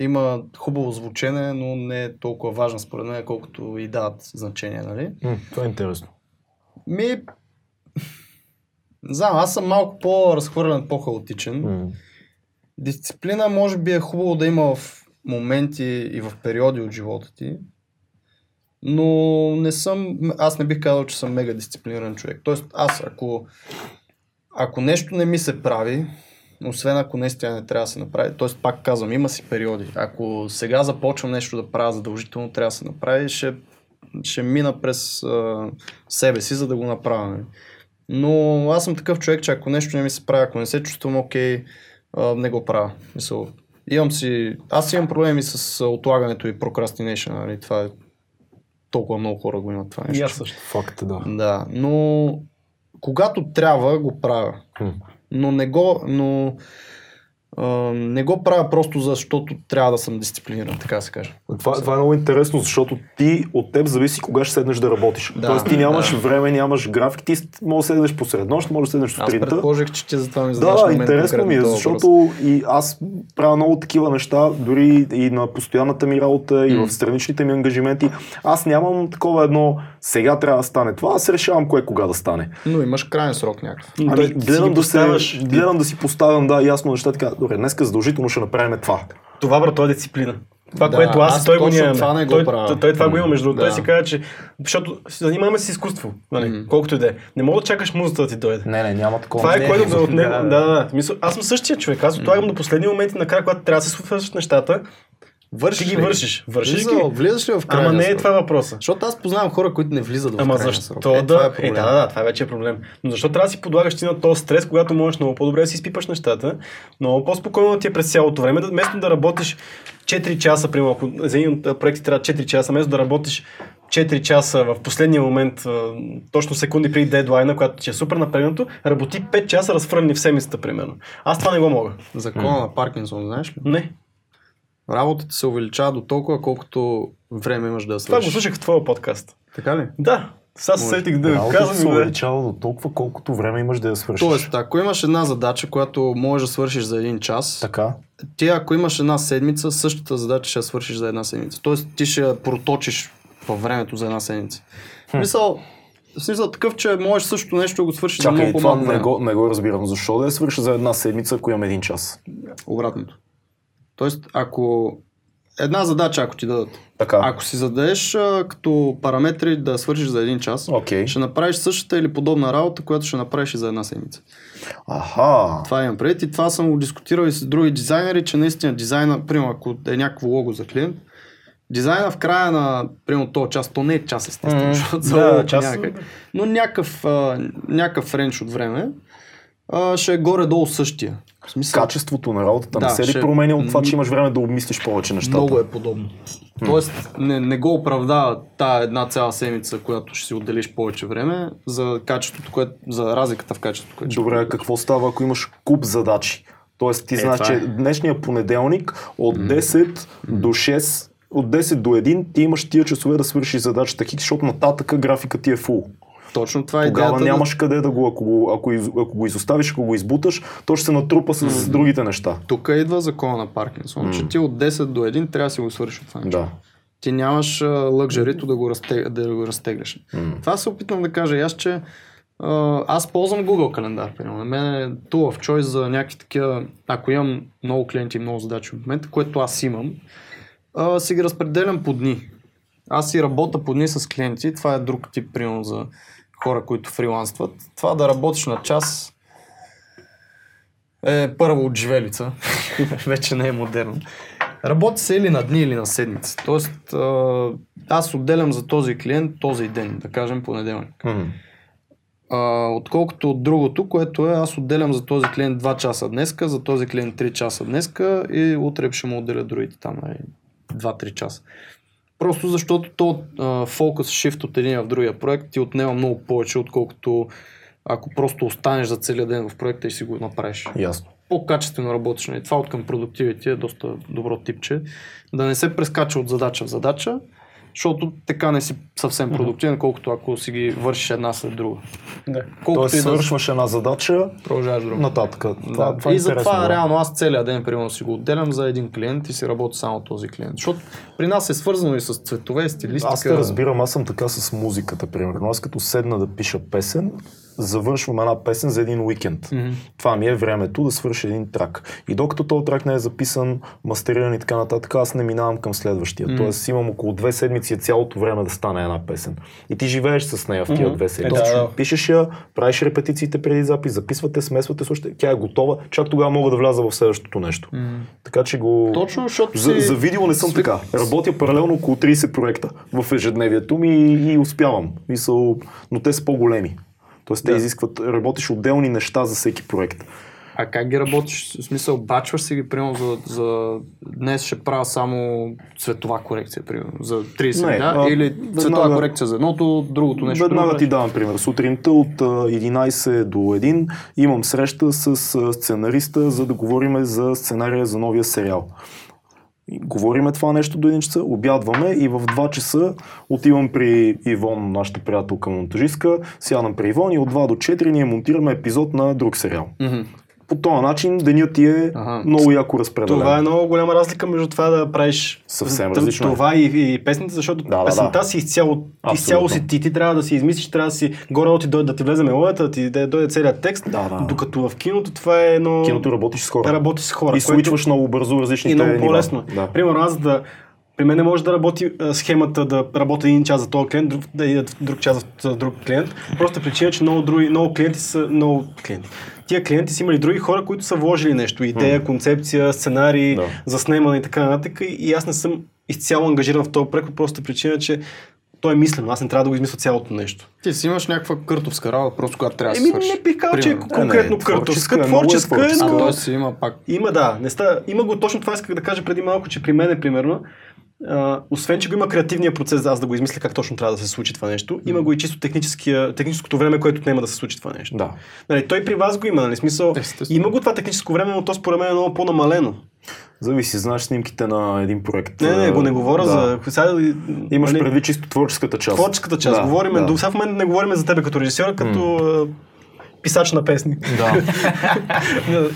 има хубаво звучене, но не е толкова важна според мен, колкото и дават значение, нали? М, Това е интересно. Ми, не знам, аз съм малко по-разхвърлен, по-хаотичен. М. Дисциплина може би е хубаво да има в моменти и в периоди от живота ти, но не съм, аз не бих казал, че съм мега дисциплиниран човек. Тоест аз ако, ако нещо не ми се прави, освен ако наистина не трябва да се направи, т.е. пак казвам, има си периоди. Ако сега започвам нещо да правя задължително, трябва да се направи, ще, ще мина през а, себе си, за да го направя. нали. Но аз съм такъв човек, че ако нещо не ми се прави, ако не се чувствам окей, а, не го правя. Мисъл, имам си, аз имам проблеми с отлагането и procrastination, нали? това е толкова много хора го имат това нещо. И аз също. Факт, да. Да, но когато трябва, го правя. Хм. Но не го, но не го правя просто защото трябва да съм дисциплиниран, така да се каже. Това, това е много интересно, защото ти от теб зависи кога ще седнеш да работиш. Да, Тоест ти нямаш да. време, нямаш график, ти може да седнеш посред нощ, може да седнеш Аз сутринта. предположих, че ти за това ми задаваш Да, интересно ми е, въпрос. защото и аз правя много такива неща, дори и на постоянната ми работа, и М. в страничните ми ангажименти. Аз нямам такова едно, сега трябва да стане това, аз решавам кое кога да стане. Но имаш крайен срок някакъв. Ами, гледам, да се, гледам да си поставям, да, ясно неща, така, добре, днеска задължително ще направим това. Това, брат, това е дисциплина. Това, Да, което аз, аз той го нямаме. това не го той, той, той това го има, между другото. Да. Той си казва, че... Защото се занимаваме с изкуство, нали? Мгм. колкото и да е. Не мога да чакаш музата да ти дойде. Не, не, няма такова. Това е Не, което да не, отнема. да, Да, да. Мисъл, аз съм същия човек. Аз отлагам до последния момент и накрая, когато трябва да се свършат нещата, Вършиш ти ги ли? вършиш. Вършиш Влиза, ги. влизаш ли в крайния Ама не е това въпроса. Защото аз познавам хора, които не влизат в Ама крайния защо срок. Е, да... това е Е, проблем. да, да, да, това вече е проблем. Но защо трябва да си подлагаш ти на този стрес, когато можеш много по-добре да си изпипаш нещата, много по-спокойно ти е през цялото време, да, вместо да работиш 4 часа, примерно, ако за един от проекти трябва 4 часа, вместо да работиш 4 часа в последния момент, точно секунди преди дедлайна, когато ти е супер напрегнато, работи 5 часа разфрънни в седмицата, примерно. Аз това не го мога. Закона на Паркинсон, знаеш ли? Не. Работата се увеличава до толкова, колкото време имаш да я Това го свършиш. слушах в твоя подкаст. Така ли? Да. Сега се сетих да Работата казвам. се увеличава до толкова, колкото време имаш да я свършиш. Тоест, ако имаш една задача, която можеш да свършиш за един час, Така. ти ако имаш една седмица, същата задача ще я свършиш за една седмица. Тоест, ти ще я проточиш във времето за една седмица. В смисъл, в смисъл такъв, че можеш също нещо да го свършиш за много това по-малко не време. го, не го разбирам. Защо да я свърша за една седмица, ако имам един час? Обратното. Тоест, ако една задача, ако ти дадат, Така. ако си зададеш а, като параметри да свършиш за един час, Окей. ще направиш същата или подобна работа, която ще направиш и за една седмица. Аха. Това имам пред и това съм го дискутирал и с други дизайнери, че наистина дизайна, примерно ако е някакво лого за клиент, Дизайна в края на, примерно, този час, то не е час естествено, Мгм. защото Да, час- някак, но някакъв, а, някакъв ренч от време а, ще е горе-долу същия. В смисъл, Качеството на работата Да, не се ли ще- променя от това, че имаш време да обмислиш повече нещата? много е подобно. Тоест, не, не го оправдава тая една цяла седмица, която ще си отделиш повече време за качеството, което, за разликата в качеството, което Добре, какво става, ако имаш куп задачи? Тоест ти Е, знаеш, че е. днешния понеделник от 10 до 6, от 10 до 1 ти имаш тия часове да свършиш задачата хикс, защото нататък графика ти е фул. Точно това е Тогава идеята. нямаш къде да го, ако го, ако, из, ако го изоставиш, ако го избуташ, то ще се натрупа с другите неща. Тук идва закона на Паркинсон, че ти от 10 до 1 трябва да си го свършиш това нещо. Да. Ти нямаш а, лъкжерито да го, разтег, да го разтегляш. Това се опитвам да кажа и аз, че аз ползвам Google календар. Примерно. На мен е tool of choice за някакви такива, ако имам много клиенти и много задачи в момента, което аз имам, а, си ги разпределям по дни. Аз си работя по дни с клиенти, това е друг тип, примерно за хора, които фриланстват. Това да работиш на час е първо от живелица. Вече не е модерно. Работи се или на дни, или на седмица. Тоест, аз отделям за този клиент този ден, да кажем понеделник. М. А, отколкото от другото, което е, аз отделям за този клиент 2 часа днеска, за този клиент 3 часа днеска и утре ще му отделя другите там нали, 2-3 часа. Просто защото то фокус shift от един в другия проект ти отнема много повече, отколкото ако просто останеш за целия ден в проекта и си го направиш Ясно. по-качествено работиш. Нали? Това от към продуктивити е доста добро типче. Да не се прескача от задача в задача, защото така не си съвсем продуктивен, колкото ако си ги вършиш една след друга. Да. Колкото Тоест и да свършваш една задача, продължаваш друга. нататък. Това, Да. това е и затова да. реално аз целият ден, примерно, си го отделям за един клиент и си работя само този клиент. Защото при нас е свързано и с цветове, стилистика. Аз те разбирам, аз съм така с музиката, примерно. Аз като седна да пиша песен, завършвам една песен за един уикенд. Мгм. Това ми е времето да свърша един трак. И докато този трак не е записан, мастериран и така нататък, аз не минавам към следващия. Мгм. Тоест имам около две седмици е цялото време да стане една песен. И ти живееш с нея в тия Мгм. две Е, седмици. да, да. Пишеш я, правиш репетициите преди запис, записвате, смесвате, слушате, тя е готова, чак тогава мога да вляза в следващото нещо. М. Така че го... Точно, защото За, си... за видео не съм свик- така. Работя паралелно около 30 проекта в ежедневието ми и, и успявам. Мисъл, но те са по-големи. Тоест те Да. изискват, работиш отделни неща за всеки проект. А как ги работиш? В смисъл, бачваш си ги, примерно, за, за днес ще правя само цветова корекция, примерно, за 30 Не, дни, а, или веднага- цветова корекция за едното, другото нещо. Веднага друго ти давам пример. Сутринта от а, 11 до 1 имам среща с сценариста, за да говорим за сценария за новия сериал. Говориме това нещо до 1 часа, обядваме и в 2 часа отивам при Ивон, нашата приятелка монтажистка, сядам при Ивон и от 2 до 4 ние монтираме епизод на друг сериал. Мгм. По този начин денят ти е Ага. много яко разпределен. Това е много голяма разлика между това да правиш Съвсем различно е. Това и, и песните, защото Да, да, песента да. си изцяло, изцяло си ти, ти трябва да си измислиш, трябва да си горе ти дойде да ти влезе мелодията, да ти да дойде целият текст, Да, да. докато в киното това е едно... Киното работиш с хора. Да работи с хора. и свичваш много бързо различните и много по-лесно. Да. Примерно аз да при мен не може да работи а, схемата да работя един час за този клиент, друг, да идат в друг час за друг клиент. Просто причина, че много, други, много клиенти са много клиенти. Тия клиенти са имали други хора, които са вложили нещо. Идея, концепция, сценарий, Да. заснемане и така нататък. И аз не съм изцяло ангажиран в този проект, по простата причина, че той е мислено. Аз не трябва да го измисля цялото нещо. Ти си имаш някаква къртовска работа, просто когато трябва да Еми, се свършиш. не бих казал, че е конкретно не, творческа къртовска. е, много е Творческа е, творческа. А но... той си има пак. Има, да. Не ста... Има го точно това исках да кажа преди малко, че при мен, примерно, освен, че го има креативния процес, да аз да го измисля как точно трябва да се случи това нещо, има го и чисто техническото време, което няма да се случи това нещо. Да. Нали, той при вас го има, нали? Смисъл, Естествено. има го това техническо време, но то според мен е много по-намалено. Зависи, знаеш снимките на един проект. Не, не, го не говоря да. за... Сега, Имаш нали, предвид чисто творческата част. Творческата част. Да, говориме, да. до сега в момента не говорим за тебе като режисьор, като а, писач на песни. Да.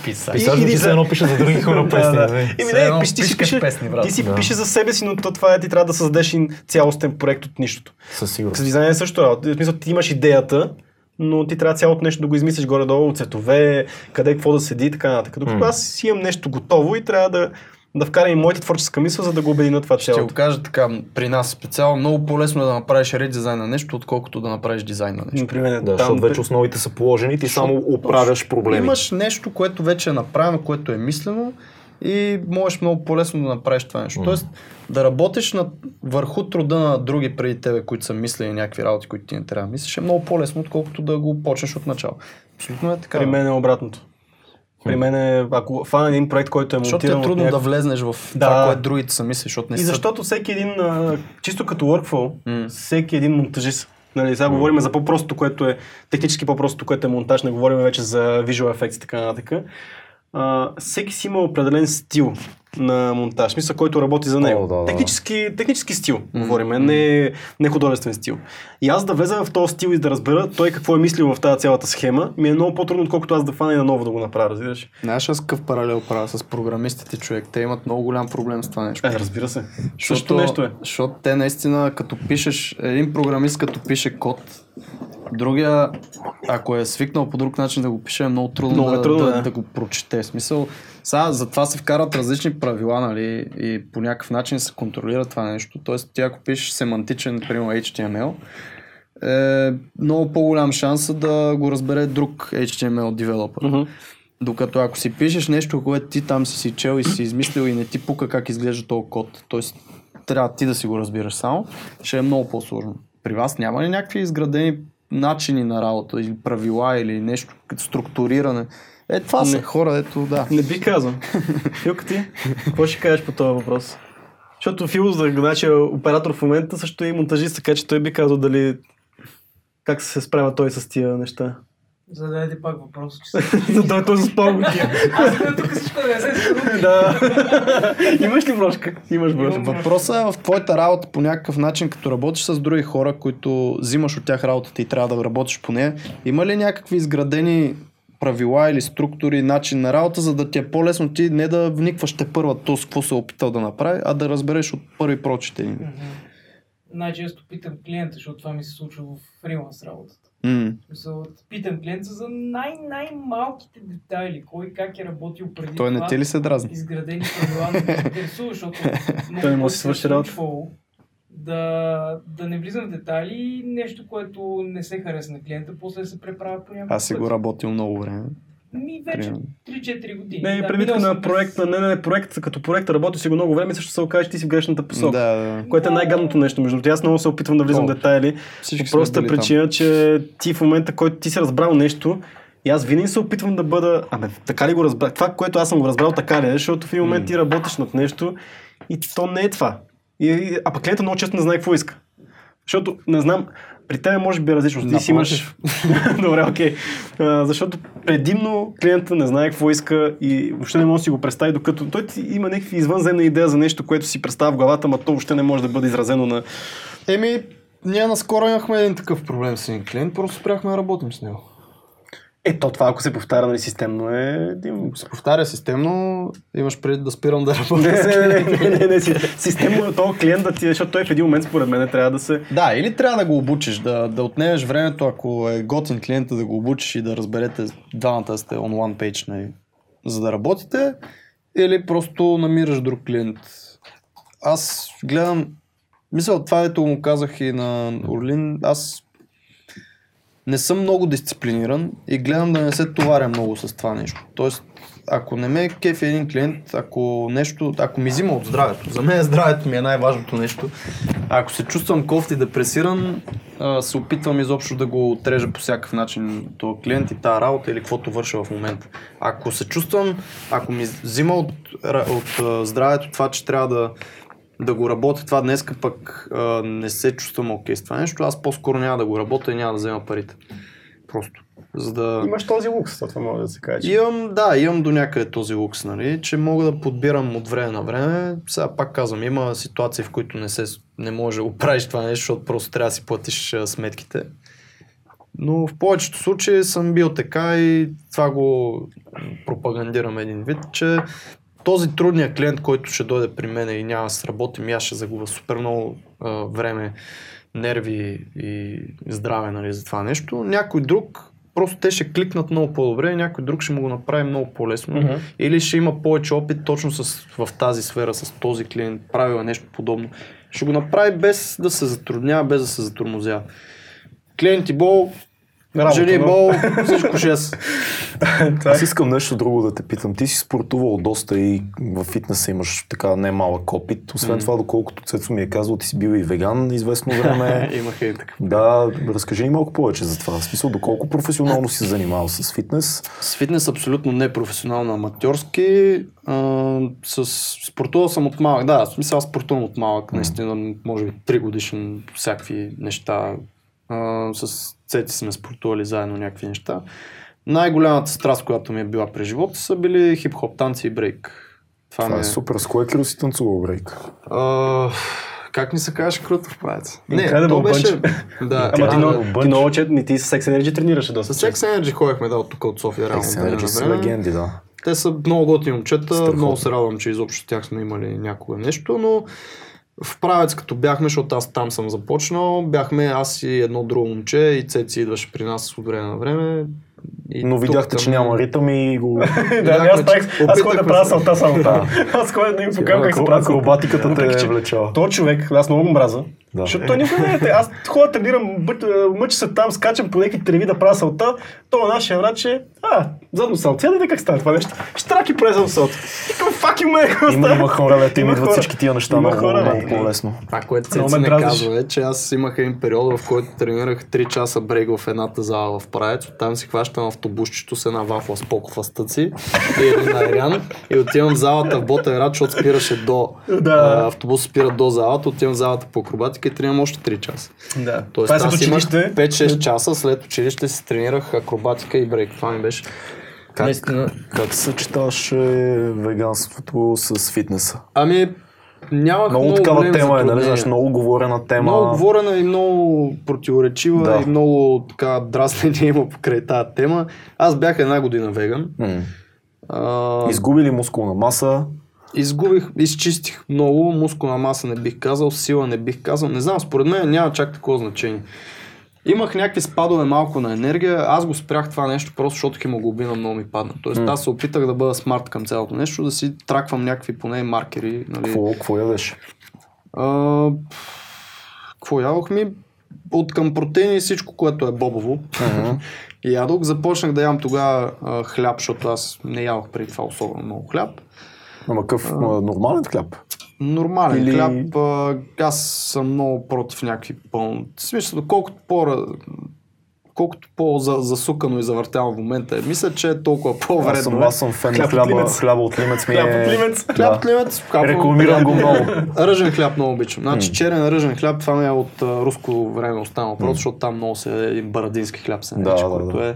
Писач. И- Писаш и да ти се едно пише за други хора песни. Да, да. нали? Еми не, пиш, ти си пишеш пише, песни, брат. ти си Да. пише за себе си, но то това е, ти трябва да създадеш цялостен проект от нищото. Със С сигурност. дизайна е също работа. В смисъл, ти имаш идеята, но ти трябва цялото нещо да го измислиш горе-долу, цветове, къде какво да седи и така нататък. Докато М. аз си имам нещо готово и трябва да, да вкарам и моята творческа мисъл, за да го обедина това Ще го цялото. кажа така, при нас специално много по-лесно е да направиш редизайн на нещо, отколкото да направиш дизайн на нещо. Например, Да, защото вече основите са положени, ти само оправяш проблеми. Имаш нещо, което вече е направено, което е мислено и можеш много по-лесно да направиш това нещо. Тоест да работиш над, върху труда на други преди тебе, които са мислили някакви работи, които ти не трябва да мислиш, е много по-лесно, отколкото да го почнеш от начало. Абсолютно е така. При мен е обратното. При мен е, ако фана един проект, който е Защото ти е монтиран трудно някакъв- да влезнеш в Да. това, което другите са мислили, защото не И защото всеки един, чисто като workflow, М. всеки един монтажист, нали, сега говорим за по-простото, което е технически по-простото, което е монтаж, не говорим вече за visual effects и така нататък. А, всеки си има определен стил на монтаж, мисля, който работи за него. О, да, да. Технически, технически стил, говорим, не, не художествен стил. И аз да влеза в този стил и да разбера той какво е мислил в тази цялата схема, ми е много по-трудно, отколкото аз да фана и наново да го направя, разбираш? Знаеш аз какъв паралел правя с програмистите, човек? Те имат много голям проблем с това нещо. Е, разбира се. Също нещо е. Защото те наистина, като пишеш, един програмист като пише код, другия, ако е свикнал по друг начин да го пише, е много трудно, Много е да, трудно, да, да. да, го прочете. В Смисъл, сега затова се вкарат различни правила, нали, и по някакъв начин се контролира това нещо. Тоест, ти ако пишеш семантичен, например, HTML, е много по-голям шанс да го разбере друг HTML девелопър. Мгм. Докато ако си пишеш нещо, което ти там си си чел и си измислил и не ти пука как изглежда този код, т.е. трябва ти да си го разбираш само, ще е много по-сложно. При вас няма ли някакви изградени начини на работа или правила или нещо като структуриране? Е, това са Не. хора, ето да. Не би казал. Филка ти, какво ще кажеш по този въпрос? Защото Фил, значи, оператор в момента също е и монтажист, така че той би казал дали как се справя той с тия неща. Задайте пак въпрос, че се... да, той с по-готи. Аз съм тук всичко да не се да. Имаш ли брошка? Имаш брошка. Въпросът е в твоята работа по някакъв начин, като работиш с други хора, които взимаш от тях работата и трябва да работиш по нея, има ли някакви изградени правила или структури, начин на работа, за да ти е по-лесно ти не да вникваш те първа то с какво се е опитал да направи, а да разбереш от първи прочетени. Най-често питам клиента, защото това ми се случва в фриланс работата. В смисъл, Питам клиента за най-най-малките детайли, кой как е работил преди Той не това. ти ли се дразни? изградени правила не ме интересува, защото Той не може да свърши е работа. Да, да не влизам в детайли и нещо, което не се хареса на клиента, после да се преправя по някакъв Аз си го работил много време. Ми вече Примерно. 3-4 години. Не, и Да, предвид на проект, на не, не, проект, като проект работи си го много време, също се окаже, че ти си в грешната посока. Да, да. Което е най-гадното нещо. Между другото, аз много се опитвам да влизам в детайли. Всички По простата били там. причина, че ти в момента, който ти си разбрал нещо, и аз винаги се опитвам да бъда, абе, така ли го разбрах? Това, което аз съм го разбрал, така ли е? Защото в един момент ти работиш над нещо и то не е това. И, а пък клиента много често не знае какво иска. Защото, не знам, при теб може би е различно. Ти си имаш... Добре, окей. А, защото предимно клиента не знае какво иска и въобще не може да си го представи, докато той ти има някакви извънземна идея за нещо, което си представя в главата, но то въобще не може да бъде изразено на... Еми, ние наскоро имахме един такъв проблем с един клиент, просто спряхме да работим с него. Ето това, ако се повтаря нали, системно е... Ако се повтаря системно, имаш преди да спирам да работя. Не, не, не, не, не, не, не, си- системно е този клиент да ти, защото той в един момент според мен трябва да се... Да, или трябва да го обучиш, да, да отнемеш времето, ако е готин клиента, да го обучиш и да разберете двамата сте on one page, нали, за да работите, или просто намираш друг клиент. Аз гледам, мисля, това дето му казах и на Орлин, аз не съм много дисциплиниран и гледам да не се товаря много с това нещо. Тоест, ако не ме кефи един клиент, ако нещо, ако ми взима от здравето, за мен здравето ми е най-важното нещо. Ако се чувствам кофти депресиран, се опитвам изобщо да го отрежа по всякакъв начин този клиент и тази работа или каквото върша в момента. Ако се чувствам, ако ми взима от, от здравето това, че трябва да, да го работя това днеска, пък а, не се чувствам окей с това нещо, аз по-скоро няма да го работя и няма да взема парите. Просто. За да... Имаш този лукс, това може да се каже. Имам, да, имам до някъде този лукс, нали, че мога да подбирам от време на време. Сега пак казвам, има ситуации, в които не, се, не може да го правиш това нещо, защото просто трябва да си платиш а, сметките. Но в повечето случаи съм бил така и това го пропагандирам един вид, че този трудният клиент, който ще дойде при мен и няма да се работим, и аз ще загубя супер много а, време, нерви и здраве нали, за това нещо. Някой друг, просто те ще кликнат много по-добре, и някой друг ще му го направи много по-лесно. Мгм. Или ще има повече опит точно с, в тази сфера, с този клиент, правил е нещо подобно. Ще го направи без да се затруднява, без да се затормозява. Клиенти Бол, Работа, Жени но- бол, всичко 6. Аз искам нещо друго да те питам. Ти си спортувал доста и в фитнеса имаш така немалък опит. Освен това, доколкото Цецо ми е казал, ти си бил и веган известно време. Имаха и така. да, разкажи ни малко повече за това. В смисъл, доколко професионално си се занимавал с фитнес. С фитнес абсолютно не професионално, аматьорски. А, с спортувал съм от малък. Да, в смисъл аз спортувам от малък, наистина, може би 3 годишен, всякакви неща. А, с цеци сме спортували заедно някакви неща. Най-голямата страст, която ми е била през живота, са били хип-хоп танци и брейк. Това, Това ми е супер. С кое крил си танцувал брейк? А, как ми се казваш крутов правец? Incredible то беше... Да, Ама да, ти, да. много, ти много чет, не ти с Sex Energy тренираше доста. С Sex Energy ходихме да от тук от София, реално. От време Енерджи на са легенди, да. Те са много готини момчета, Страхотно. много се радвам, че изобщо тях сме имали някога нещо, но в правец като бяхме, защото аз там съм започнал, бяхме аз и едно друго момче и Цеци идваше при нас от време на време. И Но тук видяхте, че към- няма ритъм и го... Да, аз правих, аз ходя да правя салта само. Аз ходя да им покажа как се прави. Акробатиката те е че влечала. То човек, аз много го мраза. Да. Защото той никога не е. Аз ходя, тренирам, бъд, мъча се там, скачам по някакви треви да правя салта. То нашия врат, че а, задно салт. Сега да видя как става това нещо. Ще траки прави салт. Викам, фак you man, Има, има хора, дето им Има идват хора. всички тия неща Има много, хора, много бе. по-лесно. Това, което Много Цеци ме не казва е, че аз имах един период, в който тренирах 3 часа брейк в едната зала в Правец. Оттам си хващам автобусчето с една вафла с покова стъци и един айран и отивам в залата в Ботеврат, защото спираше до Да. автобус спира до залата, отивам в залата по акробатика и тренирам още 3 часа. Да. Тоест Това е аз имах училище. 5-6 часа след училище си тренирах акробатика и брейк. Това ми беше. Как, Наистина. как съчетаваш веганството с фитнеса? Ами, нямах Много, много такава тема е, нали? Знаеш, много говорена тема. Много говорена и много противоречива Да. и много така драснение има покрай тази тема. Аз бях една година веган. М. А, Изгуби ли мускулна маса? Изгубих, изчистих много, мускулна маса не бих казал, сила не бих казал. Не знам, според мен няма чак такова значение. Имах някакви спадове малко на енергия, аз го спрях това нещо, просто защото хемоглобина много ми падна. Тоест аз се опитах да бъда смарт към цялото нещо, да си траквам някакви поне маркери. Нали. Какво, какво ядеш? А, какво ядох ми? От към протеини и всичко, което е бобово. и ядох. Започнах да ям тогава хляб, защото аз не ядох преди това особено много хляб. Ама какъв а, нормален хляб? Нормален Или- хляб. А, аз съм много против някакви пълни. Смисъл, колкото по колкото по-засукано и завъртяно в момента е, мисля, че е толкова Аз по-вредно. съм, е. аз съм фен на Хляб от хляба, хляба от Лимец ми е... Хляб от Лимец. Хляб Да. от Лимец. Рекламирам го много. Ръжен хляб много обичам. Значи черен ръжен хляб, това ми е от а, руско време останало, просто защото там много се е един барадински хляб се нарича, Да, да, който да. е...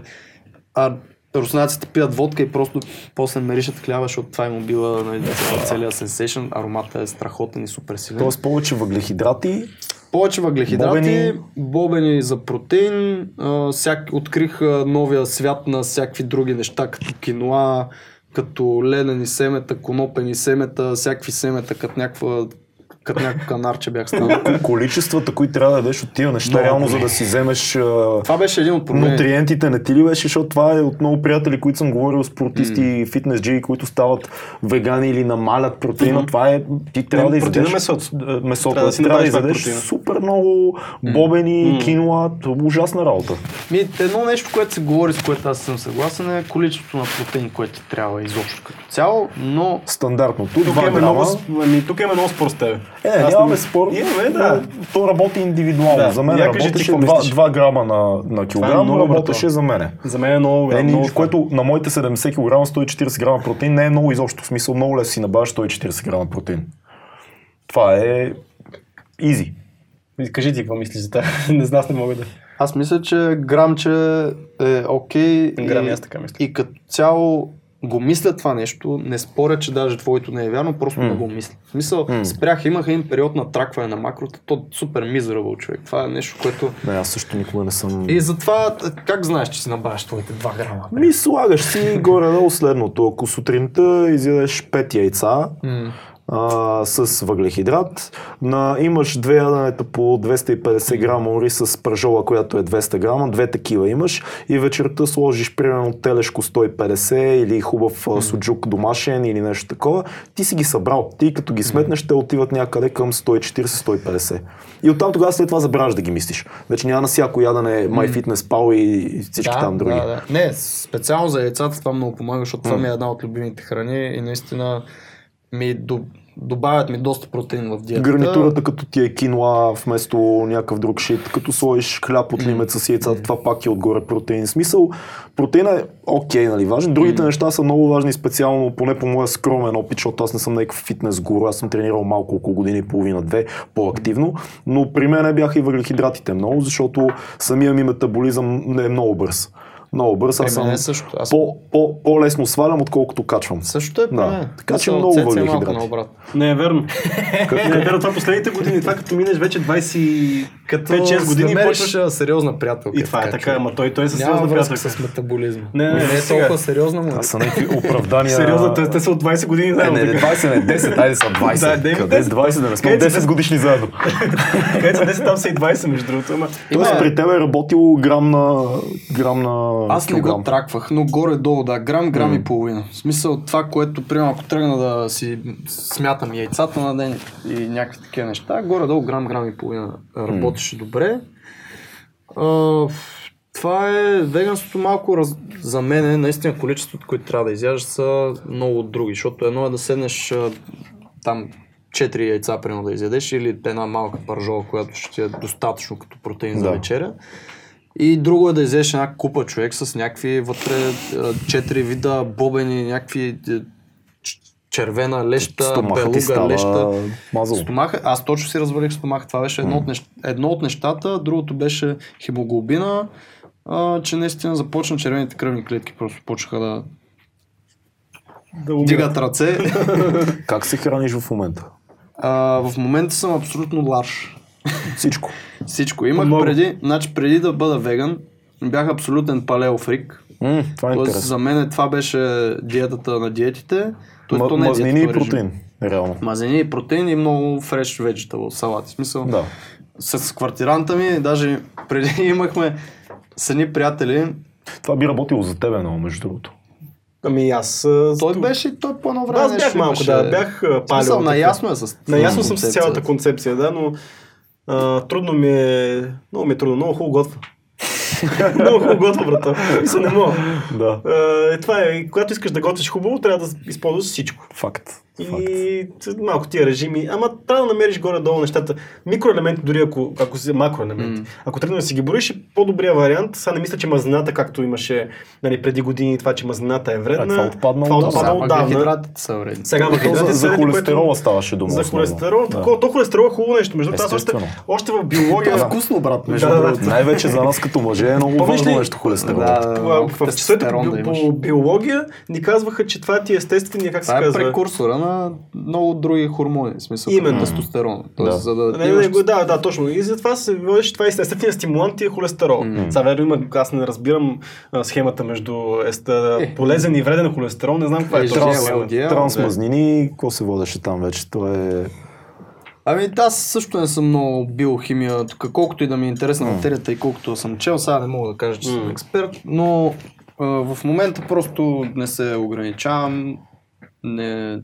А руснаците пият водка и просто после миришат хляба, защото това им бива нали, целият сенсейшн. Аромата е страхотен и супер силен. Тоест повече въглехидрати. Повече въглехидрати, бобени, Бобени. за протеин, а, всяк, открих новия свят на всякакви други неща, като киноа, като ледени семета, конопени семета, всякакви семета, като някаква като някакво канарче бях станал. Количествата, които трябва да дадеш от тия неща, Много реално за големи. да си вземеш Това беше един от проблемите. нутриентите, не ти ли беше, защото това е от много приятели, които съм говорил, спортисти и фитнес джии, които стават вегани или намалят протеина. Това е, ти трябва да изядеш месото. а, месото. Трябва да си трябва да изядеш супер много бобени, киноа, е ужасна работа. Ми, едно нещо, което се говори, с което аз съм съгласен е количеството на протеин, което ти трябва изобщо като цяло, но Стандартното, Тук 2 имаме много, грама. ами, тук имаме много спор с теб. Е, Аз нямаме не- спор. Имаме, да. но То работи индивидуално. Да. За мен Я работеше какво 2, мислиш. 2 грама на, на килограм, но работеше за мене. За мен е много, Е, много което на моите 70 кг 140 грама протеин не е много изобщо. В смисъл много лесно си набавяш 140 грама протеин. Това е изи. Кажи ти какво мислиш за това. не знам, не мога да. аз мисля, че грамче е окей. Грам и и- аз така мисля. И като цяло го мисля това нещо, не споря, че даже твоето не е вярно, просто mm. не го мисля. В смисъл, М. спрях, имах един период на тракване на макрота, то е супер мизерабъл човек. Това е нещо, което... Не, аз също никога не съм... И затова, как знаеш, че си набавяш твоите 2 грама? Ми слагаш си горе-долу следното. Ако сутринта изядеш 5 яйца, М. а, с въглехидрат. На, имаш две яденета по 250 грама ориз с пържола, която е 200 грама, две такива имаш и вечерта сложиш примерно телешко 150 или хубав а, суджук домашен или нещо такова. Ти си ги събрал. Ти като ги сметнеш, те отиват някъде към 140-150. И оттам тогава след това забравяш да ги мислиш. Вече няма на всяко ядене MyFitnessPal и всички там други. Да, да. Не, специално за яйцата това много помага, защото това ми е една от любимите храни и наистина ми до, добавят ми доста протеин в диетата. Гарнитурата като ти е киноа вместо някакъв друг шит, като сложиш хляб от лимет с яйцата, това пак е отгоре протеин. Смисъл, протеина е окей, нали, важен. Другите неща са много важни, специално поне по моя скромен опит, защото аз не съм някакъв фитнес гуру, аз съм тренирал малко около година и половина-две по-активно, но при мен бяха и въглехидратите много, защото самия ми метаболизъм не е много бърз. Много бърз, аз съм също. Аз по, по, по-лесно свалям, отколкото качвам. също е Да. Така че много въглехидрати. Не е верно. не е верно. Това последните години. Това като минеш вече 25-6 години и намериш почваш... а, сериозна приятелка. И това е така, ама той, той е със сериозна връзка приятелка. с метаболизма. Не, не, не, е толкова сериозна, но Това са някакви оправдания. Сериозно, те, са от 20 години заедно. не, не, така. 20, не, 10, айде са 20. Да, де, Къде 10? 20, да не сме Къде са 10 годишни заедно. Където са 10, там са и 20, между другото. Ама... Тоест при теб е работил грам на, грам на Аз не килограм. го траквах, но горе-долу, да, грам, грам и половина. В смисъл това, което, примерно, ако тръгна да си смятам яйцата на ден и някакви такива неща, горе-долу грам, грам и половина работеше добре. А, това е веганството малко раз... за мен е наистина количеството, които трябва да изяждаш са много други, защото едно е да седнеш там 4 яйца, примерно да изядеш или една малка пържола, която ще ти е достатъчно като протеин за Да. вечеря. И друго е да изядеш една купа човек с някакви вътре а, четири вида бобени, някакви е, червена леща, Стомахът ти белуга, става леща. мазало. Стомаха, аз точно си развалих стомаха. Това беше едно, от, нещ... едно от нещата, другото беше хемоглобина, а, че наистина започна червените кръвни клетки, просто почнаха да Да умират. дигат ръце. Как се храниш в момента? а, в момента съм абсолютно ларш. Всичко. Всичко. Имах Много. преди, значи преди да бъда веган, бях абсолютен палеофрик. М, това е Тоест, за мен това беше диетата на диетите. То, Ма- то не е Мазнини диета, и протеин. Реално. Мазнини и протеин и много фреш vegetable салати. В Смисъл, Да. с квартиранта ми, даже преди имахме с едни приятели, Това би работило за тебе много, между другото. Ами аз... той беше, той по едно време Аз бях малко, имаше- да. Бях В Смисъл, палео. наясно е с Наясно съм с цялата концепция, да, но а, трудно ми е... Много ми е трудно, много хубаво готва. много хубаво готва, брата. Мисля, не мога. Да. А, е, това е, когато искаш да готвиш хубаво, трябва да използваш всичко. Факт. Факт. И т- малко тия режими, ама трябва да намериш горе-долу нещата. Микроелементи, дори ако, ако си макроелементи. М. Ако тръгнеш да си ги броиш, е по-добрия вариант. Сега не мисля, че мазнината, както имаше нали, преди години, това, че мазнината е вредна. А, това отпадна това отпадна Сега отдавна. въглехидратите са вредни. Сега То въглехидратите за, за холестерола което- ставаше дума. За холестерол. Да. То холестерол е хубаво нещо. Между другото, още, още в биология... Това е вкусно, брат, между Да, да. Най-вече за нас като мъже е много важно нещо холестерол. Да, в, часовете по, биология ни казваха, че това ти е естествения, как се Това е казва? прекурсора на много други хормони, в смисъл Именно. тестостерон. Тоест, Да. за да Не, имаш... не, да, да, точно. И затова се водиш, това е естествения стимулант и е холестерол. М. Сега верно има, аз не разбирам а, схемата между еста, Е. полезен и вреден холестерол, не знам каква е Е, точно. транс- Трансмазнини, какво се водеше там вече? То е... Ами аз също не съм много биохимия, тук, колкото и да ми е интересна материята и колкото съм чел, сега не мога да кажа, че съм експерт, но а, в момента просто не се ограничавам, не...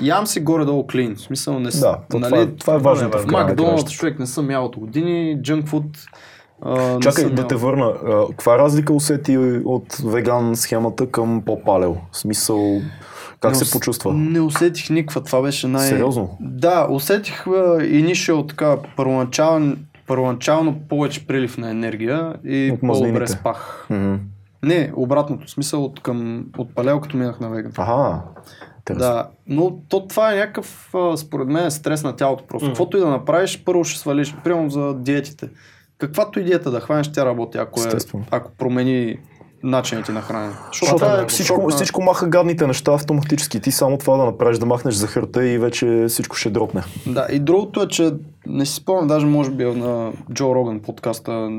Ям си горе-долу клин, в смисъл не с... Да, то това е- това е важното в края на Макдоналдс човек не съм ял от години, джънк фуд Чакай да ял. те върна. Каква разлика усети от веган схемата към по-палео? В смисъл, как Не се ус- почувства? Не усетих никаква, това беше най... Сериозно? Да, усетих initial така първоначално, първоначално повече прилив на енергия и От по-добре спах. Мгм. Не, обратното, в смисъл от, към, от палео, като минах на веган. Аха. Интересно. Да, но то, това е някакъв, според мен, стрес на тялото просто. Мгм. Каквото и да направиш, първо ще свалиш, примерно за диетите. Каквато и диета да хванеш, тя работи, ако, е, ако промени начините на хранене. Защото това е всичко, шок на- всичко маха гадните неща автоматически. Ти само това да направиш, да махнеш захарта и вече всичко ще дропне. Да, и другото е, че не си спомням, даже може би е на Джо Роган подкаста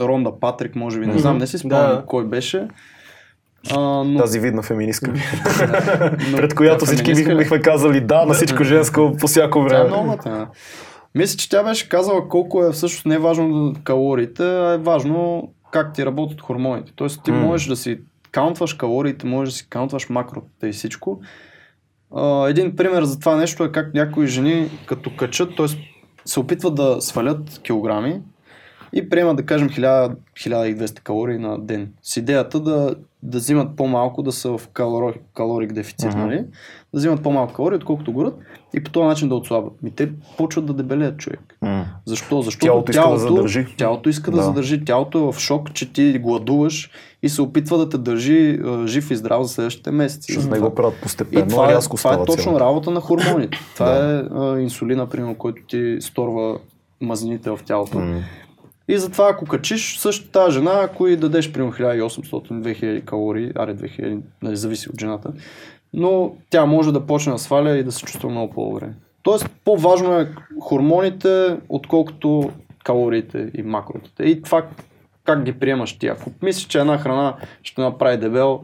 Ронда Патрик, може би, не знам, не си спомням Да. кой беше. А, но... Тази видна феминистка. но- Пред която всички бихме казали да на всичко женско по всяко Тя е време. математика. Мисля, че тя беше казала колко е всъщност не е важно калориите, а е важно как ти работят хормоните. Тоест ти М. можеш да си каунтваш калориите, можеш да си каунтваш макротата и всичко. Един пример за това нещо е как някои жени като качат, т.е. се опитват да свалят килограми и приемат да кажем 1000, 1200 калории на ден. С идеята да, да взимат по-малко, да са в калори, калорик дефицит, Мгм. нали? да взимат по-малко калории, отколкото горят и по този начин да отслабват. Ми те почват да дебелеят човек. М. Защо? Защото Тялото иска да задържи. Тялото иска да, Да. задържи. Тялото е в шок, че ти гладуваш и се опитва да те държи а, жив и здрав за следващите месеци. Ще не го правят и постепенно, това, е, рязко това е точно цяло. работа на хормоните. Това е а, инсулина, примерно, който ти сторва мазнините в тялото. М. И затова ако качиш, също тази жена, ако и дадеш примерно 1800-2000 калории, аре 2000, нали, зависи от жената, но тя може да почне да сваля и да се чувства много по-добре. Тоест по-важно е хормоните, отколкото калориите и макротите. И това как ги приемаш ти. Ако мислиш, че една храна ще направи дебел,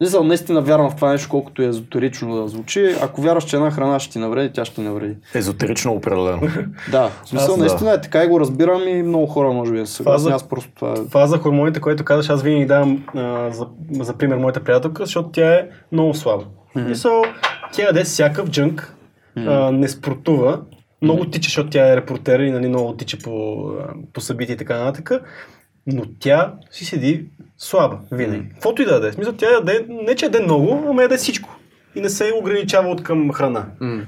Мисля, наистина вярвам в това нещо, колкото е езотерично да звучи. Ако вярваш, че една храна ще ти навреди, тя ще ти навреди. Езотерично определено. Да, в смисъл, Аз да. наистина е така и го разбирам и много хора може би да се съгласни. Аз просто това е... Това за хормоните, което казваш, аз винаги давам а, за, за пример моята приятелка, защото тя е много слаба. Mm-hmm. Мисъл, тя яде всякакъв джънк, а, не спортува, много тича, защото тя е репортер и нали, много тича по, по събития и така нататък. Но тя си седи слаба, винаги. Каквото и да. В Смисъл, тя яде, не че яде много, ама яде всичко. И не се ограничава от към храна. М.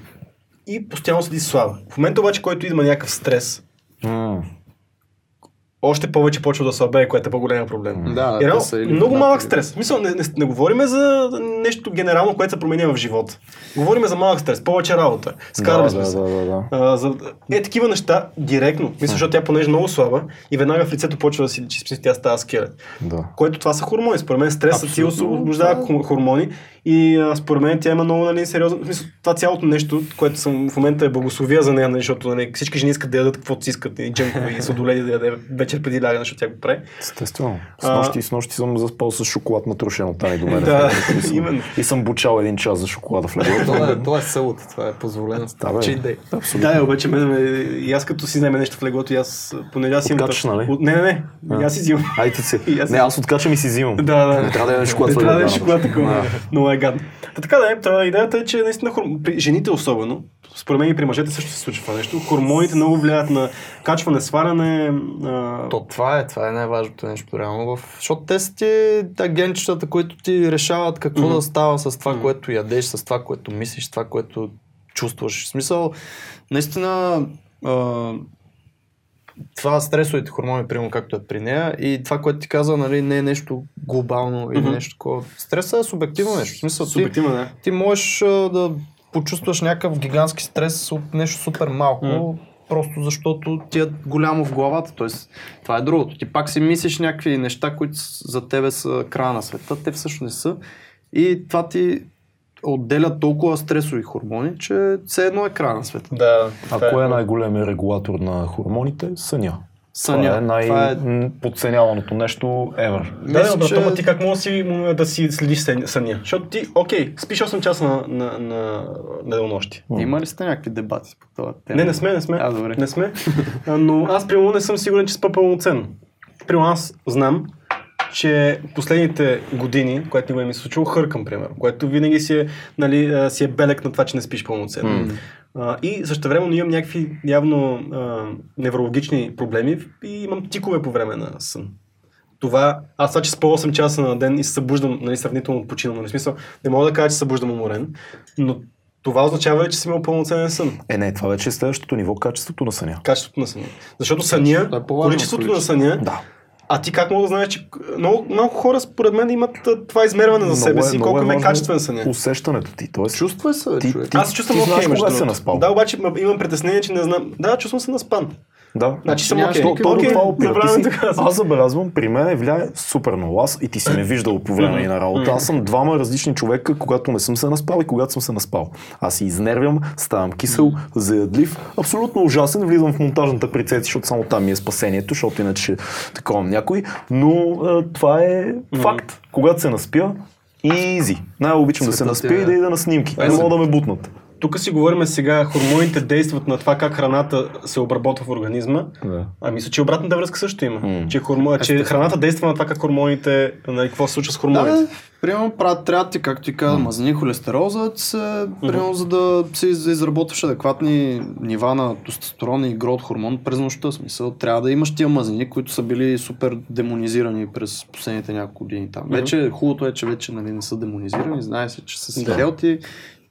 И постоянно седи слаба. В момента обаче, който има някакъв стрес, М. още повече почва да слабее, което е по-голям проблем. Да, И реално, те са или много малък стрес. Мисъл, не, не, не говориме за нещо генерално, което се променя в живота. Говориме за малък стрес, повече работа. Скарали Да, да, се. да, да, да. А, за, е такива неща директно. Мисля, защото тя понеже е много слаба и веднага в лицето почва да си, че си тя става скелет. да. Което това са хормони. Според мен стресът ти Абсолютно, освобождава хормони и а, според мен тя има много нали, сериозно. в Смисъл, това цялото нещо, което съм в момента е благословия за нея, нали, защото нали, всички жени искат да ядат каквото си искат и джънкове и сладоледи да яде вечер преди лягане, защото тя го прави. Естествено. С А- нощи, с нощи съм заспал с шоколад на трошен от Тани до мен. Да, И съм- именно. И съм бучал един час за шоколада в леглото. Това е, това е селото, това е позволено. Да, бе. Абсолютно. Да, обаче мен, ме- и аз като си вземе нещо в леглото, и аз, понеже аз имам... Откачаш, нали? От, не, не, не, аз си взимам. Ай ти си. Не, аз откачам и си взимам. Да, да. Не трябва да ядеш шоколад. Не трябва да е шоколад такова. Е гадно. Та така да е, та идеята е, че наистина хор... при жените особено, според мен и при мъжете също се случва това нещо. Хормоните много влияят на качване, сваляне. А... То това е, това е най-важното нещо реално. В... Защото те са ти агенчетата, които ти решават какво да става с това, което ядеш, с това, което мислиш, с това, което чувстваш. В смисъл, наистина, а, това стресовите хормони, примерно както е при нея, и това, което ти каза, нали, не е нещо глобално или Мгм. нещо такова. Стресът е субективно нещо. В смисъл, ти, Субективно, да. ти можеш да почувстваш някакъв гигантски стрес от нещо супер малко, М. просто защото ти е голямо в главата. Тоест, това е другото. Ти пак си мислиш някакви неща, които за тебе са края на света, те всъщност не са. И това ти отделя толкова стресови хормони, че все едно е края на света. Да. А това кой е най-големият регулатор на хормоните? Съня. Е Съня. Това е... най-подценяваното нещо ever. Да, да, Мисля, брат, че- ама ти как можеш да, си, да следиш сън- съня? Защото ти, окей, спиш 8 часа на, на, на, на денонощи. Има ли сте някакви дебати по това тема? Не, не сме, не сме. А, добре. Не сме. Но аз, примерно, не съм сигурен, че спа пълноценно. Примерно, аз знам, че последните години, което никога не ми се случило, хъркам, примерно, което винаги си е, нали, а, си е белек на това, че не спиш пълноценно. А, и също време имам някакви явно а, неврологични проблеми и имам тикове по време на сън. Това, аз това, че спа 8 часа на ден и се събуждам нали, сравнително починано, нали, смисъл, не мога да кажа, че се събуждам уморен, но това означава ли, че съм имал пълноценен сън? Е, не, това вече е следващото ниво, качеството на съня. Качеството на съня. Защото съня, е по-важно количеството на съня, Да. А ти как мога да знаеш, че много, много хора според мен имат това измерване за Много себе е- си, много колко е е качествен съня. Усещането ти. Тоест, Чувствай се, Ти- човек. ти- Аз се чувствам ти окей, знаеш между другото. наспал. Да, обаче имам притеснение, че не знам. Да, чувствам се наспан. Да. Значи съм окей. Никакъв то, Окей, това опира. Си- аз забелязвам, при мен влияе супер много. Аз и ти си ме виждал по време и на работа. Аз съм двама различни човека, когато не съм се наспал и когато съм се наспал. Аз се изнервям, ставам кисел, заядлив, абсолютно ужасен, влизам в монтажната прицети, защото само там ми е спасението, защото иначе ще таковам някой. Но а, това е факт. Когато се наспя, Изи. Най-обичам да се наспя е- и да ида на снимки. Е, Не мога да ме бутнат. Тук си говорим сега, хормоните действат на това как храната се обработва в организма. Да. А мисля, че обратната връзка също има. М. Че, хормо... че храната действа на това как хормоните, нали, какво се случва с Да, хормоните. бе, примерно правят, трябва ти, както ти каза, мазнини холестерол, за да, се, примерно, за да из- изработваш адекватни нива на тестостерон и грот хормон през нощта. Смисъл, трябва да имаш тия мазнини, които са били супер демонизирани през последните няколко години там. Вече хубавото е, че вече нали, не са демонизирани, знае се, че са си Да. хелти,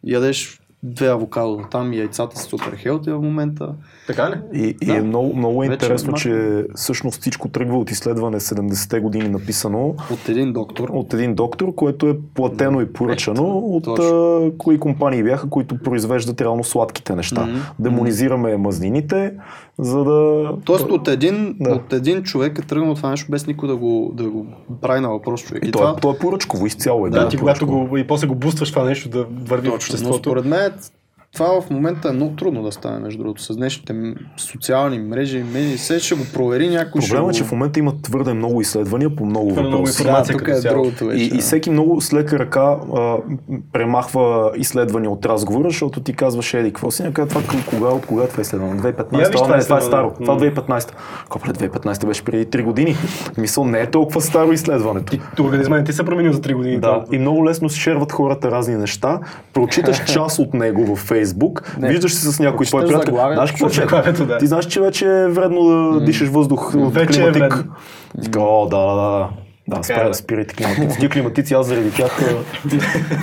ядеш две авокадо там яйцата са супер хелти в момента. Така ли? И, и е много, много е Вече интересно, че всъщност всичко тръгва от изследване 70-те години написано От един доктор. от един доктор, което е платено и поръчано от точно. а, кои компании бяха, които произвеждат реално сладките неща. Мгм. Демонизираме мазнините, за да... Тоест от един, Да. от един човек е тръгнал това нещо без никой да го, да го прави на въпрос човек. И, то, е, то е поръчково, изцяло е. Да, било ти когато го и после го бустваш това нещо да върви в Точно, но обществото. според мен това в момента е много трудно да стане, между другото, с днешните социални мрежи, медии, все ще го провери някой. ще Проблемът е, че в момента има твърде много изследвания по много Твърде много въпроси. информация. да, тук е цяло. другото вече. И, и всеки много с лека ръка а, премахва изследвания от разговора, защото ти казваш, еди, какво си? Някъде това към кога, от кога е това изследване? 2015? Я виж това, това не, това е старо. Това М. 2015. Копре, 2015 беше преди 3 години. Мисъл, не е толкова старо изследването. Ти, организма не ти се променил за 3 години. Да, и много лесно шерват хората разни неща, прочиташ част от него във Фейсбук, Не, виждаш се с някой твой приятел. Знаеш какво че? Заглавието, да. Ти знаеш, че вече е вредно да дишаш въздух от Вече е климатик. вредно. Така, О, да, да, да. Да, Така е, спира, спирайте климатици. Ти климатици, аз заради тях.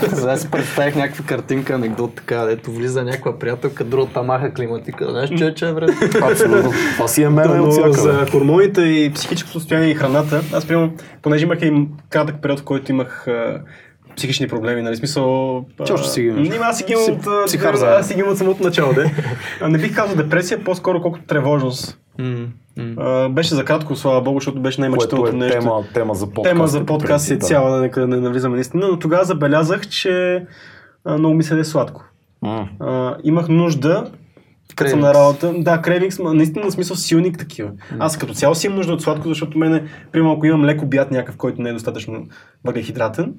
Сега си представих някаква картинка, анекдот така, дето влиза някаква приятелка, другата маха климатика. Знаеш, че, че е време. Абсолютно. Това си е мен Да, от всякъде. за хормоните и психическото състояние и храната, аз примерно, понеже имах и кратък период, в който имах психични проблеми, нали, смисъл... Ти още си ги имаш. Нима, аз си ги имам от, а, психарза. аз си ги имам от самото начало, де. Не бих казал депресия, по-скоро колкото тревожност. А, беше за кратко, слава богу, защото беше най-мъчителното е нещо. тема, тема за подкаст. Тема за подкаст е да. цяла, да нека не навлизаме наистина, но тогава забелязах, че а, много ми се е сладко. М. А, имах нужда, като съм на работа, да, крейвингс, ма, наистина на смисъл силни такива. Аз като цяло си имам нужда от сладко, защото мене, примерно ако имам леко обяд някакъв, който не е достатъчно въглехидратен,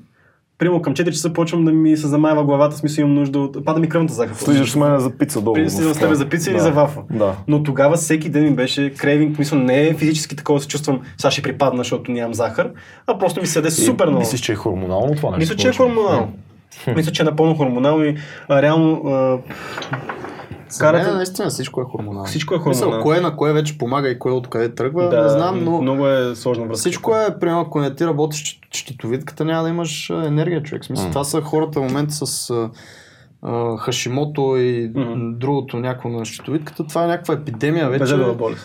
примерно към 4 часа почвам да ми се замайва главата, смисъл имам нужда от... Пада ми кръвната захар. Слизаш с мен за пица долу. При с тебе за пица или Да. за вафа. Да. Но тогава всеки ден ми беше крейвинг, мисъл не е физически такова се чувствам, сега ще припадна, защото нямам захар, а просто ми седе супер много. Мислиш, че е хормонално това нещо? Мисля, че е хормонално. Мисля, че е напълно хормонално и а, реално а, За мен карате... наистина всичко е хормонално. Всичко е Мисъл, хормонално. кое на кое вече помага и кое откъде тръгва, не знам, но Много е сложна връзка. всичко е, примерно, ако не ти работиш щит- щитовидката, няма да имаш енергия, човек. Смисъл, това са хората в момента с Хашимото и Мгм. другото някакво на щитовидката. Това е някаква епидемия вече.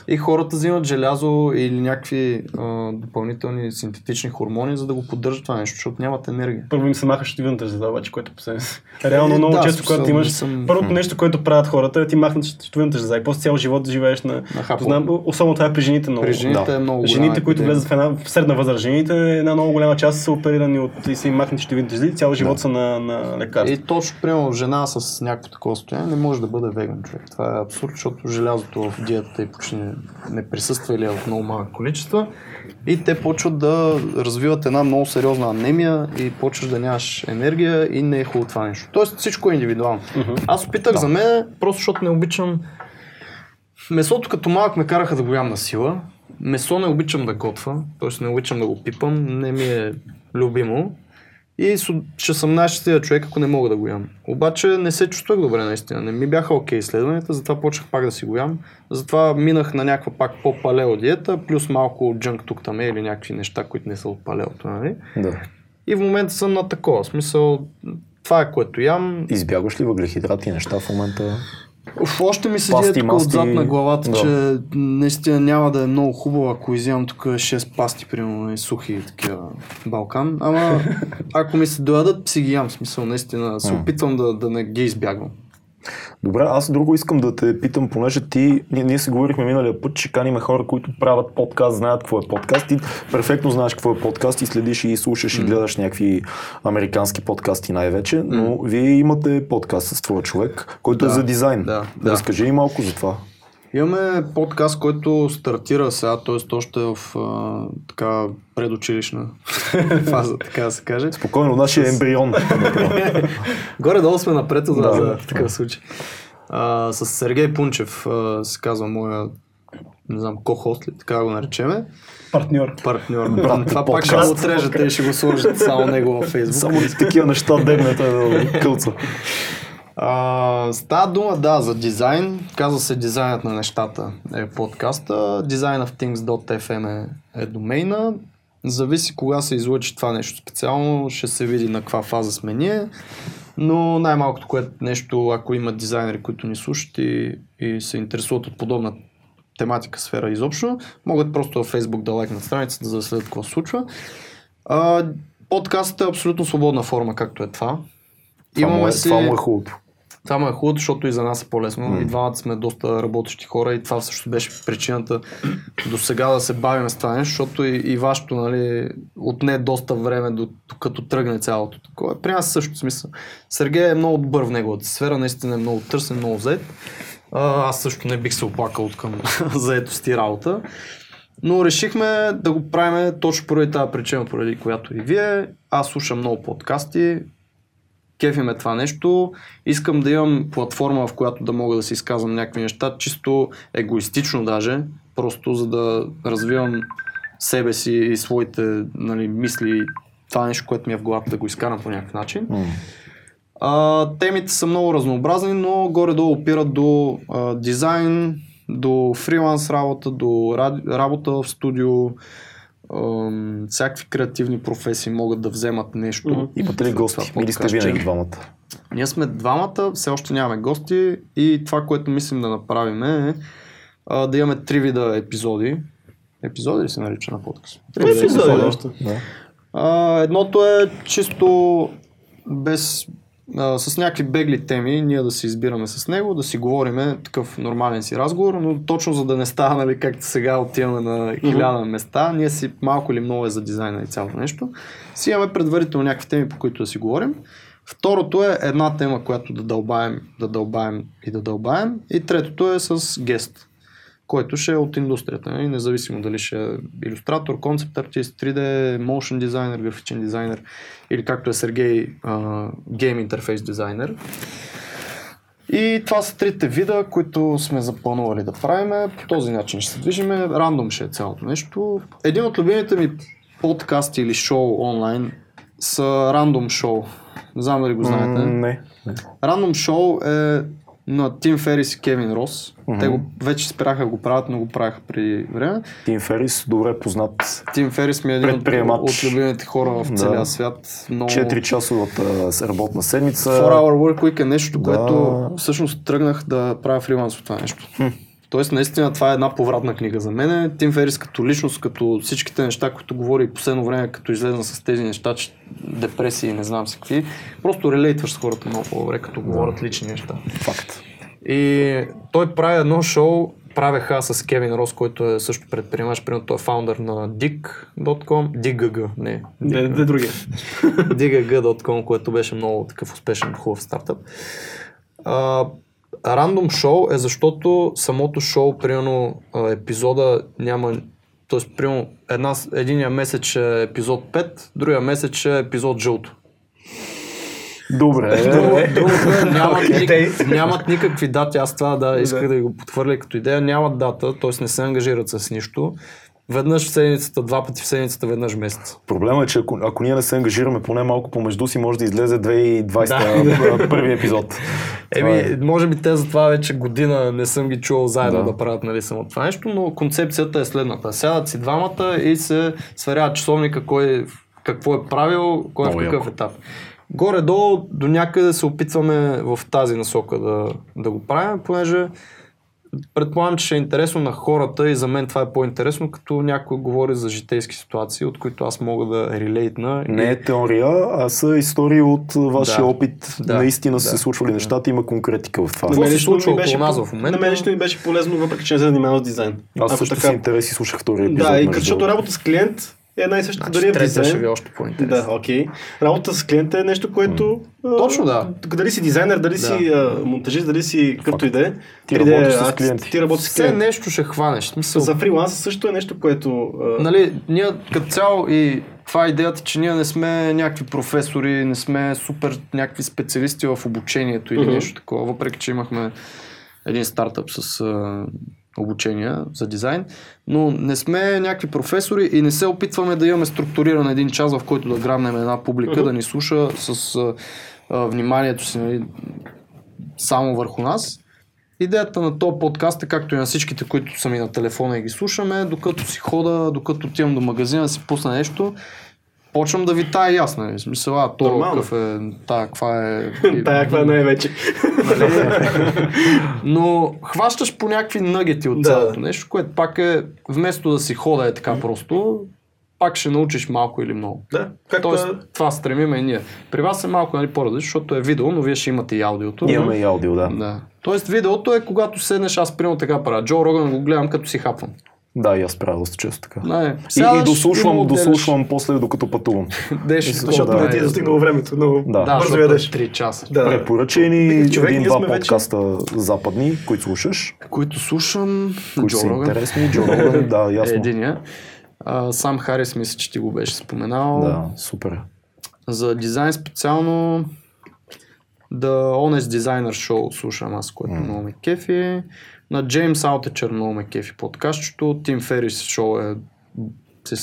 И хората взимат желязо или някакви а, допълнителни синтетични хормони, за да го поддържат това нещо, защото нямат енергия. Първо им се маха щитовидната жлеза, обаче, което по себе си. Реално много да, често, когато имаш... съм- Първото нещо, което правят хората, е ти махнат щитовидната жлеза и после цял живот да живееш на... Знам, особено това е при жените много. При жените да. е много Жените, които епидемия. влезат в една в средна възраст, жените, една много голяма част са оперирани от и са им махнати щитовидните жлези, цял живот са на, на лекарства. И точно, примерно, жена с някакво такова състояние не може да бъде веган човек. Това е абсурд, защото желязото в диетата и почти не, присъства или е в много малък количества. И те почват да развиват една много сериозна анемия и почваш да нямаш енергия и не е хубаво това нещо. Тоест всичко е индивидуално. Аз опитах за мен, просто защото не обичам Месото като малък ме караха да го ям на сила. Месо не обичам да готвя, т.е. не обичам да го пипам, не ми е любимо. И ще съм най-щастия човек, ако не мога да го ям. Обаче не се чувствах добре наистина. Не ми бяха окей изследванията, затова почнах пак да си го ям. Затова минах на някаква пак по-палео диета, плюс малко джънк тук там или някакви неща, които не са от палеото, нали? Да. И в момента съм на такова. Смисъл, това е което ям. Избягваш ли въглехидрати и неща в момента? Уф, още ми седи Пасти, тук масти. отзад на главата, Да. че наистина няма да е много хубаво, ако изямам тук 6 пасти, примерно, и сухи такива Балкан. Ама ако ми се доядат, си ги ям. Смисъл, наистина се опитвам да, да не ги избягвам. Добре, аз друго искам да те питам, понеже ти, ние, ние си говорихме миналия път, че каниме хора, които правят подкаст, знаят какво е подкаст. Ти перфектно знаеш какво е подкаст и следиш и слушаш и гледаш някакви американски подкасти най-вече, но вие имате подкаст с твоя човек, който е Да, за дизайн. да, да. Разкажи ни малко за това. Имаме подкаст, който стартира сега, т.е. още в а, така предучилищна фаза, така да се каже. Спокойно, нашия ембрион. Горе-долу сме напред за, Да. за в такъв случай. А, с Сергей Пунчев а, се казва моя, не знам, ко-хост ли, така го наречеме. Партньор. Партньор. Брат, Това пак ще го отрежете и ще го сложите само него във Фейсбук. Само такива неща дебнете да кълца. А, става дума, да, за дизайн. Казва се дизайнът на нещата е подкаста. designofthings.fm е, е домейна. Зависи кога се излъчи това нещо специално, ще се види на каква фаза сме ние. Но най-малкото което нещо, ако има дизайнери, които ни слушат и, и се интересуват от подобна тематика, сфера изобщо, могат просто във Facebook да лайкнат страницата, за да следят какво се случва. А, подкастът е абсолютно свободна форма, както е това. Това му е, това му е хубавото. Това му е хубаво, защото и за нас е по-лесно. Mm. И двамата сме доста работещи хора и това също беше причината до сега да се бавим с това нещо, защото и, и вашето нали, отне доста време до, докато тръгне цялото такова. При нас също смисъл. Сергей е много добър в неговата сфера, наистина е много търсен, много зает. А, аз също не бих се оплакал от към заетост и работа. Но решихме да го правим точно поради тази причина, поради която и вие. Аз слушам много подкасти, кефи ме това нещо. Искам да имам платформа, в която да мога да си изказвам някакви неща, чисто егоистично даже, просто за да развивам себе си и своите нали, мисли, това нещо, което ми е в главата, да го изкарам по някакъв начин. М. А, темите са много разнообразни, но горе-долу опират до а, дизайн, до фриланс работа, до ради, работа в студио, ам, всякакви креативни професии могат да вземат нещо. Мгм. Имате ли гости? Или сте винаги двамата? Ние сме двамата, все още нямаме гости и това, което мислим да направим е а, да имаме три вида епизоди. Епизоди ли се нарича на подкаст? Три вида Епизоди, да. Да. А, едното е чисто без а, с някакви бегли теми, ние да си избираме с него, да си говориме такъв нормален си разговор, но точно за да не става, нали, както сега отиваме на хиляда места, ние си малко или много е за дизайна и цялото нещо. Си имаме предварително някакви теми, по които да си говорим. Второто е една тема, която да дълбаем, да дълбаем и да дълбаем. И третото е с гест, който ще е от индустрията, нали? независимо дали ще е иллюстратор, концепт артист, 3D, motion дизайнер, графичен дизайнер или както е Сергей, гейм интерфейс дизайнер. И това са трите вида, които сме запланували да правим. По този начин ще се движиме. Рандом ще е цялото нещо. Един от любимите ми подкасти или шоу онлайн са Random Show. Не знам дали го знаете. М, Не. Random Show е на Тим Ферис и Кевин Рос. Те го, вече спряха да го правят, но го правиха при време. Тим Ферис, добре познат. Тим Ферис ми е един от, от любимите хора в Да. целия свят. Много... 4-часовата с- работна седмица. 4 Hour Work Week е нещо, Да. което всъщност тръгнах да правя фриланс от това нещо. Тоест, наистина това е една повратна книга за мен. Тим Ферис като личност, като всичките неща, които говори и последно време, като излезна с тези неща, че депресии и не знам си какви, просто релейтваш с хората много по-добре, като говорят лични неща. Факт. И той прави едно шоу, правех аз с Кевин Рос, който е също предприемач, примерно той е фаундър на dig.com, DIGG, не, Не, не другия. digg.com, което беше много такъв успешен, хубав стартъп. Рандом шоу е защото самото шоу, примерно епизода няма т.е. примерно една, единия месец е епизод 5, другия месец е епизод жълто. Добре. Другото е, нямат, ни, нямат никакви дати. Аз това да исках да го подхвърля като идея. Нямат дата, т.е. не се ангажират с нищо. Веднъж в седмицата, два пъти в седмицата, веднъж в месец. Проблема е, че ако, ако ние не се ангажираме поне малко помежду си, може да излезе 2020 да. първи епизод. Това Еми, е. може би те затова вече година не съм ги чувал заедно Да. да, правят нали, само това нещо, но концепцията е следната. Сядат си двамата и се сверяват часовника кой какво е правил, кой е в какъв етап. Горе-долу до някъде се опитваме в тази насока да, да го правим, понеже предполагам, че ще е интересно на хората и за мен това е по-интересно, като някой говори за житейски ситуации, от които аз мога да релейтна. Не е теория, а са истории от вашия Да. опит. Да. Наистина са Да. се случвали нещата, има конкретика в това. На мен лично ми беше нас в момента? На мен лично ми беше полезно, въпреки че не се занимавам с дизайн. Аз Ако също така- с интерес и слушах втория епизод. Да, и като, работа с клиент една и съща Значи, дали е в третия ще ви е още по-интересно. Да, окей. Работа с клиента е нещо, което... а, Точно, да. Дали си дизайнер, дали Да. си а, монтажист, дали си какъвто и да е. Ти 3D работиш с клиенти. Ти работиш с Все клиент. нещо ще хванеш. Смисъл, За фриланс също е нещо, което... а, Нали, ние като цяло и това е идеята, че ние не сме някакви професори, не сме супер някакви специалисти в обучението или Мгм. нещо такова, въпреки че имахме един стартъп с а, обучения за дизайн, но не сме някакви професори и не се опитваме да имаме структуриран един час, в който да грабнем една публика, да ни слуша с а, вниманието си нали, само върху нас. Идеята на този подкаст е, както и на всичките, които са ми на телефона и ги слушаме, докато си хода, докато отивам до магазина да си пусна нещо, почвам да ви тая ясно. В смисъл, а, то какъв е, тая, каква е... Тая каква е най-вече. Но хващаш по някакви нъгети от Да. цялото нещо, което пак е, вместо да си хода е така просто, пак ще научиш малко или много. Да, както Тоест, е- това стремиме и ние. При вас е малко нали, по-различно, защото е видео, но вие ще имате и аудиото. Имаме и аудио, да. Да. Тоест видеото е когато седнеш, аз примерно така правя. Джо Роган го гледам като си хапвам. Да, и аз правя доста често така. Не, И, и сядаш дослушвам, дослушвам после, докато пътувам. 10 Защото да, не ти е достигнало времето. Много Да. Да, бързо ядеш. е 3 часа. Да. Препоръчай ни Човек, един-два сме вече- подкаста западни, които слушаш, Които слушам, които Джо са Роган интересни. Джо Роган, да, е ясно. единия. А, сам Харис мисля, че ти го беше споменал. Да, супер. За дизайн специално The Honest Designer Show слушам аз, което много ме кефи. На Джеймс Аутечер много ме кефи подкастчето. Тим Ферис шоу е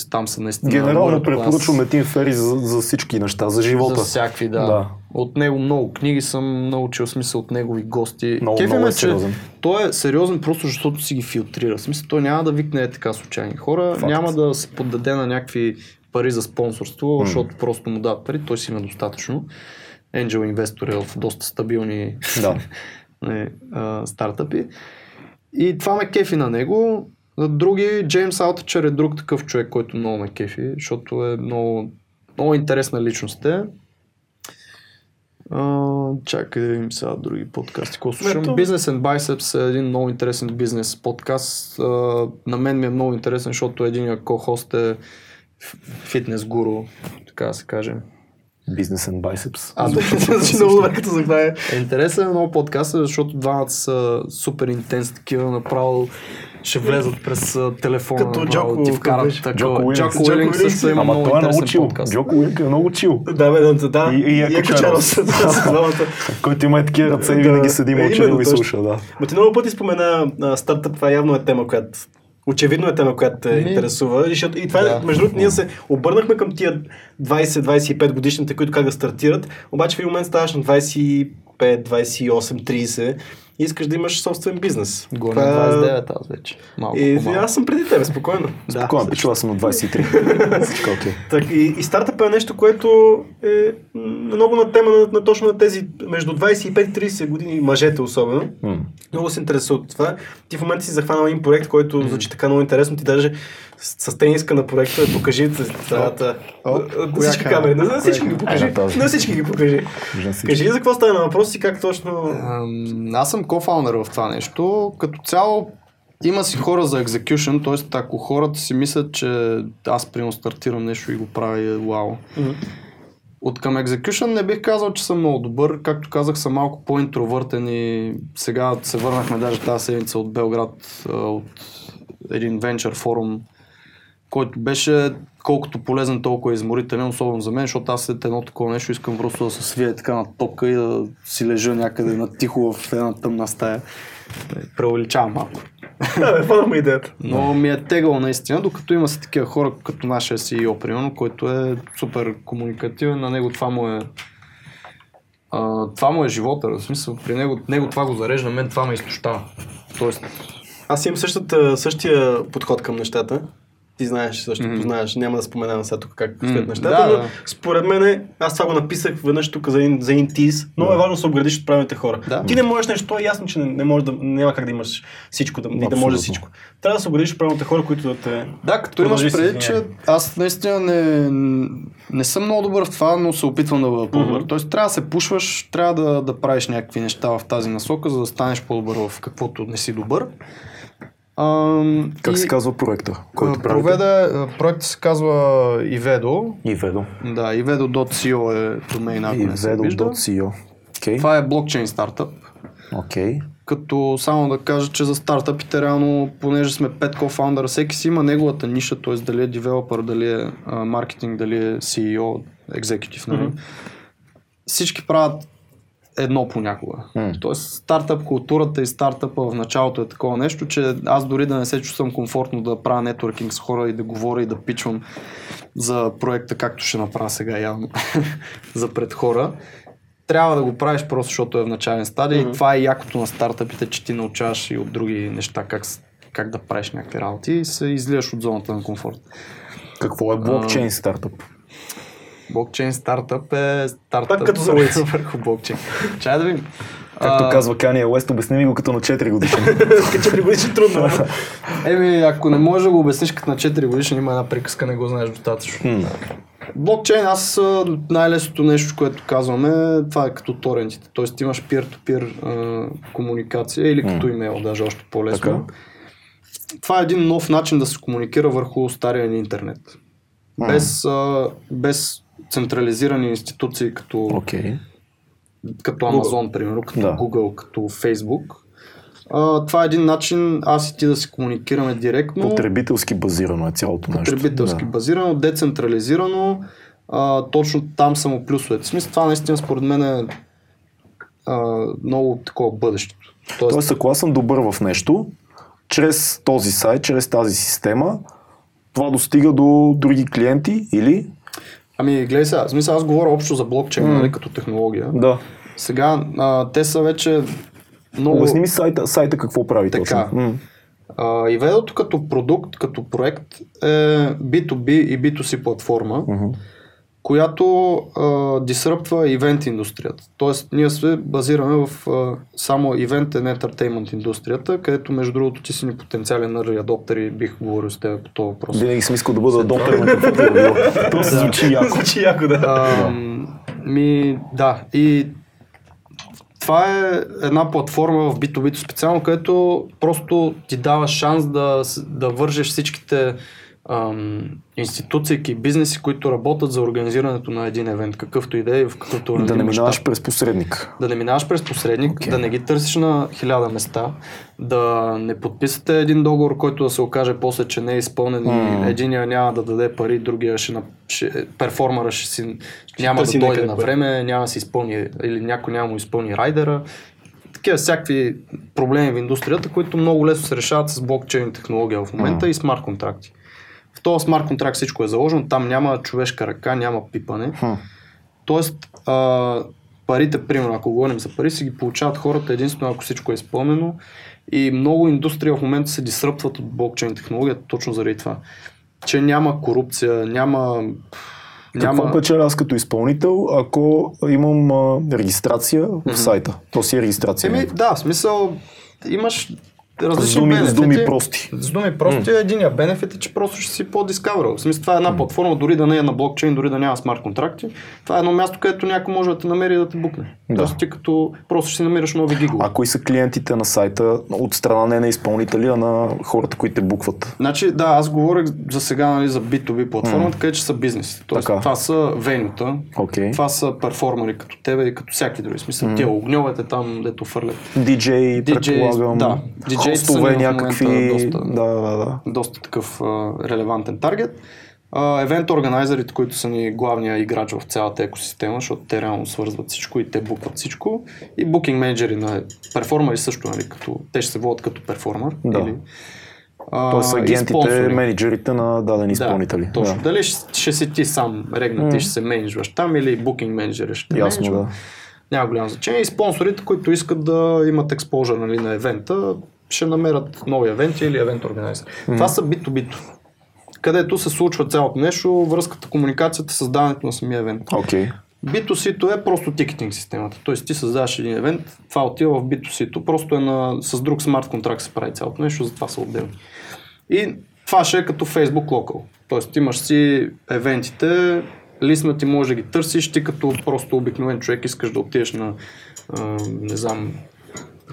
там са наистина Генерално препоръчваме Тим Ферис за, за всички неща, за живота. За всякакви, да. Да. От него много книги съм научил, смисъл от негови гости. Много, Кефи много е че сериозен. Той е сериозен просто защото си ги филтрира. Смисъл, той няма да викне е така случайни хора, Факт. няма да се поддаде на някакви пари за спонсорство, защото просто му дадат пари, той си има достатъчно. Angel инвестор е в доста стабилни Да. а, стартъпи. И това ме кефи на него. За други, Джеймс Алтачер е друг такъв човек, който много ме кефи, защото е много, много интересна личност е. А, чакай да видим сега други подкасти. Какво слушам? Ето. Business and Biceps е един много интересен бизнес подкаст. А, на мен ми е много интересен, защото един ко-хост е фитнес гуру, така да се каже. Business and Biceps. А, Звучи много добре, като заглавие. е интересен е много подкаста, защото двамата са супер интенс такива, направо ще влезат през телефона. Като Джоко, ти вкарат такова. Джоко Уилинг. Джоко Уилинг също има Ама много той е много чил. подкаст. Джоко Уилинг е много чил. Да, бе, да, да. И- и Яко Яко Чарлз. Да. Който има и такива ръце и Да. винаги седи Е, именно, и точно. слуша, да. Ма ти много пъти спомена стартъп, това явно е тема, която Очевидно е тема, която те Ми, интересува. И, защото- и това, да. да. между другото, ние се обърнахме към тия 20-25 годишните, които как да стартират. Обаче в един момент ставаш на 25, 28, 30 и искаш да имаш собствен бизнес. Гоня Това- 29 аз вече. Малко И, по-малко. аз съм преди тебе, спокойно. Спокойно, пичува съм на 23. Всичко окей. Так, и, и стартъп е нещо, което е много на тема на, на точно на тези между 25 и 30 години, мъжете особено. М. Много се интересува от това. Ти в момента си захванал един проект, който mm. звучи така много интересно. Ти даже с, с тениска на проекта покажи цялата. На всички камери. На, на всички ги покажи. Е, на всички ги покажи. Кажи за какво става на въпрос и как точно... Аз съм кофаундър в това нещо. Като цяло има си хора за execution, т.е. ако хората си мислят, че аз примерно стартирам нещо и го правя и е вау. От към execution не бих казал, че съм много добър. Както казах, съм малко по-интровъртен и сега се върнахме даже тази седмица от Белград, от един венчър форум, който беше колкото полезен, толкова изморителен, особено за мен, защото аз след едно такова нещо искам просто да се свия така на топка и да си лежа някъде на тихо в една тъмна стая. Преувеличавам малко. Да, бе, хванахме идеята. Но ми е тегъл наистина, докато има си такива хора, като нашия CEO, примерно, който е супер комуникативен, на него това му е а, това му е живота, в смисъл, при него, него това го зарежда, мен това ме изтощава. Тоест, Аз имам същата, същия подход към нещата. Ти знаеш, също Мгм. познаеш, няма да споменавам сега тук как стоят нещата, да, но да. според мен, аз това го написах веднъж тук за, един- за един тиз, много е важно да се обградиш от правилните хора. Да. Ти не можеш нещо, то е ясно, че не, не можеш да, няма как да имаш всичко, да, да може Абсолютно. всичко. Трябва да се обградиш от правилните хора, които да те... Да, като имаш преди, че аз наистина не, не съм много добър в това, но се опитвам да бъда по-добър. Мгм. Тоест трябва да се пушваш, трябва да, да правиш някакви неща в тази насока, за да станеш по-добър в каквото не си добър. Ам, Как и, се казва проекта, който проведе, проектът се казва Ivedo. И Ведо. Да, Ivedo.co е домейн, ако не се. Ведо.co. Окей. Това е блокчейн стартъп. Окей. Като само да кажа, че за стартъпите реално, понеже сме 5 кофаундъра, всеки си има неговата ниша, т.е. дали е девелопър, дали е а, маркетинг, дали е CEO, екзекутив, нали? Всички правят едно понякога. М. Тоест стартъп културата и стартъпа в началото е такова нещо, че аз дори да не се чувствам комфортно да правя нетворкинг с хора и да говоря и да пичвам за проекта, както ще направя сега явно за пред хора. Трябва да го правиш просто защото е в начален стадий и това е якото на стартъпите, че ти научаваш и от други неща как, как да правиш някакви работи и се излияш от зоната на комфорт. Какво е блокчейн стартъп? Блокчейн стартъп е стартъп Пак като за върху блокчейн. Чай да видим. Както казва Кания Уест, обясни ми го като на 4 годишен. Четири години трудно. Еми, ако не можеш да го обясниш като на 4 годишен, има една приказка, не го знаеш достатъчно. М. Блокчейн, аз най-лесното нещо, което казваме, това е като торентите. Тоест имаш peer-to-peer а, комуникация или като имейл, даже още по-лесно. Така. Това е един нов начин да се комуникира върху стария ни интернет. Без, а, без централизирани институции като, Окей. като Amazon, примерно, като Да. Google, като Facebook. А, това е един начин аз и ти да се комуникираме директно. Потребителски базирано е цялото нещо. потребителски Да. базирано, децентрализирано, а, точно там са му плюсовете. Смисъл, това наистина според мен е а, много такова бъдещето. Тоест, Тоест, ако аз съм добър в нещо, чрез този сайт, чрез тази система, това достига до други клиенти или? Ами гледай сега, смисъл аз говоря общо за блокчейн, нали, като технология. Да. Сега а, те са вече много... Обясни ми сайта, сайта какво прави Така. точно. М. А, и ведото като продукт, като проект е B2B и B2C платформа, Мгм. Която а, дисръпва ивент индустрията. Тоест, ние се базираме в а, само ивент and entertainment индустрията, където между другото ти си ни потенциален early adopter и бих говорил с теб по този въпрос. Винаги съм искал да бъда доктор на каквото се звучи яко. Звучи яко, да. А, ми, да, и това е една платформа в B2B специално, където просто ти дава шанс да, да вържеш всичките ам, институции и бизнеси, които работят за организирането на един евент, какъвто и да е, в какъвто И да не минаваш през посредник. Да не минаваш през посредник, okay. да не ги търсиш на хиляда места, да не подписате един договор, който да се окаже после, че не е изпълнен М. и единия няма да даде пари, другия ще, на- ще перформера ще си няма да дойде на време, няма да си изпълни или някой няма му изпълни райдера. Такива всякакви проблеми в индустрията, които много лесно се решават с блокчейн технология в момента и смарт контракти. Този смарт контракт всичко е заложено, там няма човешка ръка, няма пипане. Хм. Тоест, а, парите, примерно, ако говорим за пари, си ги получават хората единствено ако всичко е изпълнено. И много индустрии в момента се дисръпват от блокчейн технологията точно заради това. Че няма корупция, няма... Какво няма... печеля аз като изпълнител, ако имам а, регистрация в сайта? То си е регистрация. Еми, да, в смисъл, имаш различни с, думи, с думи прости. С думи прости, mm. единия бенефит е, че просто ще си по-дискаверал. В смисъл, това е една платформа, дори да не е на блокчейн, дори да няма смарт контракти. Това е едно място, където някой може да те намери и да те букне. Да. Тоест ти като просто ще си намираш нови гигове. А кои са клиентите на сайта от страна не на изпълнители, а на хората, които те букват? Значи, да, аз говорих за сега нали, за B2B платформа, така че са бизнеси. Тоест, Така. това са венюта, Окей. това са перформери като тебе и като всяки други. Смисъл, тия огньовете там, дето фърлят. DJ, предполагам. да. Са хостове някакви. момента доста- Да, да, да. доста такъв а, релевантен таргет. Евент органайзерите, които са ни главния играч в цялата екосистема, защото те реално свързват всичко и те букват всичко. И букинг менеджери на перформери също, нали, като, те ще се водят като перформер. Да. Или, Тоест агентите, менеджерите на дадени изпълнители. Да, точно. Да. Дали ще, ще си ти сам регнат и ще се менеджваш там или букинг менеджери ще Ясно, менеджва. да. Няма голямо значение. И спонсорите, които искат да имат експожър нали, на евента, ще намерят нови евенти или евент органайзер. Това са B2B. където се случва цялото нещо, връзката, комуникацията, създаването на самия евент. Окей. B2C-то е просто тикетинг системата. Тоест ти създаваш един евент, това отива в B2C-то, просто е на, с друг смарт контракт се прави цялото нещо, затова са отделни. И това ще е като Facebook Local. Тоест имаш си евентите, листна ти може да ги търсиш, ти като просто обикновен човек искаш да отидеш на, а, не знам,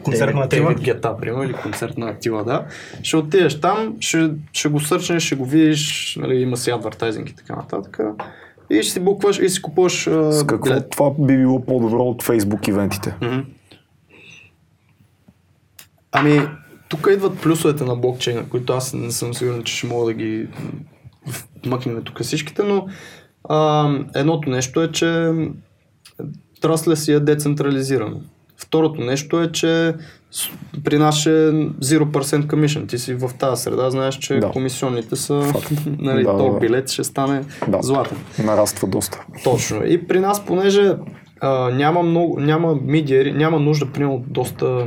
Концерт на Актива. Гета, примерно, или концерт на Актива, да. Ще отидеш там, ще, ще го сърчнеш, ще го видиш, нали, има си адвертайзинг и така нататък. И ще си букваш и си купуваш С какво билет. това би било по-добро от Facebook ивентите? Мгм. Ами, тук идват плюсовете на блокчейна, които аз не съм сигурен, че ще мога да ги мъкнем тук всичките, но а, едното нещо е, че трасле си е децентрализирано. Второто нещо е, че при нас е 0% commission. Ти си в тази среда, знаеш, че Да. комисионните са, Факт. нали, Да, то билет ще стане Да. златен. Нараства доста. Точно. И при нас, понеже а, няма, много, няма мидиери, няма нужда, примерно, доста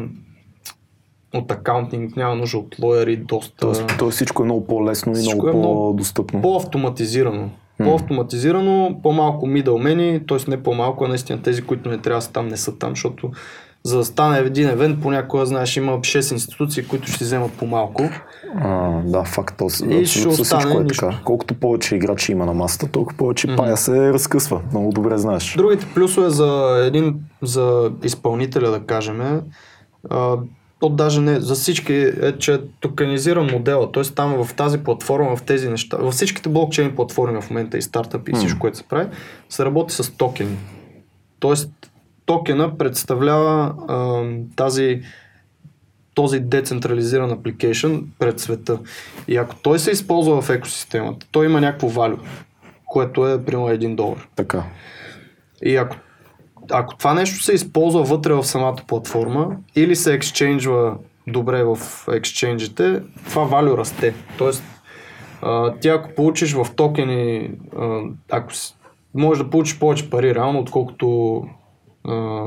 от акаунтинг, няма нужда от лоери, доста Тоест, тоест всичко е много по-лесно и Всичко много е много по-достъпно. по-автоматизирано. По-автоматизирано, по-малко middlemeni, т.е. не по-малко, а наистина тези, които не трябва да са там, не са там, защото за да стане един евент, понякога, знаеш, има 6 институции, които ще вземат по-малко. А, да, факт. То, И ще остане всичко е нищо. така. Колкото повече играчи има на масата, толкова повече пая се разкъсва. Много добре знаеш. Другите плюсове за един, за изпълнителя, да кажем, а, то даже не, за всички е, че е токенизиран модела, т.е. там в тази платформа, в тези неща, във всичките блокчейн платформи в момента и стартъпи и всичко, което се прави, се работи с токени. Тоест, токена представлява а, тази този децентрализиран application пред света. И ако той се използва в екосистемата, той има някакво value, което е примерно 1 долар. Така. И ако, ако това нещо се използва вътре в самата платформа или се ексченджва добре в ексченджите, това value расте. Тоест, а, ти ако получиш в токени, а, ако с- можеш да получиш повече пари реално, отколкото а,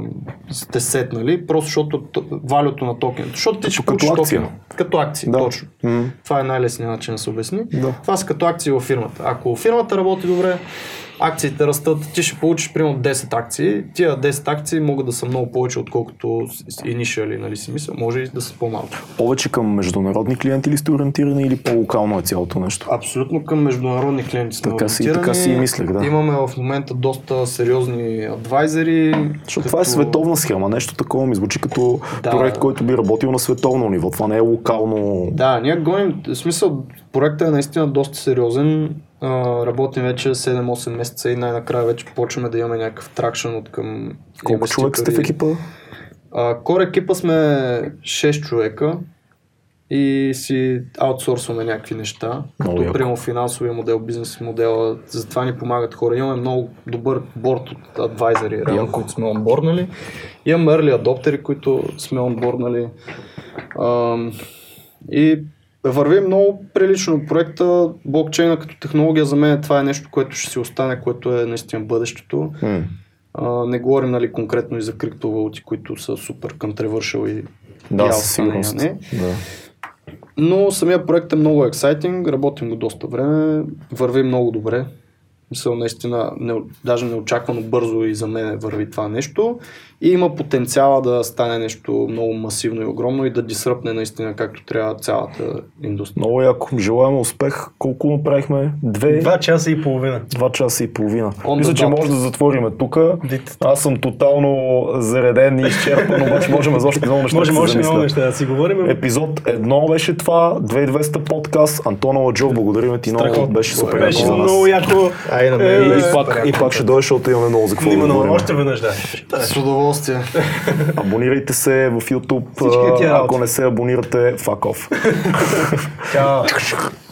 сте сетнали, просто защото валюто на токените. Защото ти ще като получиш акция. токена. Като акции, Да. точно. М. Това е най-лесният начин да се обясни. Да. Това са като акции във фирмата. Ако фирмата работи добре, акциите растат, ти ще получиш примерно 10 акции. Тия 10 акции могат да са много повече, отколкото initially, нали си мисля. Може и да са по-малко. Повече към международни клиенти ли сте ориентирани или по-локално е цялото нещо? Абсолютно към международни клиенти сме Така си- така си и мислех, да. Имаме в момента доста сериозни адвайзери. Защото това е световна схема. Нещо такова ми звучи като Да. проект, който би работил на световно ниво. Това не е локално. Да, ние гоним, в смисъл, проектът е наистина доста сериозен. Работим вече 7-8 месеца и най-накрая вече почваме да имаме някакъв тракшн от към Колко човека сте в екипа? Кор екипа сме 6 човека и си аутсорсваме някакви неща, Много като примерно финансовия модел, бизнес модела, затова ни помагат хора. Имаме много добър борт от адвайзери, реално, които сме онборнали. Имаме early адоптери, които сме онборнали. Ам, и върви много прилично проекта. Блокчейна като технология за мен това е нещо, което ще си остане, което е наистина бъдещето. М. А, не говорим нали, конкретно и за криптовалути, които са супер controversial и Да, и със алфа, не, сигурност. не. Да. Но самия проект е много ексайтинг, работим го доста време, върви много добре. Мисля, наистина, не, даже неочаквано бързо и за мен върви това нещо. И има потенциала да стане нещо много масивно и огромно и да дисръпне наистина както трябва цялата индустрия. Много яко. Желаем успех. Колко направихме? Две, Два часа и половина. два часа и половина. On Мисля, че може да затворим тук. Аз съм тотално зареден и изчерпан, обаче можем за още много неща Може, да може много неща да си говорим. Епизод едно беше това, 2200 подкаст. Антона Ладжов, благодарим ти много, беше супер Беше много яко. Ай, на Е, мен И Е, пак, и пак ще дойдеш, защото имаме много за какво Именно, говорим. още веднъж да. С удоволствие. Абонирайте се в YouTube, ако не се абонирате, fuck off. Чао.